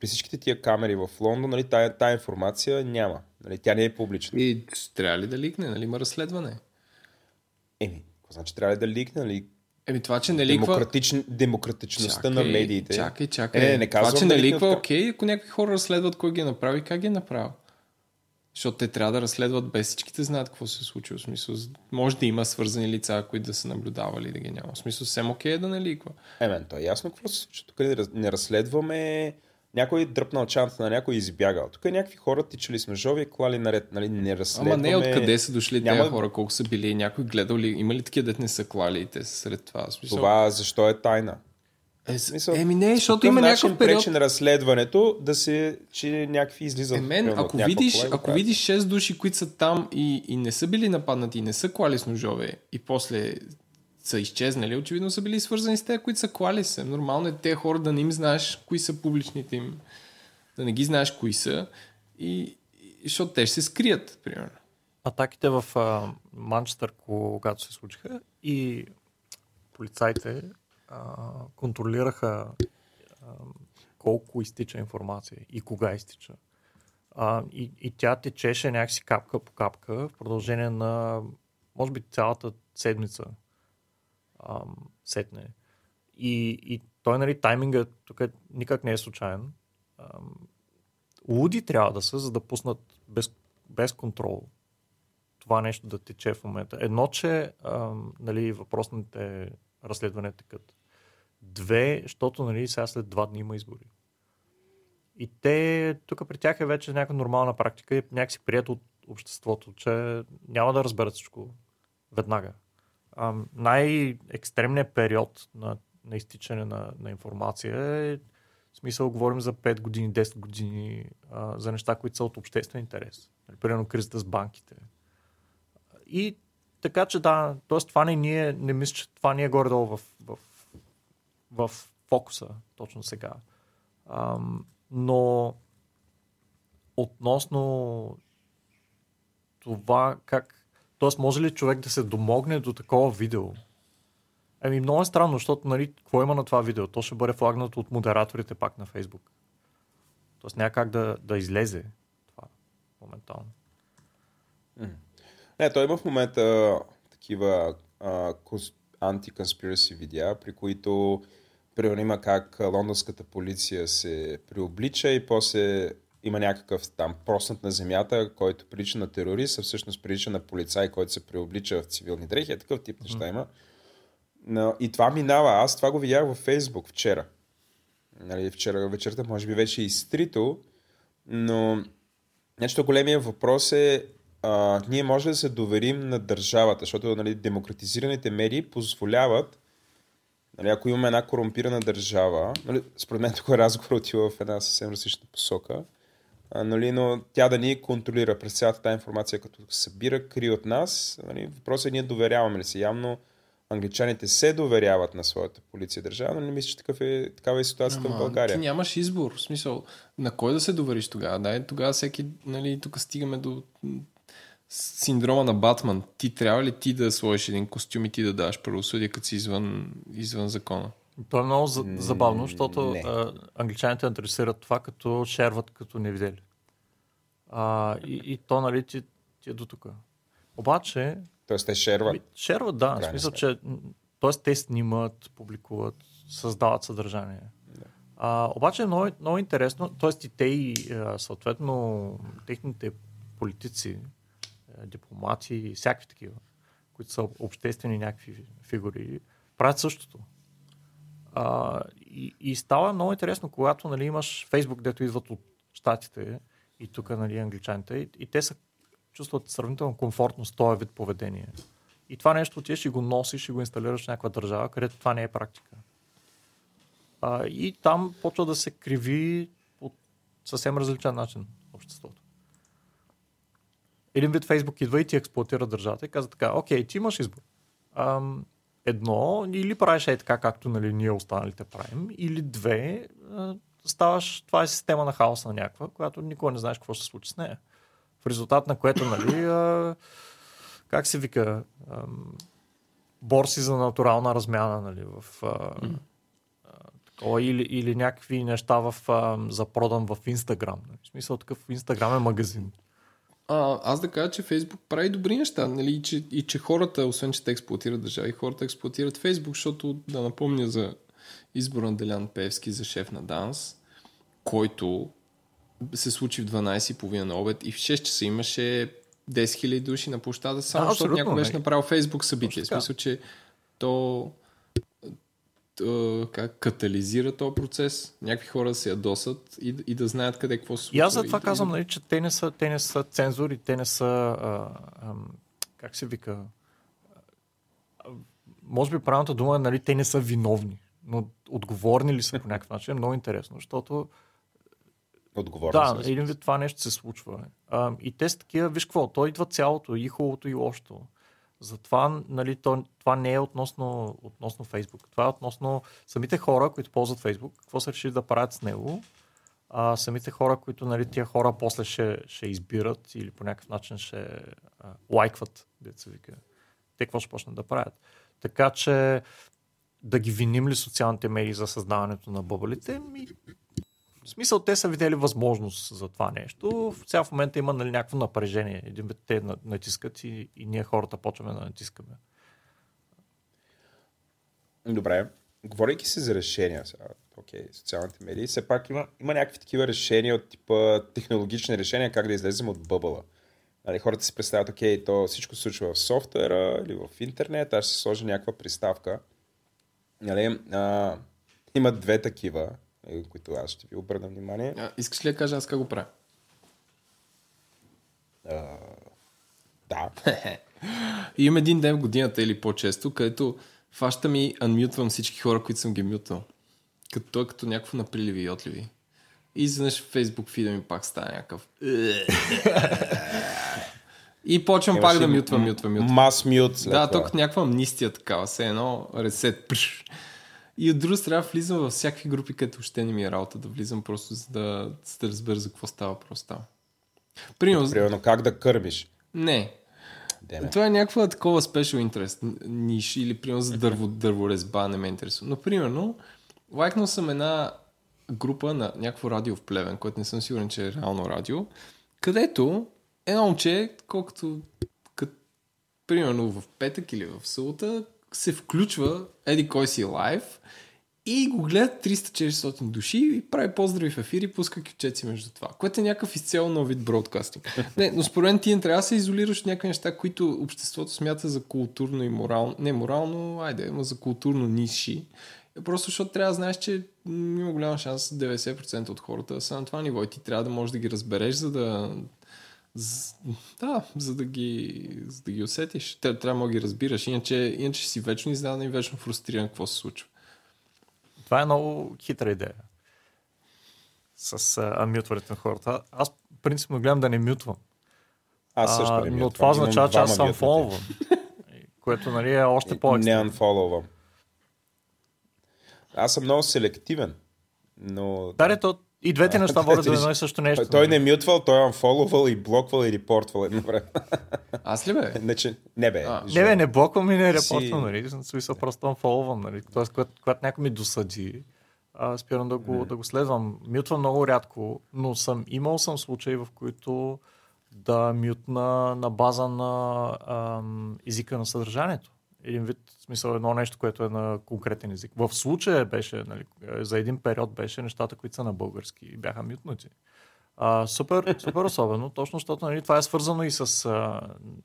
При всичките тия камери в Лондон, нали, тая, тая информация няма. Нали, тя не е публична. И трябва ли да ликне? Нали, има разследване. Еми, какво значи трябва ли да ликне? Нали, Еми това, че не ликва... Демократич... Демократичността чакай, на медиите. Чакай, чакай. Е, не, не това, че не ликва, от... окей, ако някакви хора разследват кой ги е направи, как ги е направил? Защото те трябва да разследват без всичките знаят какво се е случило. В смисъл, може да има свързани лица, които да са наблюдавали да ги няма. В смисъл, съвсем окей е да не ликва. Емен, то е ясно какво се случва. Тук не разследваме някой дръпнал чанта на някой и избягал. Тук е някакви хора тичали с мъжови, клали наред, нали, не разследваме. Ама не откъде са дошли Няма... тези хора, колко са били, някой гледал ли, има ли такива, дет не са клали и те са сред това? Смисъл... Това защо е тайна? Е, смисъл, еми не, защото има някакъв период... пречи на разследването да се, че някакви излизат. Е, мен, ако, видиш, ако видиш 6 души, които са там и, и не са били нападнати, и не са клали с ножове, и после са изчезнали, очевидно са били свързани с те, които са клали се. Нормално е те хора да не им знаеш кои са публичните им, да не ги знаеш кои са, и, и защото те ще се скрият, примерно. Атаките в Манчестър, когато се случиха, и полицайите uh, контролираха uh, колко изтича информация и кога изтича. Uh, и, и тя течеше някакси капка по капка в продължение на, може би, цялата седмица ам, сетне. И, и той, нали, тайминга тук е, никак не е случайен. Ам, луди трябва да са, за да пуснат без, без контрол това нещо да тече в момента. Едно, че ам, нали, въпросните разследвания текат. Две, защото нали, сега след два дни има избори. И те, тук при тях е вече някаква нормална практика и някакси прието от обществото, че няма да разберат всичко веднага най-екстремният период на, на изтичане на, на информация е в смисъл говорим за 5 години, 10 години а, за неща, които са от обществен интерес. Нали, примерно кризата с банките. И така че да, т.е. това не, ние, не мисля, че това ни е горе-долу в, в, в фокуса точно сега. Ам, но относно това как Тоест, може ли човек да се домогне до такова видео? Еми, много е странно, защото, нали, какво има на това видео? То ще бъде флагнато от модераторите пак на Фейсбук. Тоест, няма как да, да излезе това моментално. Не, той има в момента такива антиконспираси видеа, при които примерно има как лондонската полиция се преоблича и после има някакъв там проснат на земята, който прилича на терорист, а всъщност прилича на полицай, който се преоблича в цивилни дрехи. Е такъв тип неща има. Но, и това минава. Аз това го видях във Фейсбук вчера. Нали, вчера вечерта може би вече е изтрито, но нещо големия въпрос е а, ние може да се доверим на държавата, защото нали, демократизираните медии позволяват Нали, ако имаме една корумпирана държава, нали, според мен тук разговор отива в една съвсем различна посока, а, нали, но тя да ни контролира през цялата тази информация, като се събира, кри от нас. Нали, въпросът е ние доверяваме ли се. Явно англичаните се доверяват на своята полиция държава, но не мисля, че такъв е, такава е ситуацията Ама, в България. Ти нямаш избор. В смисъл, на кой да се довериш тогава? Да, тогава всеки, нали, тук стигаме до синдрома на Батман. Ти трябва ли ти да сложиш един костюм и ти да даваш правосъдие, като си извън, извън закона? То е много забавно, защото а, англичаните адресират това като шерват като не видели. А, и, и то, нали, ти, ти е до тук. Обаче, Тоест те шерват. Шерват, да. В смисъл, че м, т.е. снимат, публикуват, създават съдържание. А, обаче е много, много интересно, т.е. и те и съответно техните политици, дипломати и всякакви такива, които са обществени някакви фигури, правят същото. А, и, и става много интересно, когато нали, имаш Фейсбук, дето идват от щатите и тук нали, англичаните, и, и те се чувстват сравнително комфортно с този вид поведение. И това нещо отиваш и го носиш и го инсталираш в някаква държава, където това не е практика. А, и там почва да се криви по съвсем различен начин обществото. Един вид Фейсбук идва и ти експлуатира държавата и казва така, окей, ти имаш избор. Ам, едно, или правиш е така, както нали, ние останалите правим, или две, ставаш, това е система на хаоса на някаква, която никога не знаеш какво ще се случи с нея. В резултат на което, нали, а, как се вика, борси за натурална размяна, нали, в а, а, такова, или, или някакви неща в, а, за продан в Инстаграм. Нали. В смисъл такъв Инстаграм е магазин. А, аз да кажа, че Фейсбук прави добри неща, нали? И, че, и че хората, освен че те експлуатират държави, хората експлуатират Фейсбук, защото да напомня за избора на Делян Певски за шеф на ДАНС, който се случи в 12.30 на обед и в 6 часа имаше 10 000 души на площада, само Да, защото някой беше не. направил Фейсбук събитие. В смисъл, че то как катализира този процес, някакви хора да се ядосат и, и да знаят къде какво се случва. И аз за това и- казвам, нали, че те не са, те не са цензори, те не са, а, а, как се вика, а, може би правилната дума е, нали, те не са виновни, но отговорни ли са по някакъв начин е много интересно, защото Отговорно да, един вид това нещо се случва. А, и те са такива, виж какво, то идва цялото, и хубавото, и лошото. Затова нали, то, това не е относно, относно Фейсбук. Това е относно самите хора, които ползват Фейсбук, какво са решили да правят с него. А, самите хора, които нали, тия хора после ще, ще избират или по някакъв начин ще а, лайкват, деца вика. Те какво ще почнат да правят. Така че да ги виним ли социалните медии за създаването на бъбалите? Ми, в смисъл, те са видели възможност за това нещо. Сега в момента има нали, някакво напрежение. Един вид те на- натискат и, и ние хората почваме да натискаме. Добре. Говорейки се за решения, сега, окей, социалните медии, все пак има, има някакви такива решения от типа технологични решения, как да излезем от бъбъла. Нали, хората си представят, окей, то всичко се случва в софтуера или в интернет, аз ще сложа някаква приставка. Нали, а, има две такива, които аз ще ви обърна внимание. А, искаш ли да кажа аз как го правя? Да. И имам един ден в годината или по-често, където фащам и анмютвам всички хора, които съм ги мютал. Като той като някакво на приливи и отливи. И изведнъж в Фейсбук фида ми пак става някакъв. И почвам пак да мютвам, мютвам, мютвам. Мас мют Да, като някаква амнистия такава, все едно ресет. Прш. И от друга страна влизам във всякакви групи, където още не ми е работа да влизам, просто за да, за да разбера за какво става просто там. Примерно, Примерно как да кърмиш. не, Деме. това е някаква такова special interest ниш или примерно за дърво, дърворезба, не ме интересува. Но примерно, лайкнал съм една група на някакво радио в Плевен, което не съм сигурен, че е реално радио, където едно момче, колкото примерно в петък или в събота, се включва еди кой си лайв и го гледат 300-400 души и прави поздрави в ефир и пуска кючеци между това, което е някакъв изцяло нов вид бродкастинг. Не, но според мен ти трябва да се изолираш от някакви неща, които обществото смята за културно и морално. Не морално, айде, има за културно ниши. Просто защото трябва да знаеш, че има голям шанс 90% от хората са на това ниво и ти трябва да можеш да ги разбереш, за да Да, за да ги, за да ги усетиш. Те трябва да ги разбираш, иначе, иначе си вечно изненадан и вечно фрустриран какво се случва. Това е много хитра идея. С а, на хората. Аз принципно гледам да не мютвам. Аз също А, не но мютвам. това Имам означава, че аз съм фолван. което нали, е още по Не анфоловам. Аз съм много селективен. Но... Да, то и двете неща водят до едно и също нещо. Той не е мютвал, той е анфоловал и блоквал и репортвал едно време. Аз ли бе? не, че... не бе. А, Не, бе, не блоквам и не Си- репортвам, нали? В смисъл просто анфолвам, нали? Тоест, когато, когато някой ми досъди, а, спирам да го, да го следвам. Мютвам много рядко, но съм имал съм случаи, в които да мютна на база на ам, езика на съдържанието. Един вид, смисъл едно нещо, което е на конкретен език. В случая беше, нали, за един период беше нещата, които са на български и бяха мютнати. А, супер, супер особено, точно защото нали, това е свързано и с а,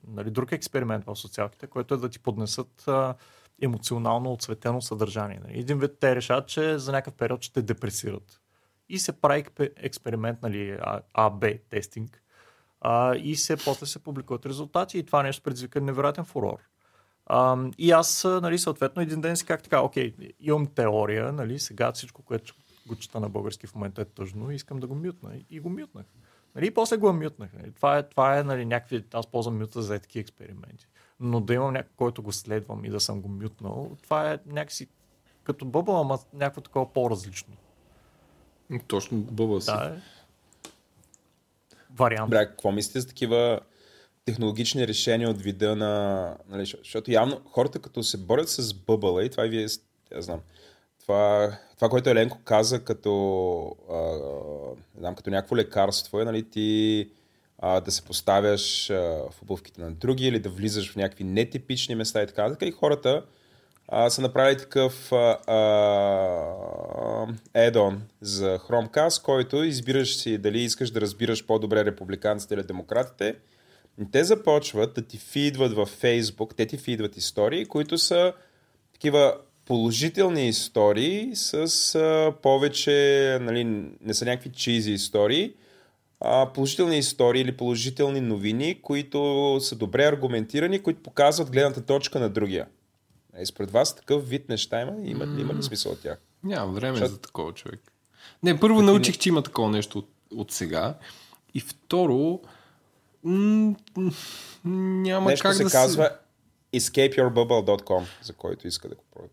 нали, друг експеримент в социалките, който е да ти поднесат а, емоционално отсветено съдържание. Нали. Един вид те решат, че за някакъв период ще те депресират. И се прави експеримент, нали, А-Б тестинг, а, и се, после се публикуват резултати и това нещо предизвика невероятен фурор. А, и аз, нали, съответно, един ден си как така, окей, имам теория, нали, сега всичко, което го чета на български в момента е тъжно искам да го мютна. И го мютнах. Нали, и после го мютнах. Нали. Това е, това е нали, някакви, аз ползвам мюта за такива експерименти. Но да имам някой, който го следвам и да съм го мютнал, това е някакси като бъбъл, ама някакво такова по-различно. Точно бъбъл си. Да, е. Вариант. Бля, какво мислите за такива технологични решения от вида на... Нали, защото явно хората като се борят с бъбъла и това и вие, я знам, това, това което Еленко каза като, а, знам, като някакво лекарство е, нали, ти а, да се поставяш а, в обувките на други или да влизаш в някакви нетипични места и така. Така и хората а, са направили такъв add-on за Chromecast, който избираш си дали искаш да разбираш по-добре републиканците или демократите. Те започват да ти фидват във Facebook, те ти фидват истории, които са такива положителни истории с а, повече, нали, не са някакви чизи истории, а, положителни истории или положителни новини, които са добре аргументирани, които показват гледната точка на другия. Е, според вас такъв вид неща има, има, има ли смисъл от тях? Няма време Шат... за такова човек. Не, първо научих, че има такова нещо от, от сега. И второ, м- няма нещо как се да казва escapeyourbubble.com, за който иска да го пробва.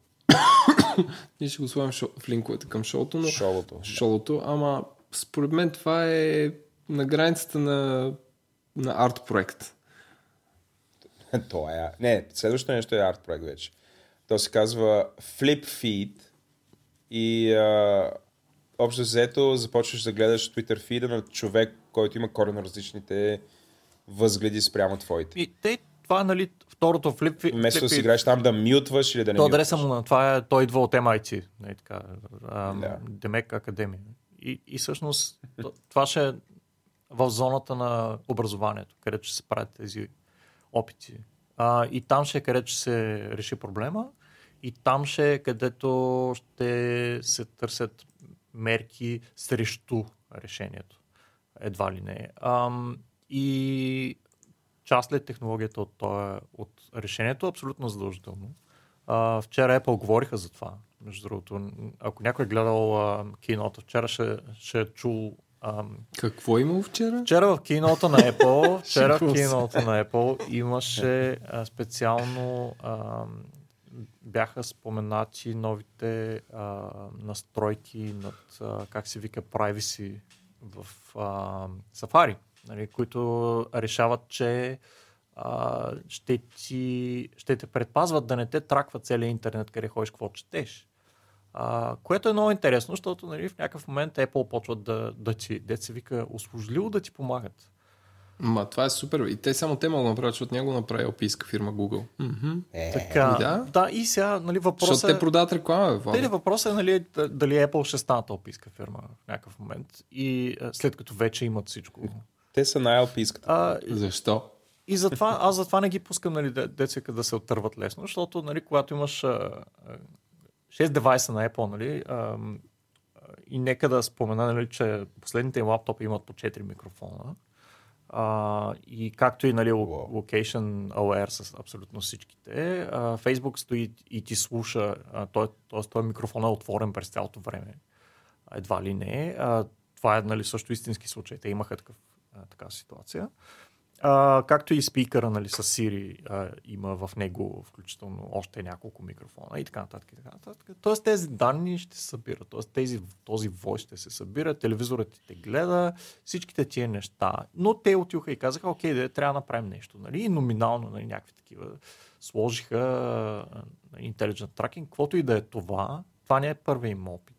Ние ще го слагам шо... в линковете към шоуто, но... Шоуто. Шоуто, ама според мен това е на границата на, на арт проект. То е... Не, следващото нещо е арт проект вече. То се казва Flip Feed и а, общо взето започваш да гледаш Twitter фида на човек, който има корено различните възгледи спрямо твоите. И те, това нали, второто флип Вместо да си играеш там да мютваш или да не То адреса му на това е, той идва от MIT, не, нали, така, а, да. Демек Академия. И, и всъщност това ще е в зоната на образованието, където ще се правят тези опити. А, и там ще е където ще се реши проблема и там ще е където ще се търсят мерки срещу решението. Едва ли не. Ам, и част ли е технологията от, това, от решението? Абсолютно задължително. А, вчера Apple говориха за това. Между другото, ако някой е гледал а, кинота, вчера ще, ще е чул Ам... Какво е имало вчера? Вчера в кинота на Apple, вчера в кинота на Apple имаше а, специално а, бяха споменати новите а, настройки над, а, как се вика, privacy в а, Safari, нали, които решават, че а, ще, ти, ще те предпазват да не те траква целият интернет, къде ходиш, какво четеш. А, което е много интересно, защото нали, в някакъв момент Apple почват да, да ти, да се вика, услужливо да ти помагат. Ма, това е супер. И те само те могат да направят, защото няма го направи описка фирма Google. Mm-hmm. Е, така, и да? да, и сега, нали, въпросът Защото е... те продават реклама, бе, Те, въпросът е, нали, дали Apple ще станат описка фирма в някакъв момент. И след като вече имат всичко. Те са най-описката. Защо? И затова, аз затова не ги пускам, нали, децека да се оттърват лесно, защото, нали, когато имаш а, 6 девайса на Apple, нали, а, и нека да спомена, нали, че последните им лаптопи имат по 4 микрофона. А, и както и нали, wow. Location Aware с абсолютно всичките. А, Facebook стои и ти слуша, т.е. този микрофон е отворен през цялото време. Едва ли не. А, това е нали, също истински случай. Те имаха такъв, а, такава ситуация. А, както и спикъра нали, с Siri а, има в него включително още няколко микрофона и така нататък. И така нататък. Тоест тези данни ще се събират, тоест тези, този вой ще се събира, телевизорът те гледа, всичките тия неща. Но те отиха и казаха, окей, да, трябва да направим нещо. Нали? И номинално нали, някакви такива сложиха Intelligent Tracking, каквото и да е това. Това не е първи им опит.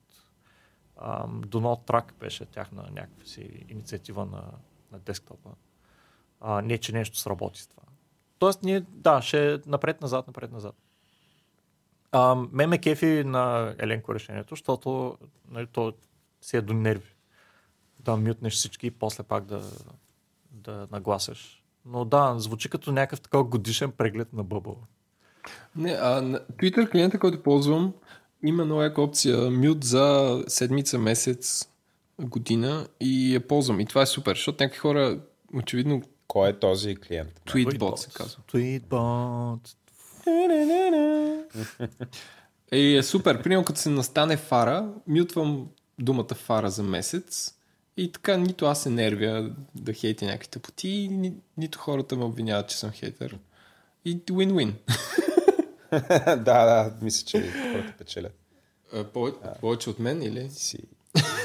Um, Do Not Track беше тяхна някаква си инициатива на, на десктопа А, не, че нещо сработи с това. Тоест, ние, да, ще е напред-назад, напред-назад. А, ме ме кефи на Еленко решението, защото нали, то си е до нерви. Да мютнеш всички и после пак да, да нагласяш. Но да, звучи като някакъв такъв годишен преглед на бъбъл. Не, а на Twitter клиента, който ползвам, има яка опция mute за седмица, месец, година и я ползвам. И това е супер, защото някакви хора, очевидно, Кой е този клиент? Tweetbot се казва. Tweetbot. И е супер. Примерно като се настане фара, мютвам думата фара за месец и така нито аз се нервя да хейти някакви тъпоти, ни, нито хората ме обвиняват, че съм хейтер. И win-win. да, да, мисля, че хората печелят. А, повече, от мен или? Си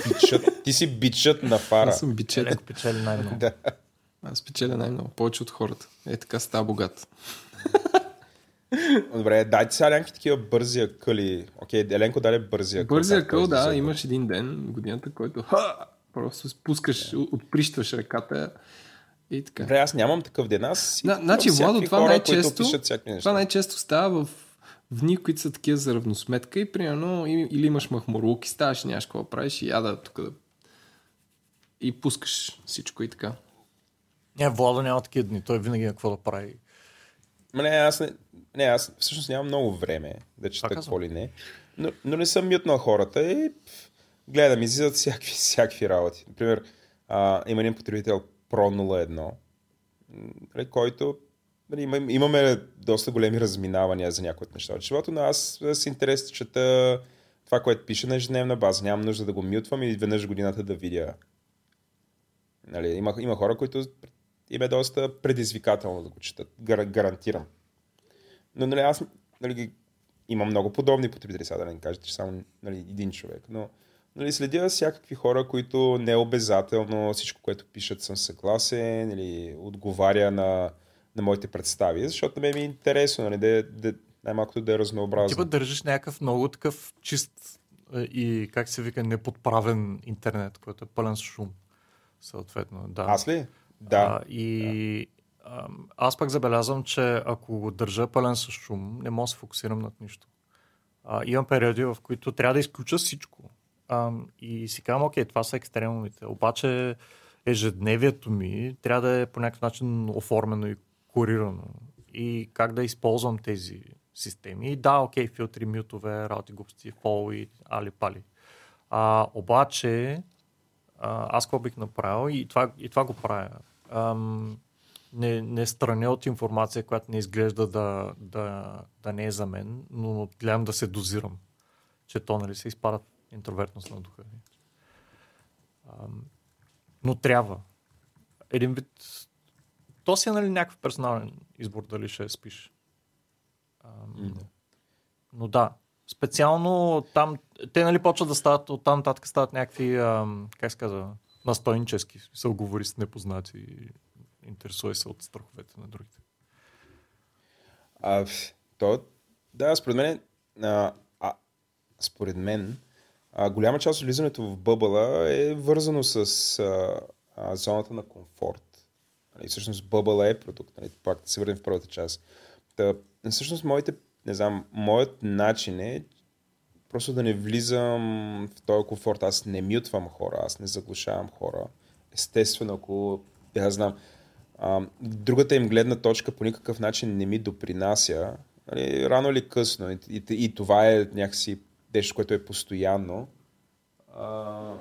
бичът, ти си бичът на фара. Аз съм бичет. Еленко печели най-много. Да. Аз печеля най-много. Повече от хората. Е така става богат. Добре, дайте сега някакви такива бързи акъли. Окей, Еленко даде бързи акъл. Бързия къл, да, закон. имаш един ден, годината, който ха, просто спускаш, отприщваш ръката и така. Добре, аз нямам такъв ден. Аз си имам значи, Владо, това най-често, това най-често става в дни, които са такива за равносметка и примерно или имаш махмурлук и ставаш и нямаш какво да правиш и яда тук да... И пускаш всичко и така. Не, Владо няма такива дни. Той винаги е какво да прави. Ма не, аз не, не, аз всъщност нямам много време да чета какво ли не. Но, но не съм мютнал хората и пф, гледам, излизат всякакви, всякакви работи. Например, а, има един потребител Pro 01, м, нали, който нали, има, имаме доста големи разминавания за някои от неща от живота, но аз с интерес чета това, което пише на ежедневна база. Нямам нужда да го мютвам и веднъж годината да видя. Нали, има, има хора, които им е доста предизвикателно да го четат. Гар, гарантирам. Но нали, аз нали, имам много подобни потребители, сега да не кажете, че само нали, един човек. Но нали, следя всякакви хора, които не обязателно всичко, което пишат съм съгласен или отговаря на, на моите представи, защото на мен ми е интересно, нали, да, да, най-малкото да е Ти разнообразно. път държиш някакъв много такъв чист е, и, как се вика, неподправен интернет, който е пълен с шум. Съответно, да. Аз ли? Да. А, и а, аз пък забелязвам, че ако го държа пълен с шум, не мога да се фокусирам над нищо. А, имам периоди, в които трябва да изключа всичко. А, и си казвам, окей, това са екстремумите. Обаче ежедневието ми трябва да е по някакъв начин оформено и корирано. И как да използвам тези системи. И да, окей, филтри, мютове, работи глупости, фол и али-пали. А, обаче, а, аз какво бих направил и това, и това го правя. Ам, не, не страня от информация, която не изглежда да, да, да не е за мен, но гледам да се дозирам, че то нали, се изпадат интровертност на духа. Ам, но трябва. Един вид... То си е нали, някакъв персонален избор дали ще спиш. Ам, но да, специално там, те нали почват да стават, от там нататък стават някакви, ам, как се казва, настойнически, се оговори с непознати и интересува се от страховете на другите. А, то, да, според мен, а, а, според мен, а, голяма част от влизането в бъбъла е вързано с а, а, зоната на комфорт. Нали, всъщност бъбъла е продукт. Нали, пак да се върнем в първата част. Та, всъщност, моите, не знам, моят начин е просто да не влизам в този комфорт. Аз не мютвам хора, аз не заглушавам хора. Естествено, ако, я знам, а, другата им гледна точка по никакъв начин не ми допринася. Нали, рано или късно. И, и, и това е някакси нещо, което е постоянно. А,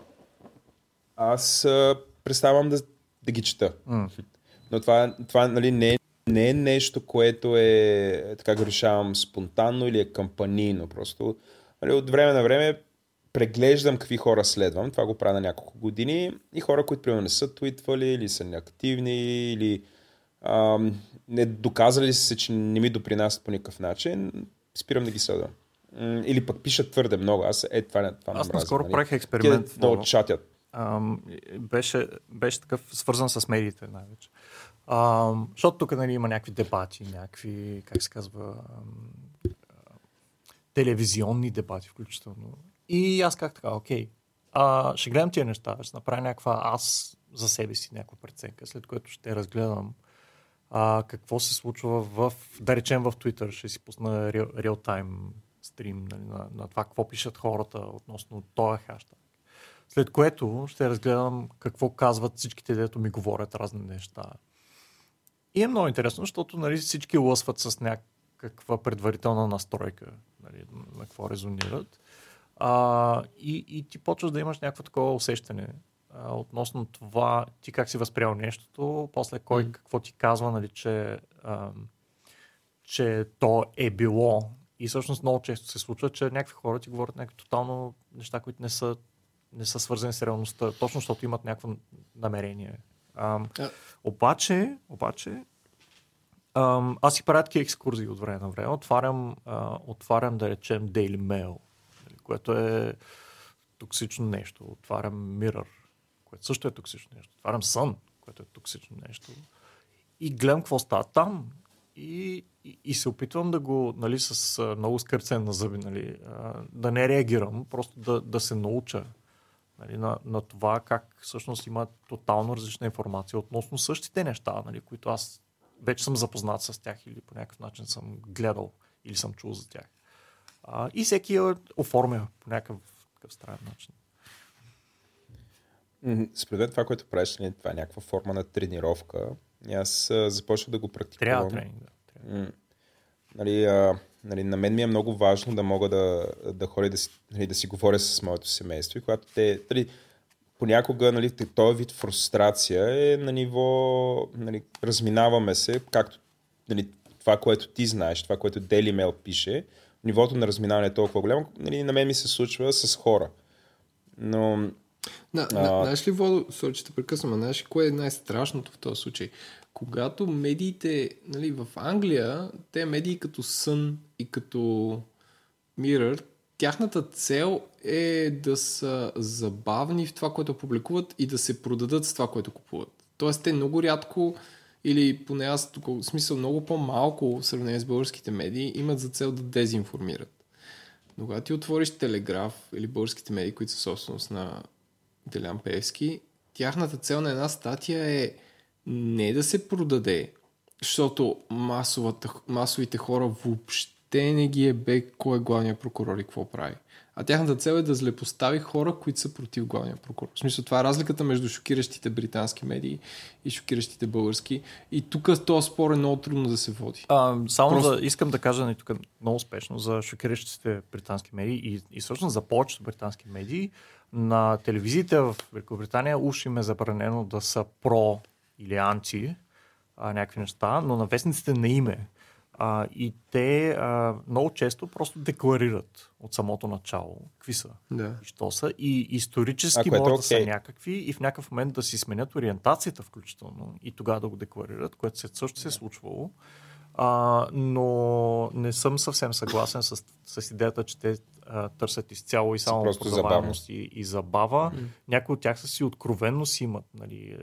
аз а, представям да, да ги чета. Mm. Но това, това нали, не, е, не е нещо, което е, така го решавам, спонтанно или е кампанийно. Просто нали, от време на време преглеждам какви хора следвам. Това го правя на няколко години. И хора, които примерно не са твитвали или са неактивни или ам, не доказали се, че не ми допринасят по никакъв начин, спирам да ги следвам. Или пък пишат твърде много. Аз е това, това Аз наскоро нали. правих експеримент. Те Да. Ам, беше, беше такъв свързан с медиите най-вече. Ам, защото тук нали, има някакви дебати, някакви, как се казва, а, телевизионни дебати включително. И аз как така, окей, а, ще гледам тия неща, ще направя някаква аз за себе си някаква преценка, след което ще разгледам а, какво се случва в, да речем в Twitter, ще си пусна реал, реал-тайм стрим нали, на, на това, какво пишат хората относно този хаштаг. След което ще разгледам какво казват всичките, дето ми говорят разни неща. И е много интересно, защото нали, всички лъсват с някаква предварителна настройка, нали, на какво резонират. А, и, и ти почваш да имаш някакво такова усещане а, относно това, ти как си възприял нещото, после кой mm. какво ти казва, нали, че, а, че то е било. И всъщност много често се случва, че някакви хора ти говорят някакви тотално неща, които не са, не са свързани с реалността, точно защото имат някакво намерение. А. Обаче, обаче аз си правя такива екскурзии от време на време. Отварям, а, отварям да речем Daily Mail, нали, което е токсично нещо. Отварям Mirror, което също е токсично нещо. Отварям Sun, което е токсично нещо. И гледам какво става там. И, и, и се опитвам да го, нали, с много скърцен на зъби, нали, да не реагирам, просто да, да се науча нали, на, на това как всъщност има тотално различна информация относно същите неща, нали, които аз вече съм запознат с тях или по някакъв начин съм гледал или съм чул за тях. А, и всеки я оформя по някакъв странен начин. Според мен това, което правиш, нали, това е някаква форма на тренировка. И аз започвах да го практикувам. Трябва тренинг, да. Трябва. Нали, а, нали, на мен ми е много важно да мога да, да ходя да си, нали, да си говоря с моето семейство. И когато те, нали, понякога нали, този вид фрустрация е на ниво, нали, разминаваме се, както нали, това, което ти знаеш, това, което Daily Mail пише, нивото на разминаване е толкова голямо, нали, на мен ми се случва с хора. Но... На, а... Знаеш ли, Водо, сори, че те прекъсвам, знаеш ли, кое е най-страшното в този случай? Когато медиите, нали, в Англия, те медии като Сън и като Mirror, тяхната цел е да са забавни в това, което публикуват и да се продадат с това, което купуват. Тоест, те много рядко или поне аз тук, в смисъл много по-малко в сравнение с българските медии, имат за цел да дезинформират. Но когато ти отвориш Телеграф или българските медии, които са собственост на Делян Певски, тяхната цел на една статия е не да се продаде, защото масовата, масовите хора въобще не ги е бе кой е главният прокурор и какво прави. А тяхната цел е да злепостави хора, които са против главния прокурор. В смисъл, това е разликата между шокиращите британски медии и шокиращите български. И тук този спор е много трудно да се води. А, само Просто... да, искам да кажа нали, тук много успешно за шокиращите британски медии и, и всъщност за повечето британски медии. На телевизиите в Великобритания уж им е забранено да са про или анти а, някакви неща, но на вестниците не име. А, и те а, много често просто декларират от самото начало какви са да. и що са. И исторически може да okay. са някакви и в някакъв момент да си сменят ориентацията включително и тогава да го декларират, което се, също се е случвало. А, но не съм съвсем съгласен с, с идеята, че те а, търсят изцяло и само продаваемост и, и забава. Mm. Някои от тях са си откровенно си имат нали,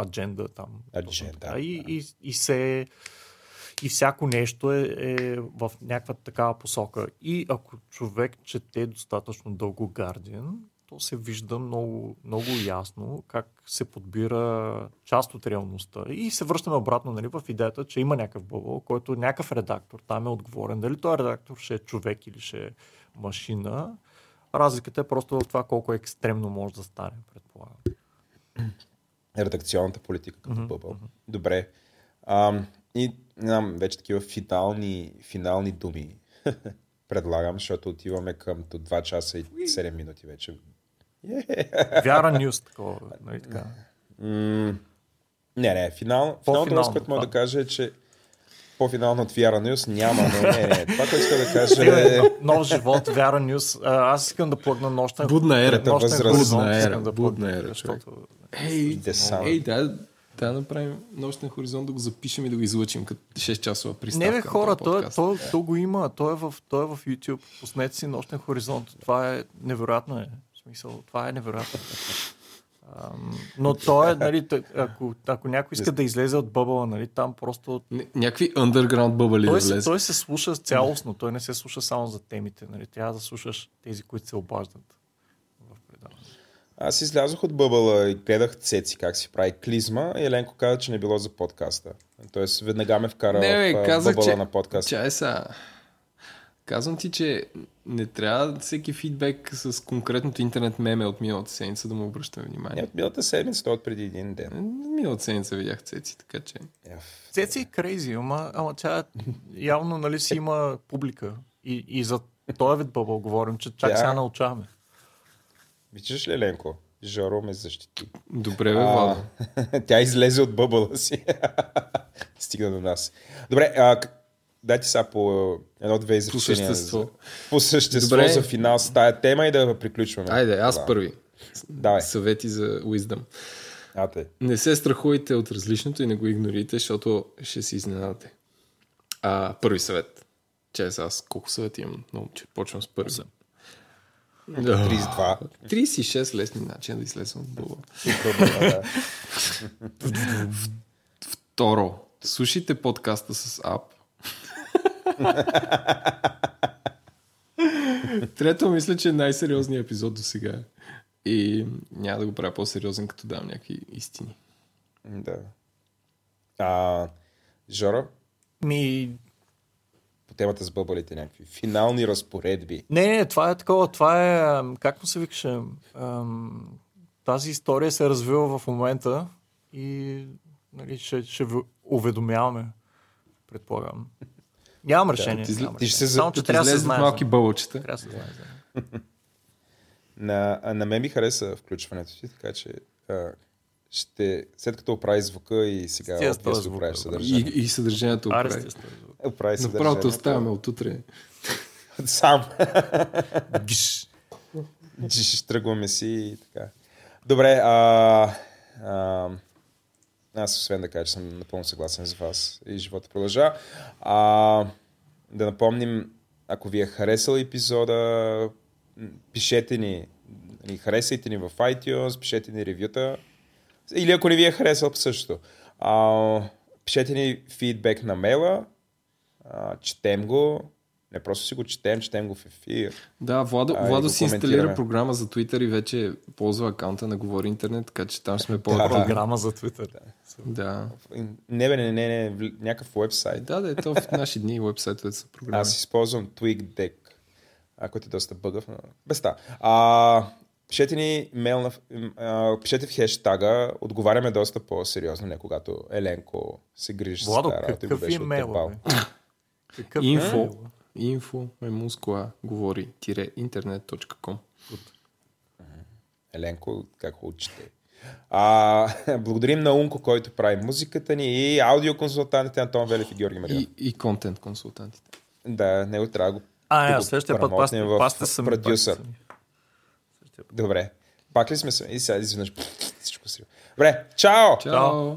адженда там. Адженда. И, и, и се и всяко нещо е, е в някаква такава посока. И ако човек чете достатъчно дълго Guardian, то се вижда много, много ясно как се подбира част от реалността. И се връщаме обратно нали, в идеята, че има някакъв бъбъл, който някакъв редактор там е отговорен. Дали той редактор ще е човек или ще е машина. Разликата е просто в това колко екстремно може да стане, предполагам. Редакционната политика като mm-hmm. бъбъл. Добре. Ам, и нямам вече такива финални, финални думи предлагам, защото отиваме към до 2 часа и 7 минути вече. Yeah. Вяра Нюс, такова, нали така? Mm, не, не, финал, финалното, което мога да кажа е, че по-финално от Вяра Нюс няма, но не, не. Това, което иска да кажа е... Нов живот, Вяра Нюс. Аз искам да плъгна нощен... Будна ера. Нощен будна ера. Будна ера. Ей, ей, да, да направим нощен хоризонт, да го запишем и да го излъчим като 6 часова приставка. Не, бе, хора, то, то, то, го има. То е, в, то е в YouTube. Пуснете си нощен хоризонт. Това е невероятно. Е. Смисъл, това е невероятно. Но то е, нали, ако, ако някой иска да излезе от бъбъла, нали, там просто... някакви underground бъбали той да влезе. Той се слуша цялостно, той не се слуша само за темите. Нали. Трябва да слушаш тези, които се обаждат в предаване. Аз излязох от бъбъла и гледах Цеци как си прави клизма и Еленко каза, че не било за подкаста. Тоест веднага ме вкара Не, бе, в казах, бъбъла че... на подкаста. Чай са. Казвам ти, че не трябва всеки фидбек с конкретното интернет меме от миналата седмица да му обръщаме Не, внимание. от миналата седмица, той от преди един ден. Миналата седмица видях цеци, така че... Яф. Цеци е крейзи, ама, ама тя явно нали, си има публика. И, и за този вид бъбъл говорим, че чак Тя- сега научаваме. Виждаш ли, Еленко? Жоро ме защити. Добре, бе, Владо. Тя излезе от бъбъла си. Стигна до нас. Добре, а, дайте сега по едно-две изречения. същество. За, по същество Добре. за финал с тая тема и да приключваме. Айде, аз Това. първи. Давай. Съвети за Wisdom. Ате. Не се страхувайте от различното и не го игнорите, защото ще си изненадате. А, първи съвет. Че аз колко съвети имам? Много, че почвам с първи. Да. 32. 36 лесни начина да излезем от. Да. Второ, слушайте подкаста с ап. Трето, мисля, че е най-сериозният епизод до сега. И няма да го правя по-сериозен, като дам някакви истини. да. А, Жоро, Ми, по темата с бъбалите някакви финални разпоредби. Не, не, това е такова, това е, как му се викаше, тази история се развива в момента и нали, ще, ще уведомяваме, предполагам. Нямам решение. ти зли- нямам ти ще решение. се- Само, че трябва да се знае. малки. Трябва да се знае. за- На, на мен ми хареса включването ти, така че а, ще, след като оправи звука и сега Стига с този обвисно звук, оправиш бе, И, и съдържанието оправи. Оправи Направо те съдържанието. оставяме от утре. Сам. Гиш. Ще тръгваме си и така. Добре, а, а, аз освен да кажа, че съм напълно съгласен с вас и живота продължава. А, да напомним, ако ви е харесал епизода, пишете ни, ни харесайте ни в iTunes, пишете ни ревюта. Или ако не ви е харесал, същото. А, пишете ни фидбек на мейла, а, четем го, не просто си го четем, четем го в ефир. Да, Владо, А, Владо си инсталира програма за Twitter и вече ползва акаунта на Говори Интернет, така че там сме по Да, да. Програма за Twitter. Да. Не, бе, не, не, не, някакъв вебсайт. Да, да, е то в наши дни вебсайтовете са програми. Аз използвам TweakDeck, ти е доста бъгав, но без та. А, пишете ни мейл на, а, пишете в хештага, отговаряме доста по-сериозно, не когато Еленко се грижи Владо, за тази работа и го какъв беше имейл? Какъв Инфо, имейл, бе? инфо, мемускула, говори, тире, интернет.com. Еленко, как учите. А, благодарим на Унко, който прави музиката ни и аудиоконсултантите Антон Велев и Георги Мария. И, и контент консултантите. Да, него трябва да го А, го следващия път пас, промотнем в пасте сами. продюсър. пасте. Добре. Пак ли сме се? И сега изведнъж всичко си. Добре, чао! Чао!